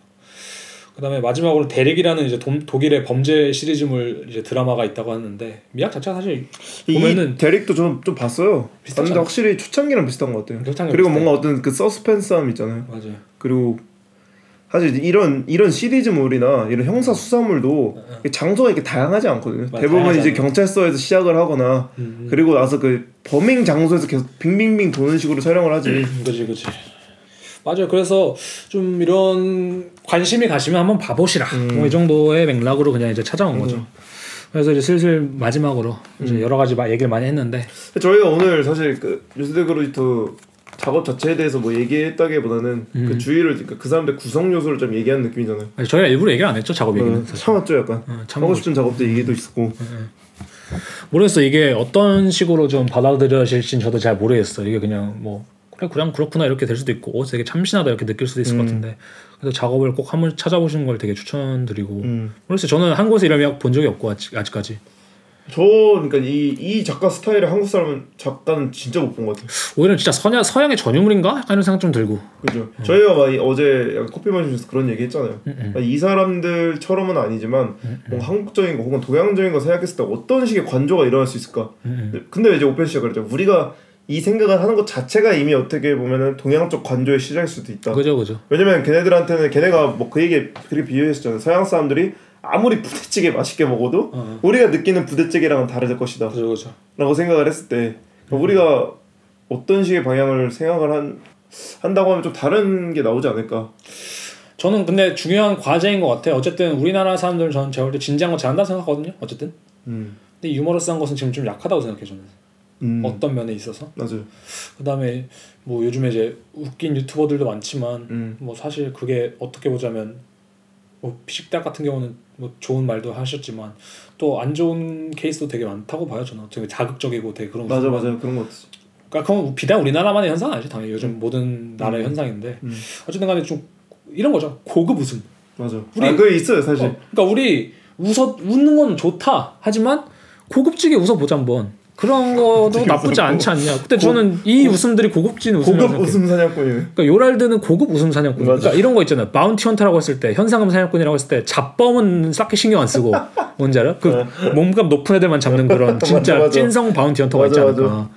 [SPEAKER 1] 그다음에 마지막으로 데릭이라는 이제 돔- 독일의 범죄 시리즈물 이제 드라마가 있다고 하는데 미학 자체가 사실
[SPEAKER 2] 이
[SPEAKER 1] 보면은
[SPEAKER 2] 대릭도 좀, 좀 봤어요. 봤는데 확실히 초창기랑 비슷한 것 같아요. 그리고
[SPEAKER 1] 비슷해.
[SPEAKER 2] 뭔가 어떤 그 서스펜스함 있잖아요.
[SPEAKER 1] 맞아요.
[SPEAKER 2] 그리고 사실 이런 이런 시리즈물이나 이런 형사 수사물도 장소가 이렇게 다양하지 않거든요.
[SPEAKER 1] 맞아,
[SPEAKER 2] 대부분
[SPEAKER 1] 다양하지
[SPEAKER 2] 이제. 경찰서에서 시작을 하거나
[SPEAKER 1] 음,
[SPEAKER 2] 그리고 나서 그 범행 장소에서 계속 빙빙빙 도는 식으로 촬영을 하지.
[SPEAKER 1] 음, 그지 그지. 맞아요. 그래서 좀 이런 관심이 가시면 한번 봐보시라.
[SPEAKER 2] 음.
[SPEAKER 1] 뭐이 정도의 맥락으로 그냥 이제 찾아온 거죠. 그래서 이제 슬슬 마지막으로
[SPEAKER 2] 음.
[SPEAKER 1] 이제 여러 가지 마- 얘기를 많이 했는데
[SPEAKER 2] 저희가 오늘 사실 그 요스 데 그로이터 작업 자체에 대해서 뭐 얘기했다기보다는 그 주위를 그러니까 그 사람들 구성 요소를 좀 얘기하는 느낌이잖아요.
[SPEAKER 1] 아니, 저희가 일부러 얘기를 안 했죠 작업 얘기는.
[SPEAKER 2] 어, 참았죠 약간.
[SPEAKER 1] 어, 참
[SPEAKER 2] 하고 싶은 작업도 얘기도 있었고.
[SPEAKER 1] 모르겠어 이게 어떤 식으로 좀 받아들여질진 저도 잘 모르겠어. 이게 그냥 뭐 그래 그냥 그렇구나 이렇게 될 수도 있고 어, 되게 참신하다 이렇게 느낄 수도 있을 것 같은데 그래서 작업을 꼭 한번 찾아보시는 걸 되게 추천드리고
[SPEAKER 2] 음.
[SPEAKER 1] 모르겠어요 저는 한 곳에 이런 미학 본 적이 없고 아직, 아직까지
[SPEAKER 2] 저 그러니까 이 이 작가 스타일의 한국 사람은 작가는 진짜 못 본 것 같아요.
[SPEAKER 1] 오히려 진짜 서양, 서양의 전유물인가? 이런 생각 좀 들고
[SPEAKER 2] 그죠. 저희가 막 이- 어제 약간 커피 마시면서 그런 얘기 했잖아요. 그러니까 이 사람들처럼은 아니지만 뭔가 한국적인 거 혹은 동양적인 거 생각했을 때 어떤 식의 관조가 일어날 수 있을까? 근데 이제 오펜 씨가 그랬죠. 우리가 이 생각을 하는 것 자체가 이미 어떻게 보면은 동양 쪽 관조의 시작일 수도 있다.
[SPEAKER 1] 그죠 그죠
[SPEAKER 2] 왜냐면 걔네들한테는 걔네가 뭐 그 얘기 그렇게 비유했었잖아요. 서양 사람들이 아무리 부대찌개 맛있게 먹어도
[SPEAKER 1] 어.
[SPEAKER 2] 우리가 느끼는 부대찌개랑은 다를 것이다.
[SPEAKER 1] 그죠 그죠
[SPEAKER 2] 라고 생각을 했을 때 그러니까 우리가 어떤 식의 방향을 생각을 한 한다고 하면 좀 다른 게 나오지 않을까.
[SPEAKER 1] 저는 근데 중요한 과제인 것 같아요 어쨌든 우리나라 사람들은 저는 제가 볼때 진지한 거 잘한다 생각하거든요 어쨌든
[SPEAKER 2] 음.
[SPEAKER 1] 근데 유머러스한 것은 지금 좀 약하다고 생각해요 저는
[SPEAKER 2] 음.
[SPEAKER 1] 어떤 면에 있어서
[SPEAKER 2] 맞아요.
[SPEAKER 1] 그다음에 뭐 요즘에 이제 웃긴 유튜버들도 많지만
[SPEAKER 2] 음.
[SPEAKER 1] 뭐 사실 그게 어떻게 보자면 뭐 피식대학 같은 경우는 뭐 좋은 말도 하셨지만 또 안 좋은 케이스도 되게 많다고 봐요 저는 되게 자극적이고 되게 그런
[SPEAKER 2] 맞아. 맞아 그런 거 같지.
[SPEAKER 1] 그러니까 그건 비단 우리나라만의 현상은 아니죠 당연히 요즘 모든 나라의 현상인데
[SPEAKER 2] 음.
[SPEAKER 1] 어쨌든 간에 좀 이런 거죠 고급 웃음
[SPEAKER 2] 맞아.
[SPEAKER 1] 우리-
[SPEAKER 2] 아 그게 있어요 사실.
[SPEAKER 1] 어, 그러니까 우리 웃어 웃는 건 좋다 하지만 고급지게 웃어보자 한번 그런 거도 나쁘지 않지 않냐 근데 저는 이 웃음들이 고급진 웃음이라고
[SPEAKER 2] 고급. 웃음 사냥꾼이네.
[SPEAKER 1] 그러니까 요랄드는 고급 웃음 사냥꾼.
[SPEAKER 2] 맞아.
[SPEAKER 1] 그러니까 이런 거 있잖아요. 바운티 헌터라고 했을 때 현상금 사냥꾼이라고 했을 때 잡범은 싹히 신경 안 쓰고 뭔지 알아? 그 몸값 높은 애들만 잡는 그런 진짜
[SPEAKER 2] 맞아, 맞아.
[SPEAKER 1] 찐성 bounty hunter가 있지
[SPEAKER 2] 맞아,
[SPEAKER 1] 않을까.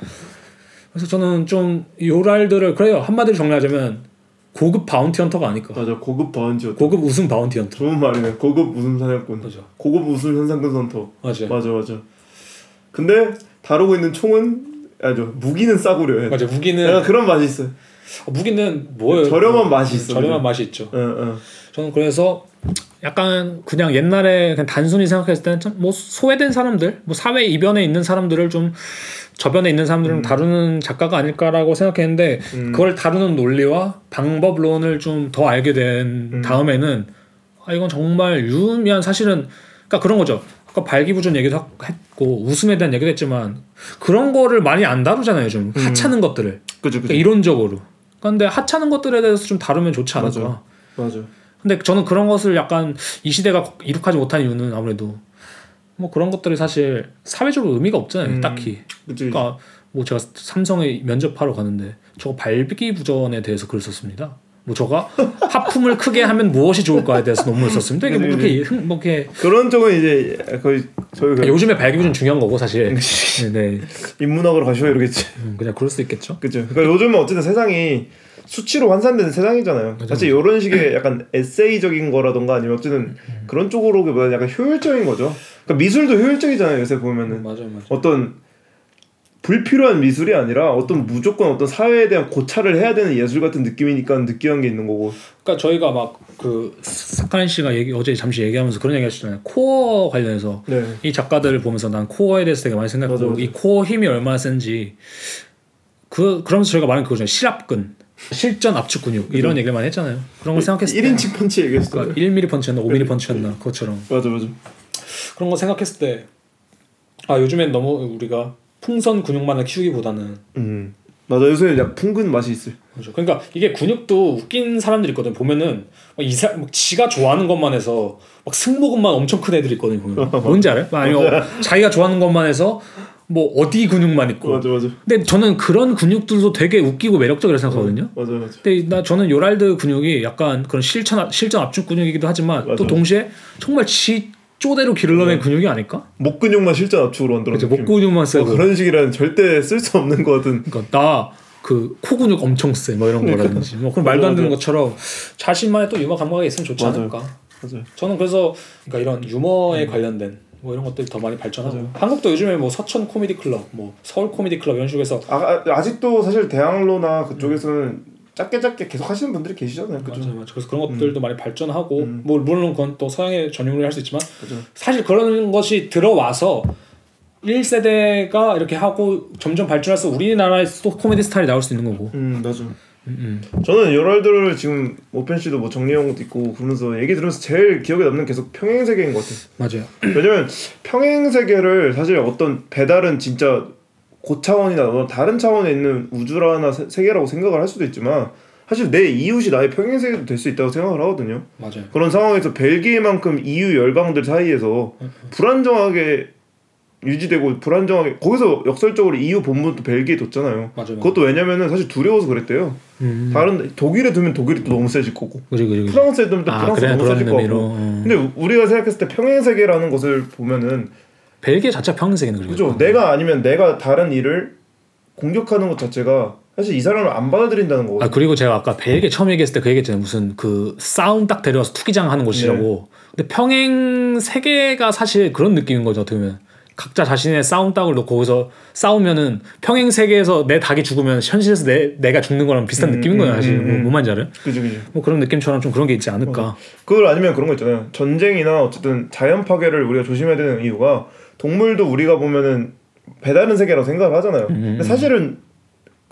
[SPEAKER 1] 그래서 저는 좀 요랄드를 그래요 한마디로 정리하자면 고급 bounty hunter가 아닐까.
[SPEAKER 2] 맞아 고급 bounty였다.
[SPEAKER 1] 고급 웃음 bounty hunter.
[SPEAKER 2] 좋은 말이네. 고급 웃음 사냥꾼.
[SPEAKER 1] 그죠.
[SPEAKER 2] 고급 웃음 현상금 선터.
[SPEAKER 1] 맞아요.
[SPEAKER 2] 맞아 맞아. 근데 다루고 있는 총은 아죠 무기는 싸구려해.
[SPEAKER 1] 맞아. 무기는
[SPEAKER 2] 약간 그런 맛이 있어. 요
[SPEAKER 1] 어, 무기는 뭐예요?
[SPEAKER 2] 저렴한 맛이 있어,
[SPEAKER 1] 저렴한
[SPEAKER 2] 그죠?
[SPEAKER 1] 맛이 있죠.
[SPEAKER 2] 어, 어.
[SPEAKER 1] 저는 그래서 약간 그냥 옛날에 그냥 단순히 생각했을 때는 참 뭐 소외된 사람들, 뭐 사회 이변에 있는 사람들을 좀 저변에 있는 사람들을
[SPEAKER 2] 음.
[SPEAKER 1] 다루는 작가가 아닐까라고 생각했는데 그걸 다루는 논리와 방법론을 좀 더 알게 된
[SPEAKER 2] 음.
[SPEAKER 1] 다음에는 아 이건 정말 유의미한 사실은 그러니까 그런 거죠. 아까 발기부전 얘기도 하- 했고 웃음에 대한 얘기도 했지만 그런 거를 많이 안 다루잖아요. 좀
[SPEAKER 2] 음.
[SPEAKER 1] 하찮은 것들을
[SPEAKER 2] 그죠
[SPEAKER 1] 그러니까
[SPEAKER 2] 그죠.
[SPEAKER 1] 이론적으로. 근데 하찮은 것들에 대해서 좀 다루면 좋지 않을까.
[SPEAKER 2] 맞아.
[SPEAKER 1] 근데 저는 그런 것을 약간 이 시대가 이룩하지 못한 이유는 아무래도 뭐 그런 것들이 사실 사회적으로 의미가 없잖아요.
[SPEAKER 2] 음.
[SPEAKER 1] 딱히.
[SPEAKER 2] 그치.
[SPEAKER 1] 그러니까 뭐 제가 삼성에 면접하러 가는데 저거 발기부전에 대해서 글을 썼습니다. 뭐 저가 하품을 크게 하면 무엇이 좋을까에 대해서 논문을 썼습니다. 이게 뭐
[SPEAKER 2] 네,
[SPEAKER 1] 그렇게 흥- 뭐 이렇게
[SPEAKER 2] 그런 쪽은 이제 거의 저희 그
[SPEAKER 1] 요즘에 발기부전 중요한 거고 사실. 네, 네.
[SPEAKER 2] 인문학으로 가셔 이러겠지.
[SPEAKER 1] 음, 그냥 그럴 수 있겠죠.
[SPEAKER 2] 그죠. 그러니까 요즘은 어쨌든 세상이 수치로 환산되는 세상이잖아요.
[SPEAKER 1] 맞아,
[SPEAKER 2] 사실 이런 식의 약간 에세이적인 거라던가 아니면 어쨌든 그런 쪽으로 보면 약간 효율적인 거죠. 그러니까 미술도 효율적이잖아요. 요새 보면은
[SPEAKER 1] 맞아요, 맞아요.
[SPEAKER 2] 어떤 불필요한 미술이 아니라 어떤 무조건 어떤 사회에 대한 고찰을 해야 되는 예술 같은 느낌이니까 느끼한 게 있는 거고.
[SPEAKER 1] 그러니까 저희가 막 그 사카린 씨가 얘기 어제 잠시 얘기하면서 그런 얘기 하셨잖아요. 코어 관련해서
[SPEAKER 2] 네.
[SPEAKER 1] 이 작가들을 보면서 난 코어에 대해서 되게 많이 생각하고. 이 코어 힘이 얼마나 센지 그 그러면서 저희가 말한 그거죠. 실압근, 실전 압축 근육 이런 얘기를 많이 했잖아요. 그런 걸 생각했을 때
[SPEAKER 2] 1인칭 펀치 얘기했어.
[SPEAKER 1] 그러니까 1mm 펀치였나 5mm 펀치였나 그것처럼
[SPEAKER 2] 맞아 맞아.
[SPEAKER 1] 그런 거 생각했을 때 아 요즘엔 너무 우리가 풍선 근육만을 키우기보다는
[SPEAKER 2] 음. 맞아 요새 약 풍근 맛이 있어요.
[SPEAKER 1] 그렇죠. 그러니까 이게 근육도 웃긴 사람들이 있거든. 보면은 막 이사 막 지가 좋아하는 것만 해서 막 승모근만 엄청 큰 애들 있거든. 보면 뭔지 알아요? 아니면 자기가 좋아하는 것만 해서 뭐 어디 근육만 있고.
[SPEAKER 2] 맞아 맞아
[SPEAKER 1] 근데 저는 그런 근육들도 되게 웃기고 매력적이라 생각하거든요.
[SPEAKER 2] 맞아 맞아.
[SPEAKER 1] 근데 나 저는 요랄드 근육이 약간 그런 실천 압- 실전 압축 근육이기도 하지만 또
[SPEAKER 2] 맞아.
[SPEAKER 1] 동시에 정말 지 쪼대로 길러낸 근육이 아닐까?
[SPEAKER 2] 목 근육만 실전 압축으로 만들어.
[SPEAKER 1] 그죠 목 근육만 쓰고.
[SPEAKER 2] 그런 식이라는 절대 쓸 수 없는 거든.
[SPEAKER 1] 그러니까 나 그 코 근육 엄청 세, 뭐 이런 거라든지, 뭐 그런 말도 안 되는. 것처럼 자신만의 또 유머 감각이 있으면 좋지
[SPEAKER 2] 맞아요.
[SPEAKER 1] 않을까.
[SPEAKER 2] 맞아요.
[SPEAKER 1] 저는 그래서 그러니까 이런 유머에
[SPEAKER 2] 음.
[SPEAKER 1] 관련된 뭐 이런 것들이 더 많이 발전하고 한국도 요즘에 뭐 서천 코미디 클럽, 뭐 서울 코미디 클럽 이런 해서
[SPEAKER 2] 아, 아, 아직도 사실 대학로나 그쪽에서는 짧게 짧게 계속 하시는 분들이 계시잖아요. 그죠?
[SPEAKER 1] 맞아요, 맞아요. 그래서 그런 것들도 많이 발전하고
[SPEAKER 2] 음.
[SPEAKER 1] 뭐 물론 그건 또 서양의 전용으로 할수 있지만
[SPEAKER 2] 그죠.
[SPEAKER 1] 사실 그런 것이 들어와서 1세대가 이렇게 하고 점점 발전해서 우리나라의 또 코미디 스타일이 나올 수 있는 거고.
[SPEAKER 2] 음 맞아.
[SPEAKER 1] 음,
[SPEAKER 2] 저는 요럴드를 지금 오펜 씨도 뭐 정리한 것도 있고 그러면서 얘기 들으면서 제일 기억에 남는 게 계속 평행 세계인 것 같아요.
[SPEAKER 1] 맞아요.
[SPEAKER 2] 왜냐면 평행 세계를 사실 어떤 배달은 진짜 고차원이나 뭐 다른 차원에 있는 우주라나 세- 세계라고 생각을 할 수도 있지만 사실 내 이웃이 나의 평행 세계도 될 수 있다고 생각을 하거든요.
[SPEAKER 1] 맞아요.
[SPEAKER 2] 그런 상황에서 벨기에만큼 EU 열강들 사이에서 불안정하게 유지되고 불안정하게 거기서 역설적으로 EU 본부도 벨기에 뒀잖아요.
[SPEAKER 1] 맞아요.
[SPEAKER 2] 그것도 왜냐면은 사실 두려워서 그랬대요.
[SPEAKER 1] 음.
[SPEAKER 2] 다른 독일에 두면 독일이 또 너무 세질 거고
[SPEAKER 1] 그지 그지 그지.
[SPEAKER 2] 프랑스에 두면 또
[SPEAKER 1] 아
[SPEAKER 2] 프랑스
[SPEAKER 1] 그래
[SPEAKER 2] 너무 세질. 거고.
[SPEAKER 1] 어.
[SPEAKER 2] 근데 우- 우리가 생각했을 때 평행 세계라는 것을 보면은
[SPEAKER 1] 벨기에 자체 평행 세계는 그리고.
[SPEAKER 2] 그죠? 내가 아니면 내가 다른 일을 공격하는 것 자체가 사실 이 사람을 안 받아들인다는
[SPEAKER 1] 아
[SPEAKER 2] 거거든요.
[SPEAKER 1] 그리고 제가 아까 벨기에 처음 얘기했을 때 그 얘기했잖아요. 무슨 그 싸움 딱 데려와서 투기장 하는 곳이라고. 근데 평행 세계가 사실 그런 느낌인 거죠. 어떻게 보면 각자 자신의 싸움 닭을 놓고 거기서 싸우면은 평행 세계에서 내 닭이 죽으면 현실에서 내 내가 죽는 거랑 비슷한
[SPEAKER 2] 음,
[SPEAKER 1] 느낌인 거예요.
[SPEAKER 2] 음,
[SPEAKER 1] 사실
[SPEAKER 2] 음,
[SPEAKER 1] 뭐,
[SPEAKER 2] 음.
[SPEAKER 1] 뭔 말인지 알아요?
[SPEAKER 2] 그죠, 그죠.
[SPEAKER 1] 뭐 그런 느낌처럼 좀 그런 게 있지 않을까.
[SPEAKER 2] 그걸 아니면 그런 거 있잖아요. 전쟁이나 어쨌든 자연 파괴를 우리가 조심해야 되는 이유가 동물도 우리가 보면은 배다른 세계라고 생각을 하잖아요.
[SPEAKER 1] 음,
[SPEAKER 2] 근데 사실은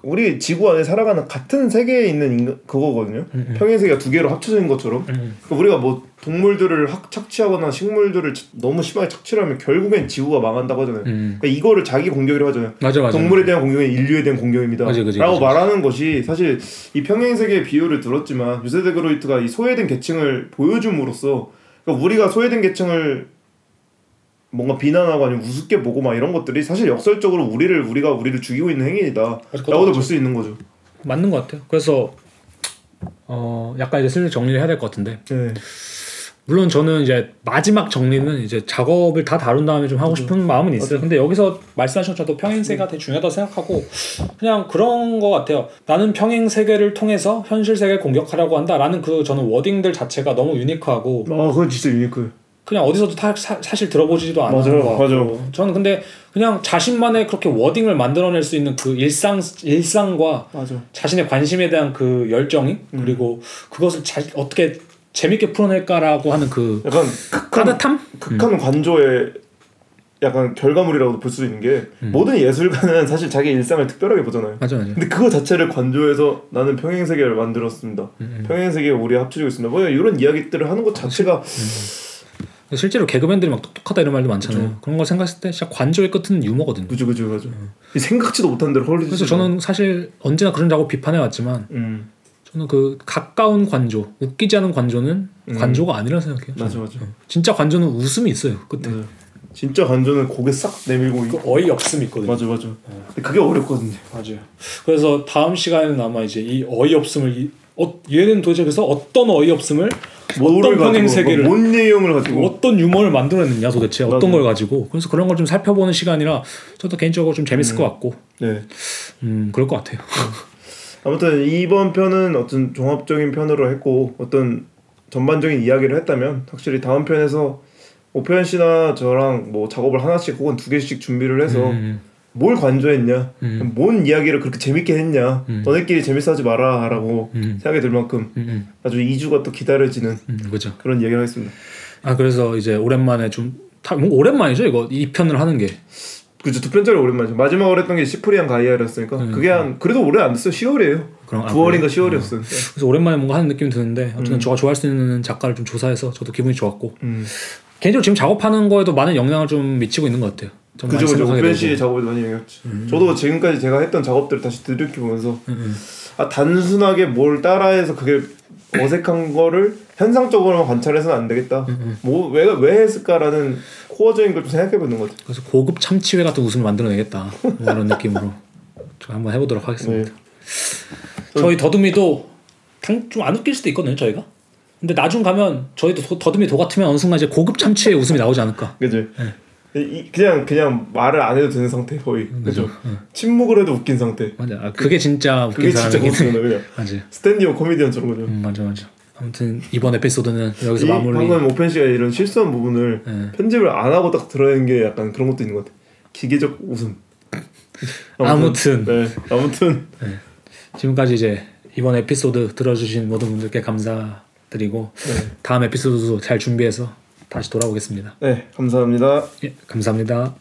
[SPEAKER 2] 우리 지구 안에 살아가는 같은 세계에 있는 인간, 그거거든요. 평행 세계가 두 개로 있는 것처럼.
[SPEAKER 1] 음.
[SPEAKER 2] 그러니까 우리가 뭐 동물들을 학, 착취하거나 식물들을 치- 너무 심하게 착취를 하면 결국엔 지구가 망한다고 하잖아요.
[SPEAKER 1] 음.
[SPEAKER 2] 그러니까 이거를 자기 공격이라고 하잖아요.
[SPEAKER 1] 맞아 맞아.
[SPEAKER 2] 동물에 대한 공격은 인류에 대한 공격입니다.
[SPEAKER 1] 맞아, 그지,
[SPEAKER 2] 라고
[SPEAKER 1] 그지.
[SPEAKER 2] 말하는 것이 사실 이 평행 세계의 비유를 들었지만 유세데 그로이트가 이 소외된 계층을 보여줌으로써 그러니까 우리가 소외된 계층을 뭔가 비난하고 아니면 우습게 보고 막 이런 것들이 사실 역설적으로 우리를 우리가 우리를 죽이고 있는 행위이다.
[SPEAKER 1] 그것도
[SPEAKER 2] 라고도
[SPEAKER 1] 맞죠.
[SPEAKER 2] 볼수 있는 거죠.
[SPEAKER 1] 맞는 것 같아요. 그래서 어 약간 이제 슬슬 정리를 해야 될 것 같은데
[SPEAKER 2] 네.
[SPEAKER 1] 물론 저는 이제 마지막 정리는 이제 작업을 다 다룬 다음에 좀 하고 싶은 마음은 있어요. 근데 여기서 말씀하신 것처럼 또 평행세계가 되게 중요하다고 생각하고 그냥 그런 것 같아요. 나는 평행세계를 통해서 현실 세계를 공격하려고 한다라는 그 저는 워딩들 자체가 너무 유니크하고
[SPEAKER 2] 아, 그건 진짜 유니크.
[SPEAKER 1] 그냥 어디서도 타- 사, 사실 들어보지도 않은
[SPEAKER 2] 맞아요, 맞아요.
[SPEAKER 1] 저는 근데 그냥 자신만의 그렇게 워딩을 만들어낼 수 있는 그 일상 일상과
[SPEAKER 2] 맞아.
[SPEAKER 1] 자신의 관심에 대한 그 열정이
[SPEAKER 2] 음.
[SPEAKER 1] 그리고 그것을 자, 어떻게 재밌게 풀어낼까라고 하는 그
[SPEAKER 2] 약간 극한
[SPEAKER 1] 따뜻함?
[SPEAKER 2] 극한 관조의 약간 결과물이라고도 볼 수 있는 게
[SPEAKER 1] 음.
[SPEAKER 2] 모든 예술가는 사실 자기 일상을 특별하게 보잖아요.
[SPEAKER 1] 맞아 맞아.
[SPEAKER 2] 근데 그거 자체를 관조해서 나는 평행 세계를 만들었습니다.
[SPEAKER 1] 음,
[SPEAKER 2] 평행 세계에 우리 합쳐지고 있습니다. 뭐 이런 이야기들을 하는 것 자체가
[SPEAKER 1] 실제로 개그맨들이 막 똑똑하다 이런 말도 많잖아요. 그런 걸 생각했을 때 진짜 관조의 끝은 유머거든요.
[SPEAKER 2] 그죠 그죠 그죠. 생각지도 못한 대로 헐리지.
[SPEAKER 1] 그래서 저는 사실 언제나 그런 작업 비판해 왔지만
[SPEAKER 2] 음
[SPEAKER 1] 저는 그 가까운 관조, 웃기지 않은 관조는
[SPEAKER 2] 음.
[SPEAKER 1] 관조가 아니라 생각해요.
[SPEAKER 2] 맞아 맞아.
[SPEAKER 1] 진짜 관조는 웃음이 있어요. 끝에.
[SPEAKER 2] 맞아. 진짜 관조는 고개 싹 내밀고
[SPEAKER 1] 그 어이 없음이 있거든요.
[SPEAKER 2] 맞아 맞아. 근데 그게 어렵거든요.
[SPEAKER 1] 맞아요. 그래서 다음 시간에는 아마 이제 이 어이 없음을 이, 어, 얘는 도대체 그래서 어떤 어이 없음을
[SPEAKER 2] 뭐를
[SPEAKER 1] 어떤 평행 세계를
[SPEAKER 2] 뭔 내용을 가지고
[SPEAKER 1] 어떤 유머를 만들어냈냐 도대체 어떤
[SPEAKER 2] 맞아요.
[SPEAKER 1] 걸 가지고 그래서 그런 걸 좀 살펴보는 시간이라 저도 개인적으로 좀 재밌을 것 같고
[SPEAKER 2] 네.
[SPEAKER 1] 음 그럴 것 같아요.
[SPEAKER 2] 아무튼 이번 편은 어떤 종합적인 편으로 했고 어떤 전반적인 이야기를 했다면 확실히 다음 편에서 오편 씨나 저랑 뭐 작업을 하나씩 혹은 두 개씩 준비를 해서
[SPEAKER 1] 음,
[SPEAKER 2] 뭘 관조했냐,
[SPEAKER 1] 음.
[SPEAKER 2] 뭔 이야기를 그렇게 재밌게 했냐,
[SPEAKER 1] 음.
[SPEAKER 2] 너네끼리 재밌어하지 마라라고
[SPEAKER 1] 음.
[SPEAKER 2] 생각이 들 만큼
[SPEAKER 1] 음, 음,
[SPEAKER 2] 아주 2주가 또 기다려지는
[SPEAKER 1] 음, 그죠.
[SPEAKER 2] 그런 이야기를 하겠습니다.
[SPEAKER 1] 아 그래서 이제 오랜만에 좀 다, 뭐 오랜만이죠 이거 이 편을 하는 게
[SPEAKER 2] 그죠 두 편짜리 오랜만이죠. 마지막으로 했던 게 시프리안 가이아였으니까 그게 한 그래도 오래 안 됐어요. 10월이에요.
[SPEAKER 1] 음. 그럼 아,
[SPEAKER 2] 9월인가
[SPEAKER 1] 그래요?
[SPEAKER 2] 10월이었어요.
[SPEAKER 1] 그래서 오랜만에 뭔가 하는 느낌이 드는데 어쨌든
[SPEAKER 2] 음.
[SPEAKER 1] 저가 좋아할 수 있는 작가를 좀 조사해서 저도 기분이 좋았고
[SPEAKER 2] 음.
[SPEAKER 1] 개인적으로 지금 작업하는 거에도 많은 영향을 좀 미치고 있는 것 같아요. 좀
[SPEAKER 2] 그죠 그죠 오펜 씨의
[SPEAKER 1] 되고.
[SPEAKER 2] 작업에도 많이 영향했죠. 저도 지금까지 제가 했던 작업들을 다시 들이켜 보면서 아 단순하게 뭘 따라해서 그게 어색한 거를 현상적으로만 관찰해서는 안 되겠다. 뭐왜왜 왜 했을까라는 코어적인 걸 좀 생각해 보는 거죠.
[SPEAKER 1] 그래서 고급 참치회 같은 웃음을 만들어내겠다 뭐 이런 느낌으로 좀 한번 해보도록 하겠습니다.
[SPEAKER 2] 네.
[SPEAKER 1] 저희 더듬이도 좀 안 웃길 수도 있거든요 저희가. 근데 나중 가면 저희도 도- 더듬이 도 같으면 어느 순간 이제 고급 참치회 웃음이 나오지 않을까.
[SPEAKER 2] 그죠. 이, 그냥 그냥 말을 안 해도 되는 상태 거의 그죠. 침묵을 해도 웃긴 상태.
[SPEAKER 1] 맞아. 아, 그게 진짜 웃긴
[SPEAKER 2] 그게 진짜. 웃기는
[SPEAKER 1] 맞아.
[SPEAKER 2] stand-up 코미디언처럼 그죠.
[SPEAKER 1] 음, 맞아 맞아. 아무튼 이번 에피소드는 여기서
[SPEAKER 2] 이
[SPEAKER 1] 마무리.
[SPEAKER 2] 방금 오펜 씨가 이런 실수한 부분을
[SPEAKER 1] 네.
[SPEAKER 2] 편집을 안 하고 딱 들어내는 게 약간 그런 것도 있는 것 같아. 기계적 웃음.
[SPEAKER 1] 아무튼.
[SPEAKER 2] 네 아무튼
[SPEAKER 1] 지금까지 이제 이번 에피소드 들어주신 모든 분들께 감사드리고
[SPEAKER 2] 네.
[SPEAKER 1] 다음 에피소드도 잘 준비해서 다시 돌아오겠습니다.
[SPEAKER 2] 네 감사합니다.
[SPEAKER 1] 예, 감사합니다.